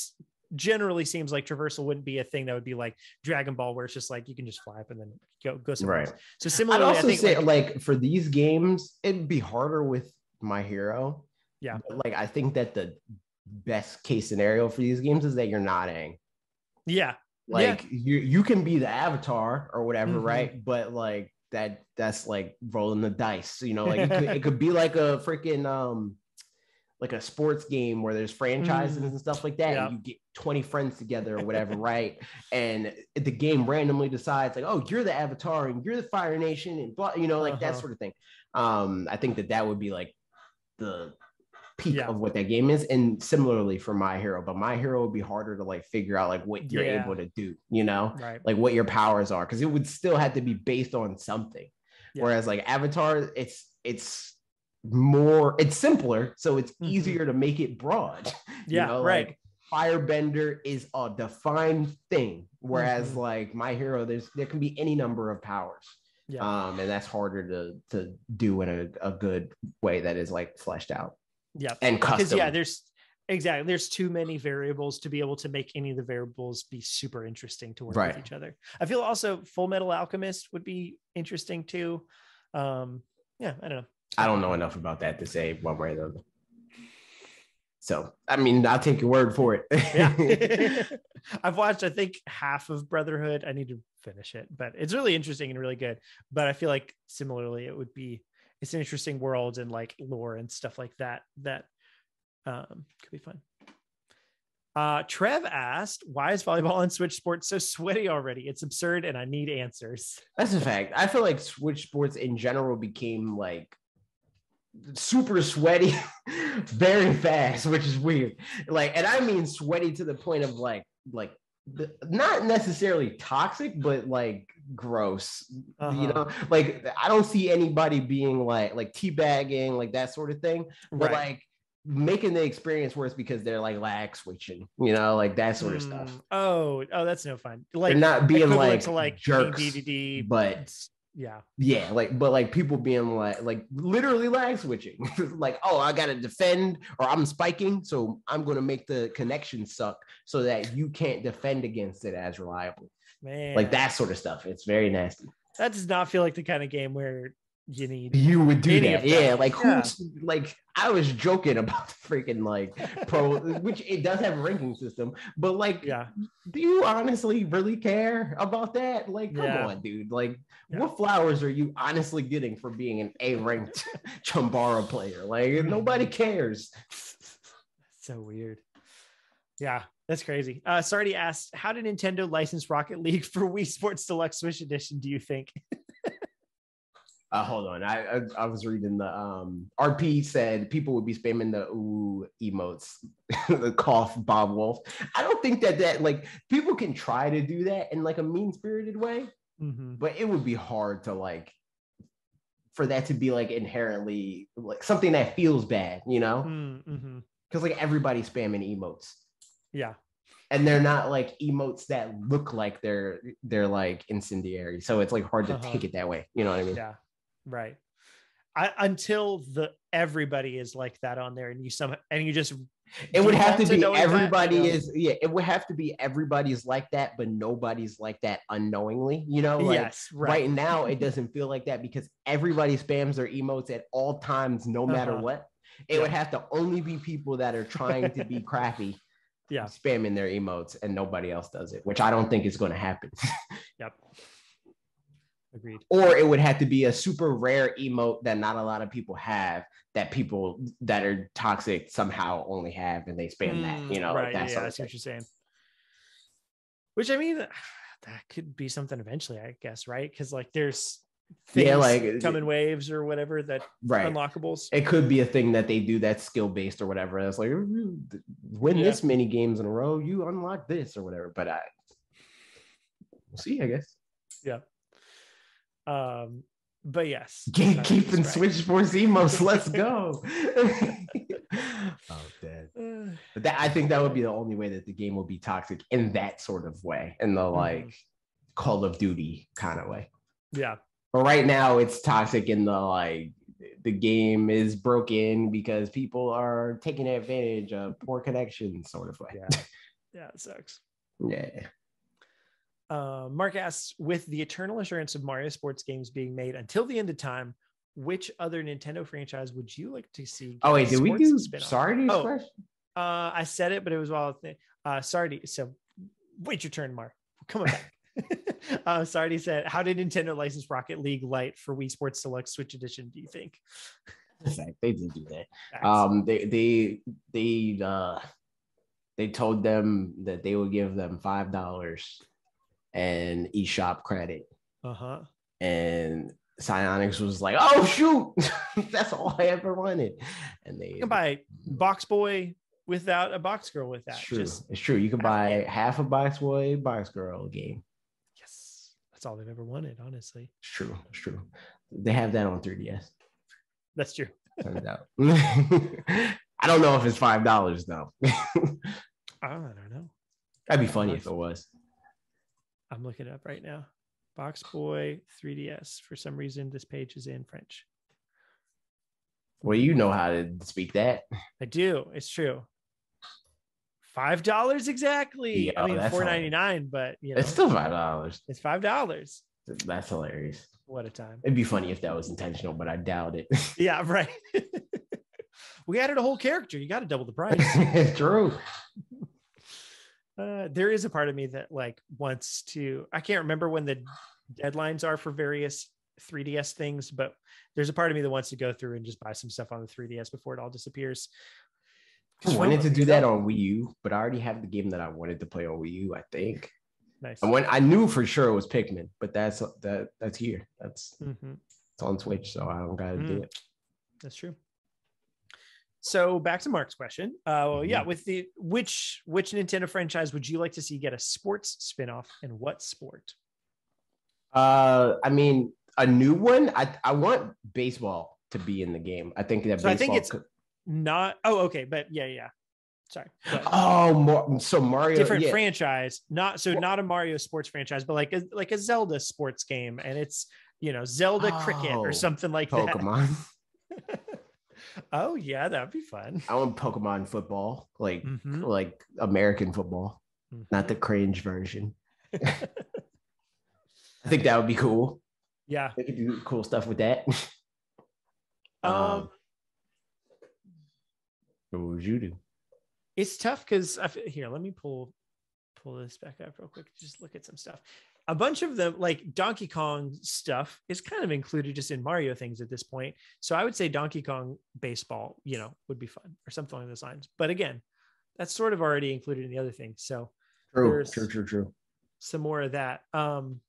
generally seems like traversal wouldn't be a thing that would be like Dragon Ball, where it's just like you can just fly up and then go go somewhere right. else. So similarly, I'd also I think say like, like, for these games, it'd be harder with My Hero. Yeah, but like I think that the best case scenario for these games is that you're not Aang. Yeah, like yeah. you you can be the Avatar or whatever, mm-hmm. right? But like that that's like rolling the dice. You know, like it could, it could be like a freaking um like a sports game where there's franchises mm. and stuff like that, yeah. and you get 20 friends together or whatever, right? And the game randomly decides like, oh, you're the Avatar and you're the Fire Nation and blah, you know, like uh-huh. that sort of thing. Um, I think that that would be like the peak yeah. of what that game is. And similarly for My Hero, but My Hero would be harder to like figure out like what you're yeah. able to do, you know, right. like what your powers are, because it would still have to be based on something. Whereas like Avatar, it's it's more it's simpler so it's Mhm. easier to make it broad You Yeah, know, right. like, firebender is a defined thing whereas Mhm. like my hero there's there can be any number of powers Yeah. um and that's harder to to do in a, a good way that is like fleshed out yeah. and Because custom yeah, there's exactly there's too many variables to be able to make any of the variables be super interesting to work Right. with each other. I feel also Fullmetal Alchemist would be interesting too. Um, yeah, I don't know. I don't know enough about that to say one way or the other. So, I mean, I'll take your word for it. Yeah. I've watched, I think, half of Brotherhood. I need to finish it, but it's really interesting and really good. But I feel like similarly, it would be it's an interesting world and like lore and stuff like that that um could be fun. Uh Trev asked, why is volleyball on Switch Sports so sweaty already? It's absurd and I need answers. That's a fact. I feel like Switch sports in general became like super sweaty very fast, which is weird. Like, and I mean sweaty to the point of like, like the, not necessarily toxic, but like gross. Uh-huh. You know, like I don't see anybody being like like teabagging, like that sort of thing. But Right. like making the experience worse because they're like lag switching, you know, like that sort of stuff. Mm, Oh, oh, that's no fun. Like They're not being like, like jerks, DDD, but yeah. yeah, like but like people being like like literally lag switching. like, oh, I gotta defend or I'm spiking, so I'm gonna make the connection suck so that you can't defend against it as reliably. Man. Like that sort of stuff. It's very nasty. That does not feel like the kind of game where you need You would do that. that. Yeah, like Yeah. who's like I was joking about the freaking like pro which it does have a ranking system, but like yeah. do you honestly really care about that? Like, come Yeah. on, dude. Like, Yeah. what flowers are you honestly getting for being an A ranked Chambara player? Like, nobody cares. so weird. Yeah, that's crazy. Uh Sardi asked, how did Nintendo license Rocket League for Wii Sports Deluxe Switch Edition, do you think? Uh, hold on. I, I I was reading the um RP said people would be spamming the ooh emotes, the cough Bob Wolf. I don't think that that like people can try to do that in like a mean spirited way, Mhm. but it would be hard to like for that to be like inherently like something that feels bad, you know? Mm, mhm. because like everybody's spamming emotes Yeah. and they're not like emotes that look like they're they're like incendiary so it's like hard to Uh-huh. take it that way you know what i mean Yeah. Right. I, until the everybody is like that on there and you some and you just it would have to default be everybody know? is yeah it would have to be everybody's like that but nobody's like that unknowingly you know like yes right. right now it doesn't feel like that because everybody spams their emotes at all times no matter Uh-huh. what it would have to only be people that are trying to be crappy Yeah. spamming their emotes and nobody else does it which i don't think is going to happen Yep. Agreed. or it would have to be a super rare emote that not a lot of people have that people that are toxic somehow only have and they spam that you Mm, know right? that yeah, sort I of see thing. what you're saying. Which I mean, that could be something eventually, I guess, right? Because like there's things Yeah, like- come in waves or whatever that right unlockables. it could be a thing that they do that's skill based or whatever it's like "Ooh, win Yeah. this many games in a row you unlock this or whatever but i we'll see i guess Um, but yes, gatekeeping right. switch sports emotes let's go oh dad Uh, but that i think that would be the only way that the game will be toxic in that sort of way in the Mm-hmm. like call of duty kind of way yeah, But right now it's toxic in the like the game is broken because people are taking advantage of poor connections sort of way. yeah, yeah. It sucks. Yeah. Uh, Mark asks, with the eternal assurance of Mario sports games being made until the end of time, which other Nintendo franchise would you like to see? Oh wait, did we do spin-off? sorry Oh. question? Uh, I said it, but it was while uh, Sardi. So wait your turn, Mark. Come on back. uh, Sardi said, "How did Nintendo license Rocket League Lite for Wii Sports Select Switch Edition? Do you think?" They did do that. Um, they they they uh they told them that they would give them five dollars and eShop credit, uh huh. and Psyonix was like, "Oh shoot, that's all I ever wanted," and they You can buy BoxBoy without a BoxGirl with that. It's true. Just it's true. You can buy half a box boy, box girl game. yes, that's all they've ever wanted. Honestly, It's true. It's true. They have that on 3DS. that's true. Turns out. I don't know if it's five dollars though. I don't know. That'd be funny if it was. I'm looking it up right now. BoxBoy 3DS. For some reason, this page is in French. Well, you know how to speak that. I do. It's true. Five dollars exactly. Yeah, I mean, four ninety nine, but you know, It's still five dollars. it's five dollars. That's hilarious. What a time. It'd be funny if that was intentional, but I doubt it. Yeah, right. we added a whole character. You got to double the price. it's true. Uh, there is a part of me that like wants to. I can't remember when the deadlines are for various 3DS things, but there's a part of me that wants to go through and just buy some stuff on the 3DS before it all disappears. I wanted to do that on Wii U, but I already have the game that I wanted to play on Wii U. I think. Nice. When I knew for sure it was Pikmin, but that's that that's here. That's Mhm. it's on Switch, so I don't gotta do Mm. it. That's true. So back to Mark's question. Uh, well, yeah, with the which which Nintendo franchise would you like to see get a sports spin-off and what sport? Uh, I mean, a new one. I I want baseball to be in the game. I think that So I think it's- could- Not oh okay, but yeah, yeah. Sorry. Ahead. oh, more, so Mario. different yeah. franchise, not so Well- not a Mario sports franchise, but like a like a Zelda sports game, and it's you know Zelda cricket Oh, or something like that. Pokemon. that. oh yeah, that'd be fun. I want Pokemon football, like Mhm. like American football, not the cringe version. I think that would be cool. yeah. They could do cool stuff with that. Um, what would you do? it's tough because here let me pull pull this back up real quick just look at some stuff a bunch of them like donkey kong stuff is kind of included just in mario things at this point. So i would say donkey kong baseball you know would be fun or something along those lines. But again that's sort of already included in the other things. So True, true, true, true. some more of that. Um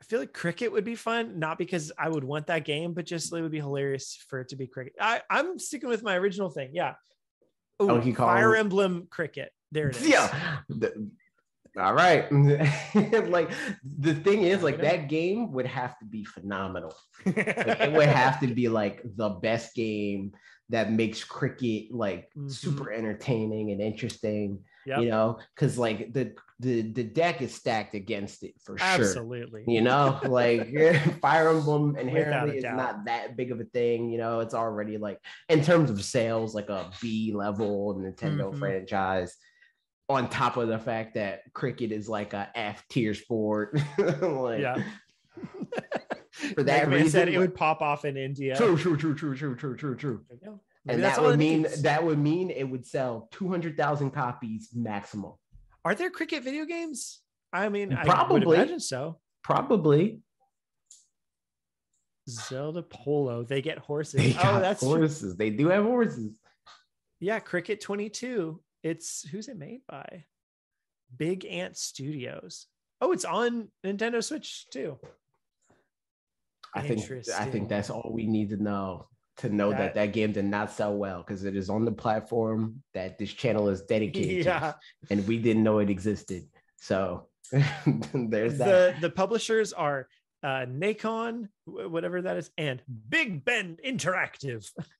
i feel like cricket would be fun not because i would want that game but just it would be hilarious for it to be cricket. I i'm sticking with my original thing. Yeah. Ooh, Donkey Kong. fire emblem cricket. There it is. Yeah. All right. like the thing is, like that game would have to be phenomenal. Like, it would have to be like the best game that makes cricket like Mhm. super entertaining and interesting. Yep. You know, because like the the the deck is stacked against it for sure. absolutely You know, like Fire Emblem inherently is not that big of a thing. You know, it's already like in terms of sales, like a B level Nintendo Mhm. franchise. On top of the fact that cricket is like a F tier sport, like yeah for that Man said reason, it would pop off in india true, true, true, true, true, true, true, true. There you go. Maybe And that would mean that would mean it would sell two hundred thousand copies maximum. are there cricket video games i mean i would Probably. imagine so Probably. zelda polo they get horses They oh that's true. horses. They do have horses. yeah cricket 22 it's who's it made by big ant studios oh it's on nintendo switch too I think I think that's all we need to know to know that That- that, game did not sell well because it is on the platform that this channel is dedicated yeah to, and we didn't know it existed. So there's that. the the publishers are uh Nacon, whatever that is, and Big Ben Interactive.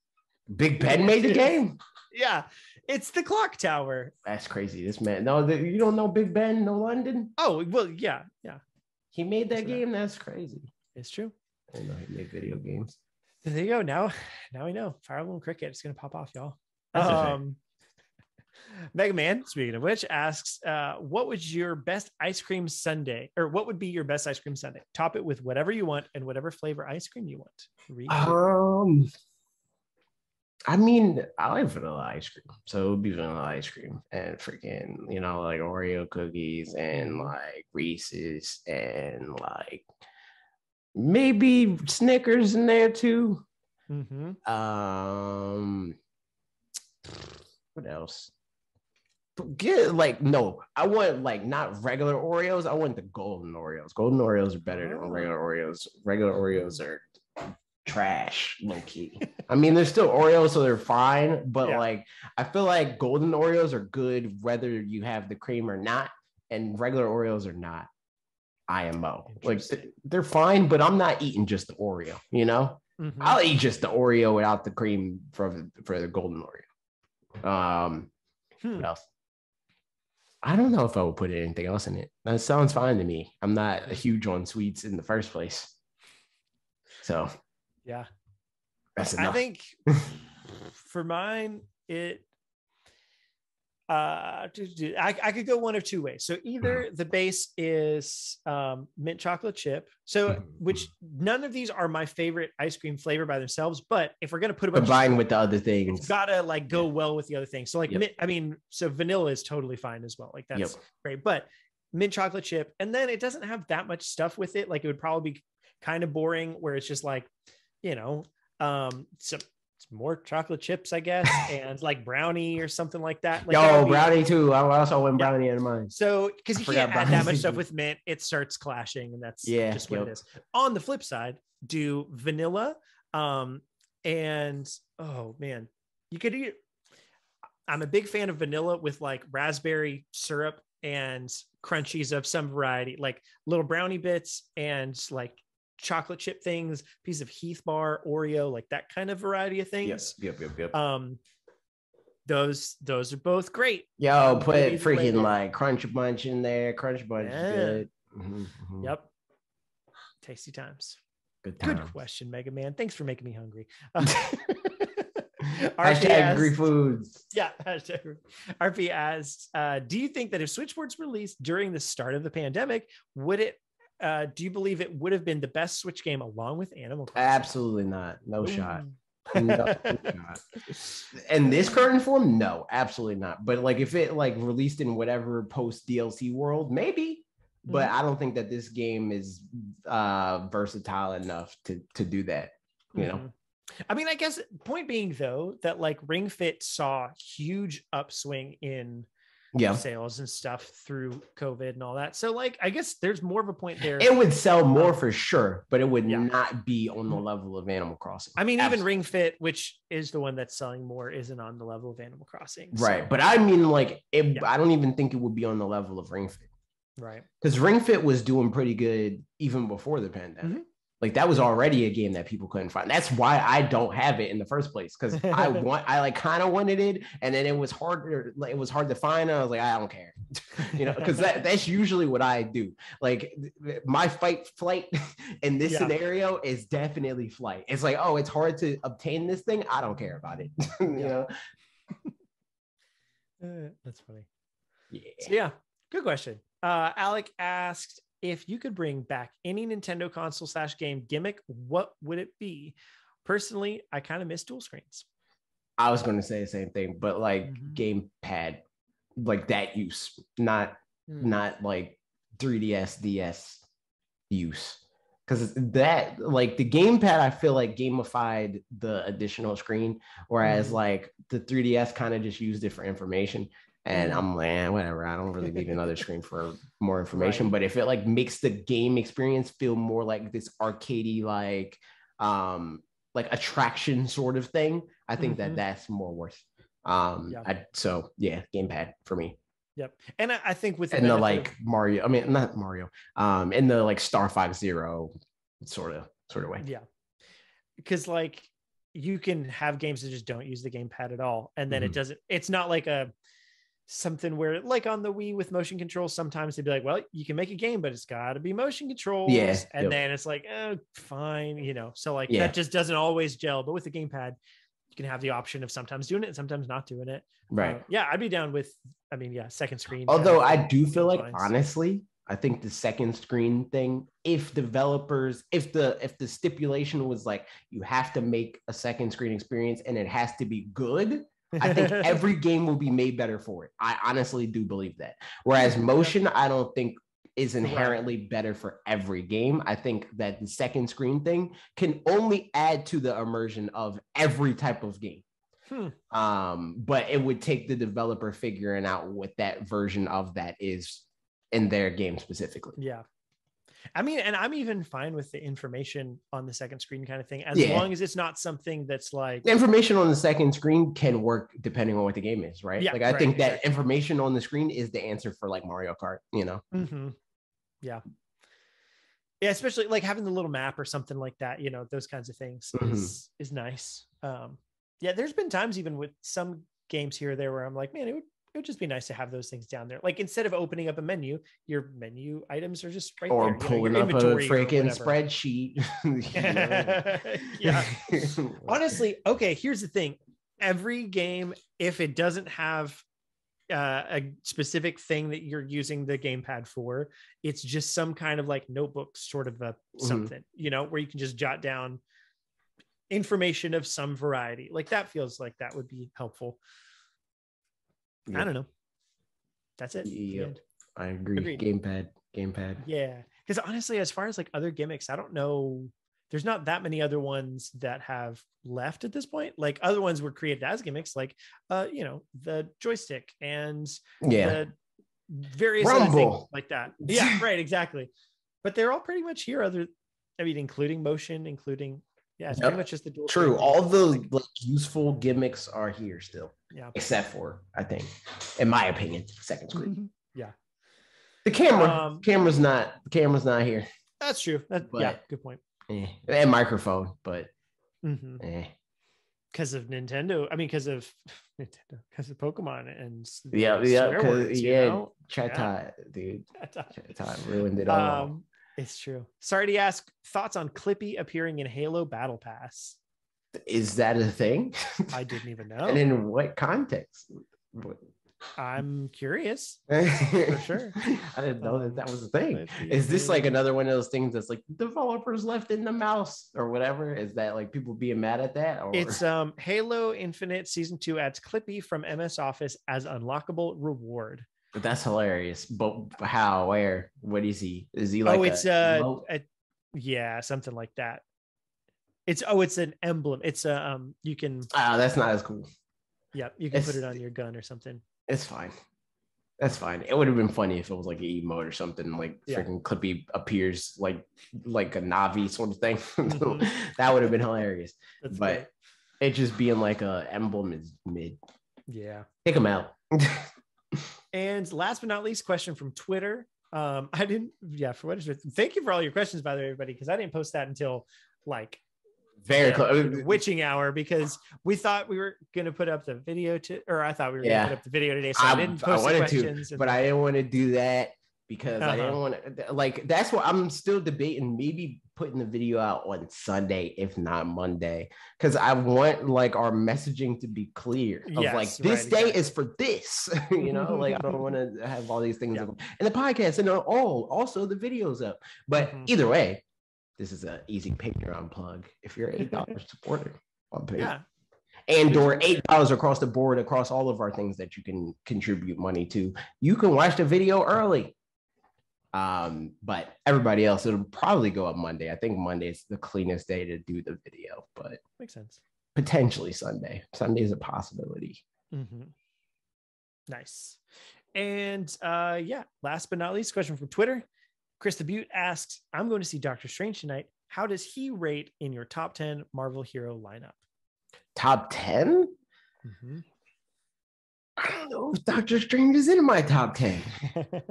Big Ben made the game. yeah, it's the clock tower. That's crazy. This man, no, the, you don't know Big Ben, no London. Oh well, yeah, yeah, He made that game. That's crazy. it's true. I know he made video games. So there you go. Now, now we know Fire Emblem Cricket. It's gonna pop off, y'all. That's. Um, Mega Man, speaking of which, asks, uh, "What would your best ice cream sundae, or what would be your best ice cream sundae? Top it with whatever you want and whatever flavor ice cream you want." Read. Um, I mean, I like vanilla ice cream, so it would be vanilla ice cream and freaking, you know, like Oreo cookies and like Reese's and like maybe Snickers in there too. Mm-hmm. Um, what else? Get like no, I want like not regular Oreos. I want the golden Oreos. Golden Oreos are better Oh. than regular Oreos. Regular Oreos are trash, low key. I mean, they're still Oreos, so they're fine. But Yeah. like, I feel like golden Oreos are good whether you have the cream or not, and regular Oreos are not. IMO. Like they're fine, but I'm not eating just the Oreo. You know, Mhm. I'll eat just the Oreo without the cream for for the golden Oreo. Um, Hmm. what else? I don't know if I would put anything else in it. That sounds fine to me. I'm not a huge on sweets in the first place, so Yeah. that's I think for mine, it uh do- do- I, I could go one of two ways. So either the base is um mint chocolate chip. So Mhm. which none of these are my favorite ice cream flavor by themselves, but if we're gonna put a bunch of with the other it's things. gotta like go well with the other things. So like Yep. mint, I mean, so vanilla is totally fine as well. Like that's Yep. great. But mint chocolate chip, and then it doesn't have that much stuff with it. Like it would probably be kind of boring where it's just like, you know, um some more chocolate chips, I guess, and like brownie or something like that. Like Yo, be- brownie too. I also went Yeah. brownie in mine. So because you can't add that much stuff with mint, it starts clashing, and that's Yeah, just what yep. it is. On the flip side, do vanilla, um, and oh man, you could eat. I'm a big fan of vanilla with like raspberry syrup and crunchies of some variety, like little brownie bits and like chocolate chip things, piece of Heath bar, Oreo, like that kind of variety of Yep, things. yep, yep, yep. Um, those those are both great. Yo, put maybe freaking that- like crunch bunch in there. Crunch bunch Yeah. is good. Mhm, mhm. Yep. Tasty times. Good Good question, Mega Man. Thanks for making me hungry. Hashtag RP Greek foods. Yeah, hashtag. RP asks, uh, do you think that if Switch Sports released during the start of the pandemic, would it? Uh, do you believe it would have been the best Switch game along with Animal Crossing? Absolutely not. No shot. Ooh. No shot. In this current form, no, absolutely not. But like if it like released in whatever post DLC world, maybe. But I don't think that this game is uh versatile enough to to do that. You know. Mhm. I mean, I guess point being though that like Ring Fit saw huge upswing in Yeah. sales and stuff through COVID and all that. So like, I guess there's more of a point there. It would sell um, more for sure, but it would Yeah. not be on the mm-hmm. level of Animal Crossing. I mean, even Ring Fit, which is the one that's selling more, isn't on the level of Animal Crossing. So- Right. But I mean, like, it, Yeah. I don't even think it would be on the level of Ring Fit right. because Ring Fit was doing pretty good even before the pandemic. Mm-hmm. Like that was already a game that people couldn't find. That's why I don't have it in the first place because I want, I like kind of wanted it, and then it was harder. Like, it was hard to find. And I was like, I don't care, you know, because that that's usually what I do. Like my fight flight in this Yeah. scenario is definitely flight. It's like, oh, it's hard to obtain this thing. I don't care about it. you know. Uh, that's funny. Yeah. So yeah, good question. Uh, Alec asked if you could bring back any Nintendo console slash game gimmick, what would it be? Personally, I kind of miss dual screens. I was going to say the same thing, but like Mhm. gamepad, like that use, not Hmm. not like 3ds ds use because that like the gamepad i feel like gamified the additional screen whereas Mhm. like the 3ds kind of just used it for information and i'm like eh, whatever i don't really need another screen for more information Right. but if it like makes the game experience feel more like this arcadey like um like attraction sort of thing i think Mhm. that that's more worth um Yeah. I, so yeah gamepad for me Yep. And I, I think with the and the benefit of- like Mario, I mean not Mario, um, in the like Star Fox Zero sort of sort of way. Yeah. Because like you can have games that just don't use the gamepad at all. And then it Mhm. doesn't, it's not like a something where like on the Wii with motion controls, sometimes they'd be like, well, you can make a game, but it's gotta be motion controls. Yeah, And yep. then it's like, oh, fine, you know. So like Yeah. that just doesn't always gel. But with the gamepad, you can have the option of sometimes doing it and sometimes not doing it. Right. Uh, yeah, I'd be down with I mean, yeah, second screen. Although I do feel like lines. honestly, I think the second screen thing, if developers, if the if the stipulation was like you have to make a second screen experience and it has to be good, I think every game will be made better for it. I honestly do believe that. Whereas motion, I don't think is inherently better for every game. I think that the second screen thing can only add to the immersion of every type of game. Hmm. Um, but it would take the developer figuring out what that version of that is in their game specifically. Yeah. I mean, and I'm even fine with the information on the second screen kind of thing, as Yeah. long as it's not something that's like, The information on the second screen can work depending on what the game is, right? Yeah, like I right, think that exactly. information on the screen is the answer for like Mario Kart, you know. Mhm. yeah. yeah, especially like having the little map or something like that, you know, those kinds of things Mhm. is is nice. Um, yeah, there's been times even with some games here or there where I'm like, man, it would it would just be nice to have those things down there. Like instead of opening up a menu, your menu items are just right or there. you know, pulling up a freaking spreadsheet. Yeah. Honestly, okay, here's the thing. Every game, if it doesn't have uh, a specific thing that you're using the gamepad for, it's just some kind of like notebook sort of a Mhm. something, you know, where you can just jot down information of some variety. Like that feels like that would be helpful. I don't know. That's it. Yep. I agree. Agreed. Gamepad, gamepad. Yeah. Because honestly, as far as like other gimmicks, I don't know. There's not that many other ones that have left at this point. Like other ones were created as gimmicks, like uh, you know, the joystick and Yeah, the various other things Rumble. like that. Yeah, right, exactly. But they're all pretty much here. Other, I mean, including motion, including yeah, it's Yep. pretty much just the dual true. All the like useful gimmicks are here still, yeah. except for I think, in my opinion, second screen. Yeah. The camera, Um, camera's not. The camera's not here. That's true. That, yeah, good point. Eh. And microphone, but Mhm. eh. because of Nintendo. I mean, because of Nintendo, because of Pokemon and yeah, yeah, words, yeah. know? Chat dude. Chat ruined it all. um, it's true. Sorry to ask. Thoughts on Clippy appearing in Halo Battle Pass? Is that a thing? I didn't even know. and in what context? I'm curious. For sure. I didn't know that that was a thing. Is this like another one of those things that's like developers left in the mouse or whatever? Is that like people being mad at that? Or It's um Halo Infinite Season Two adds Clippy from MS Office as unlockable reward. That's hilarious. But how? Where? What is he? Is he like? oh, it's uh, emote? a, yeah, something like that. It's oh, it's an emblem. It's a um, you can Ah, that's not as cool. yeah, you can put it on your gun or something. It's fine. That's fine. It would have been funny if it was like an emote or something like Yeah. freaking Clippy appears like like a Navi sort of thing. Mhm. that would have been hilarious. That's but great. it just being like a emblem is mid. yeah. Take them out. And last but not least, question from Twitter. Um, I didn't, yeah, for what is it? Thank you for all your questions, by the way, everybody, because I didn't post that until like Very close. witching hour because we thought we were gonna put up the video to, or I thought we were Yeah. gonna put up the video today, so I, I, didn't post the wanted to, questions. and- but I didn't want to do that because I didn't Uh-huh. want to. Like that's what I'm still debating. Maybe putting the video out on Sunday, if not Monday, because I want like our messaging to be clear. Of Yes, like this right, day exactly. is for this. you know, like I don't want to have all these things Yeah. and the podcast and all also the videos up. But Mhm. either way, this is an easy Patreon plug. If you're eight dollars supporter on Patreon yeah, and or eight dollars across the board across all of our things that you can contribute money to you can watch the video early um but everybody else it'll probably go up monday i think monday is the cleanest day to do the video but makes sense. potentially sunday sunday is a possibility Mm-hmm. Nice. And uh yeah, last but not least, question from Twitter. Chris the Butte asks, I'm going to see Doctor Strange tonight. How does he rate in your top 10 Marvel hero lineup? top 10 Mhm. i don't know if dr strange is in my top 10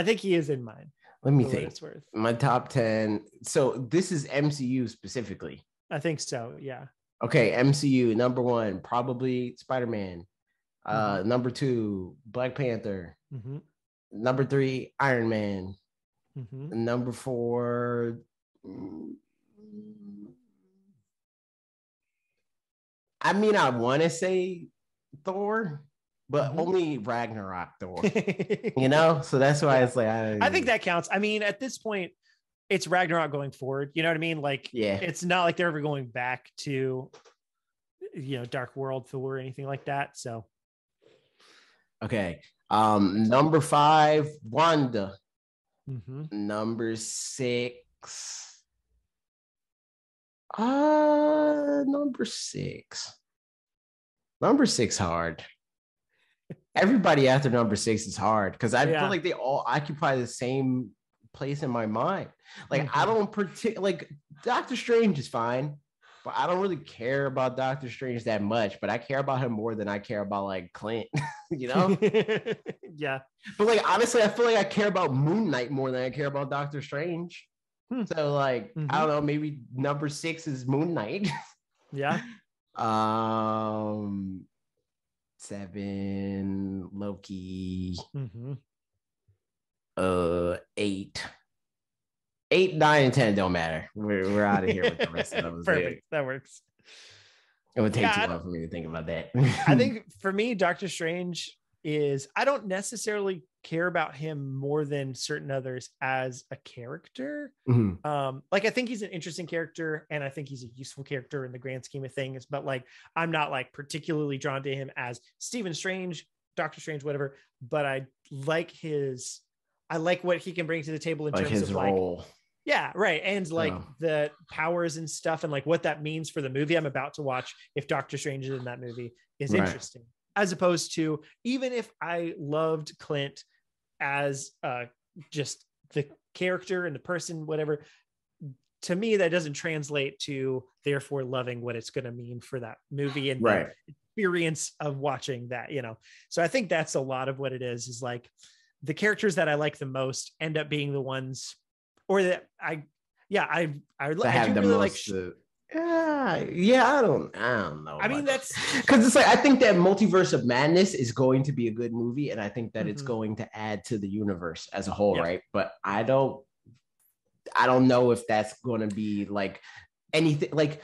I think he is in mine. let me think my top 10 so this is mcu specifically I think so. Yeah. Okay, MCU number one, probably Spider Man. Uh, number two, Black Panther. hmm Number three, Iron Man. hmm Number four, I mean, I want to say Thor, but Mhm. only Ragnarok Thor. you know, so that's why it's like I, I think that counts. I mean, at this point, it's Ragnarok going forward. You know what I mean? Like, yeah, it's not like they're ever going back to, you know, Dark World Thor or anything like that. So, okay. Um, number five, Wanda. mhm. Number six. Uh number six. Number six hard. Everybody after number six is hard because I Yeah. feel like they all occupy the same place in my mind. Like I Mhm. don't particular like Doctor Strange is fine. but I don't really care about Doctor Strange that much. But I care about him more than I care about like Clint. you know? yeah. But like honestly, I feel like I care about Moon Knight more than I care about Doctor Strange. Hmm. So like Mhm. I don't know, maybe number six is Moon Knight. Yeah. um seven Loki. hmm Uh eight. Eight, nine, and ten don't matter. We're we're out of here with the rest of them. Perfect. That works. It would take Yeah, too long for me to think about that. I think for me, Doctor Strange is I don't necessarily care about him more than certain others as a character. Mhm. Um, like I think he's an interesting character and I think he's a useful character in the grand scheme of things, but like I'm not like particularly drawn to him as Stephen Strange, Doctor Strange, whatever. But I like his I like what he can bring to the table in like terms of like role. yeah, right. And like Oh. the powers and stuff and like what that means for the movie I'm about to watch if Doctor Strange is in that movie is Right. interesting. As opposed to even if I loved Clint as uh just the character and the person, whatever, to me that doesn't translate to therefore loving what it's going to mean for that movie and the experience of watching that, you know. So I think that's a lot of what it is, is like the characters that I like the most end up being the ones or that I yeah, I I, To I have do the really like uh, yeah, yeah, I don't I don't know. I mean that's because it's like I think that Multiverse of Madness is going to be a good movie, and I think that it's Mhm. going to add to the universe as a whole, Yeah. right? But I don't, I don't know if that's going to be like anything like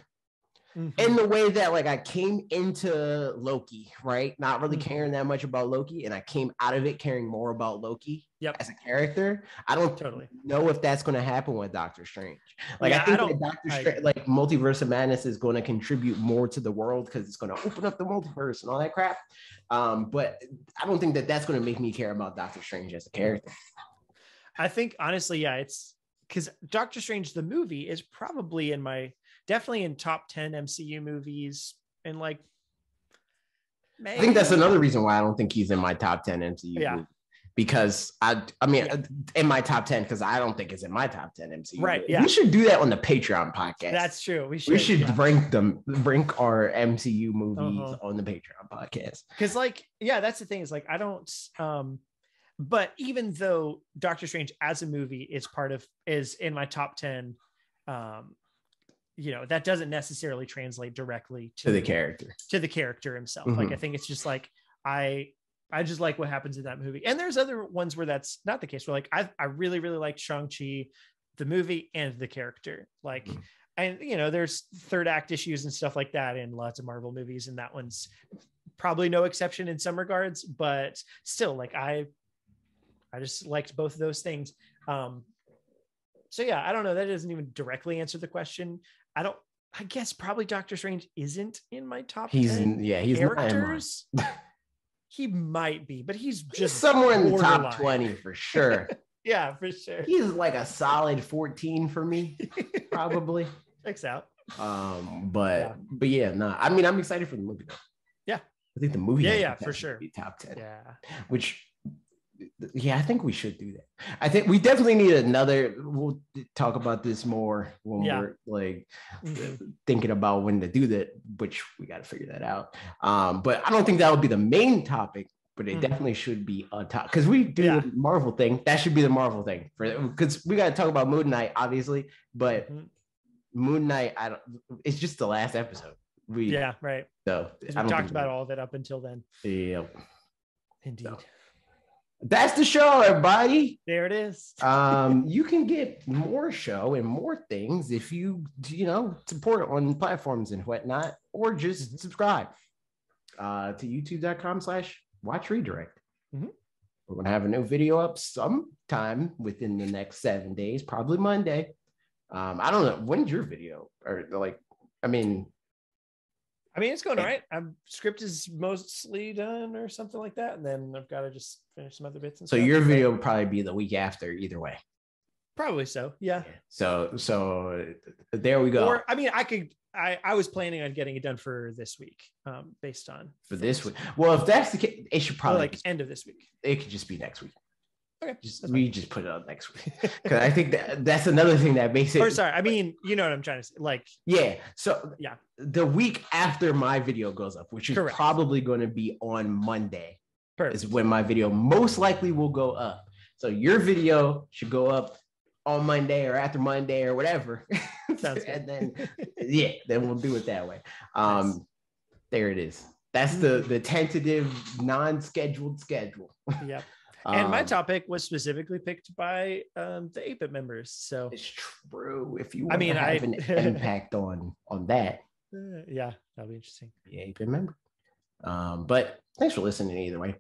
Mhm. in the way that like I came into Loki, right? Not really Mhm. caring that much about Loki, and I came out of it caring more about Loki Yep. as a character. I don't Totally. know if that's going to happen with Doctor Strange. Like Yeah, I I think that Doctor Strange, like Multiverse of Madness, is going to contribute more to the world because it's going to open up the multiverse and all that crap. Um, but I don't think that that's going to make me care about Doctor Strange as a character. I think honestly, yeah, it's because Doctor Strange the movie is probably in my definitely in top 10 MCU movies and like I think that's another reason why I don't think he's in my top ten MCU. Yeah. movie. Because I, I mean, Yeah. in my top ten, because I don't think it's in my top ten MCU. Right, movie. yeah. We should do that on the Patreon podcast. that's true. We should we should yeah. rank them, rank our MCU movies Uh-huh. on the Patreon podcast. because like yeah that's the thing is like i don't um but even though doctor strange as a movie is part of is in my top 10 um you know that doesn't necessarily translate directly to, To the character. to the character himself like Mhm. i think it's just like i i just like what happens in that movie and there's other ones where that's not the case where like i, I really really like shang-chi the movie and the character like Mhm. and you know there's third act issues and stuff like that in lots of marvel movies and that one's probably no exception in some regards but still like i i just liked both of those things um so yeah i don't know that doesn't even directly answer the question i don't i guess probably doctor strange isn't in my top He's 10 in, yeah, he's characters he might be but he's He's just somewhere in the top. 20 for sure. yeah for sure he's like a solid 14 for me, probably. checks out Um, but Yeah. but yeah, no, I mean I'm excited for the movie though. Yeah. I think the movie Yeah, yeah, for sure. be top 10. yeah Which yeah, I think we should do that. I think we definitely need another we'll talk about this more when Yeah. we're like thinking about when to do that, which we got to figure that out. Um, but I don't think that would be the main topic, but it Mhm. definitely should be a top because we do Yeah. the Marvel thing. That should be the Marvel thing for because we got to talk about Moon Knight, obviously, but Mhm. Moon Knight, I don't. It's just the last episode. We yeah right So we talked about all of it up until then Yep. indeed That's the show, everybody. there it is um, you can get more show and more things if you you know support on platforms and whatnot, or just Mhm. subscribe uh, to youtube.com slash watch redirect. Mhm. We're gonna have a new video up sometime within the next seven days, probably Monday. Um, I don't know when's your video or like, I mean, I mean, it's going all right. I'm script is mostly done or something like that, and then I've got to just finish some other bits. And so your video will probably be the week after, either way. probably so, yeah. So so there we go Or I mean, I could. I I was planning on getting it done for this week, um, based on for this week. Well, if that's the case, it should Or probably like end of this week. it could just be next week. Okay. We just put it up next week because I think that that's another thing that makes it. or sorry, I mean, you know what I'm trying to say. Like, Yeah. So Yeah. the week after my video goes up, which is Correct. probably going to be on Monday, perfect. is when my video most likely will go up. So your video should go up on Monday or after Monday or whatever. Sounds good. and then yeah, then we'll do it that way. Um Nice. there it is. That's the the tentative non-scheduled schedule. Yep. And my Um, topic was specifically picked by um, the 8 bit members. So, it's true. If you I mean, to have I- an impact on on that, uh, yeah, that'll be interesting. yeah, you can remember. Um, but thanks for listening either way.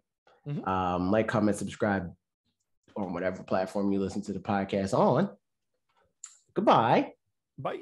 Mhm. Um, like, comment, subscribe on whatever platform you listen to the podcast on. Goodbye. Bye.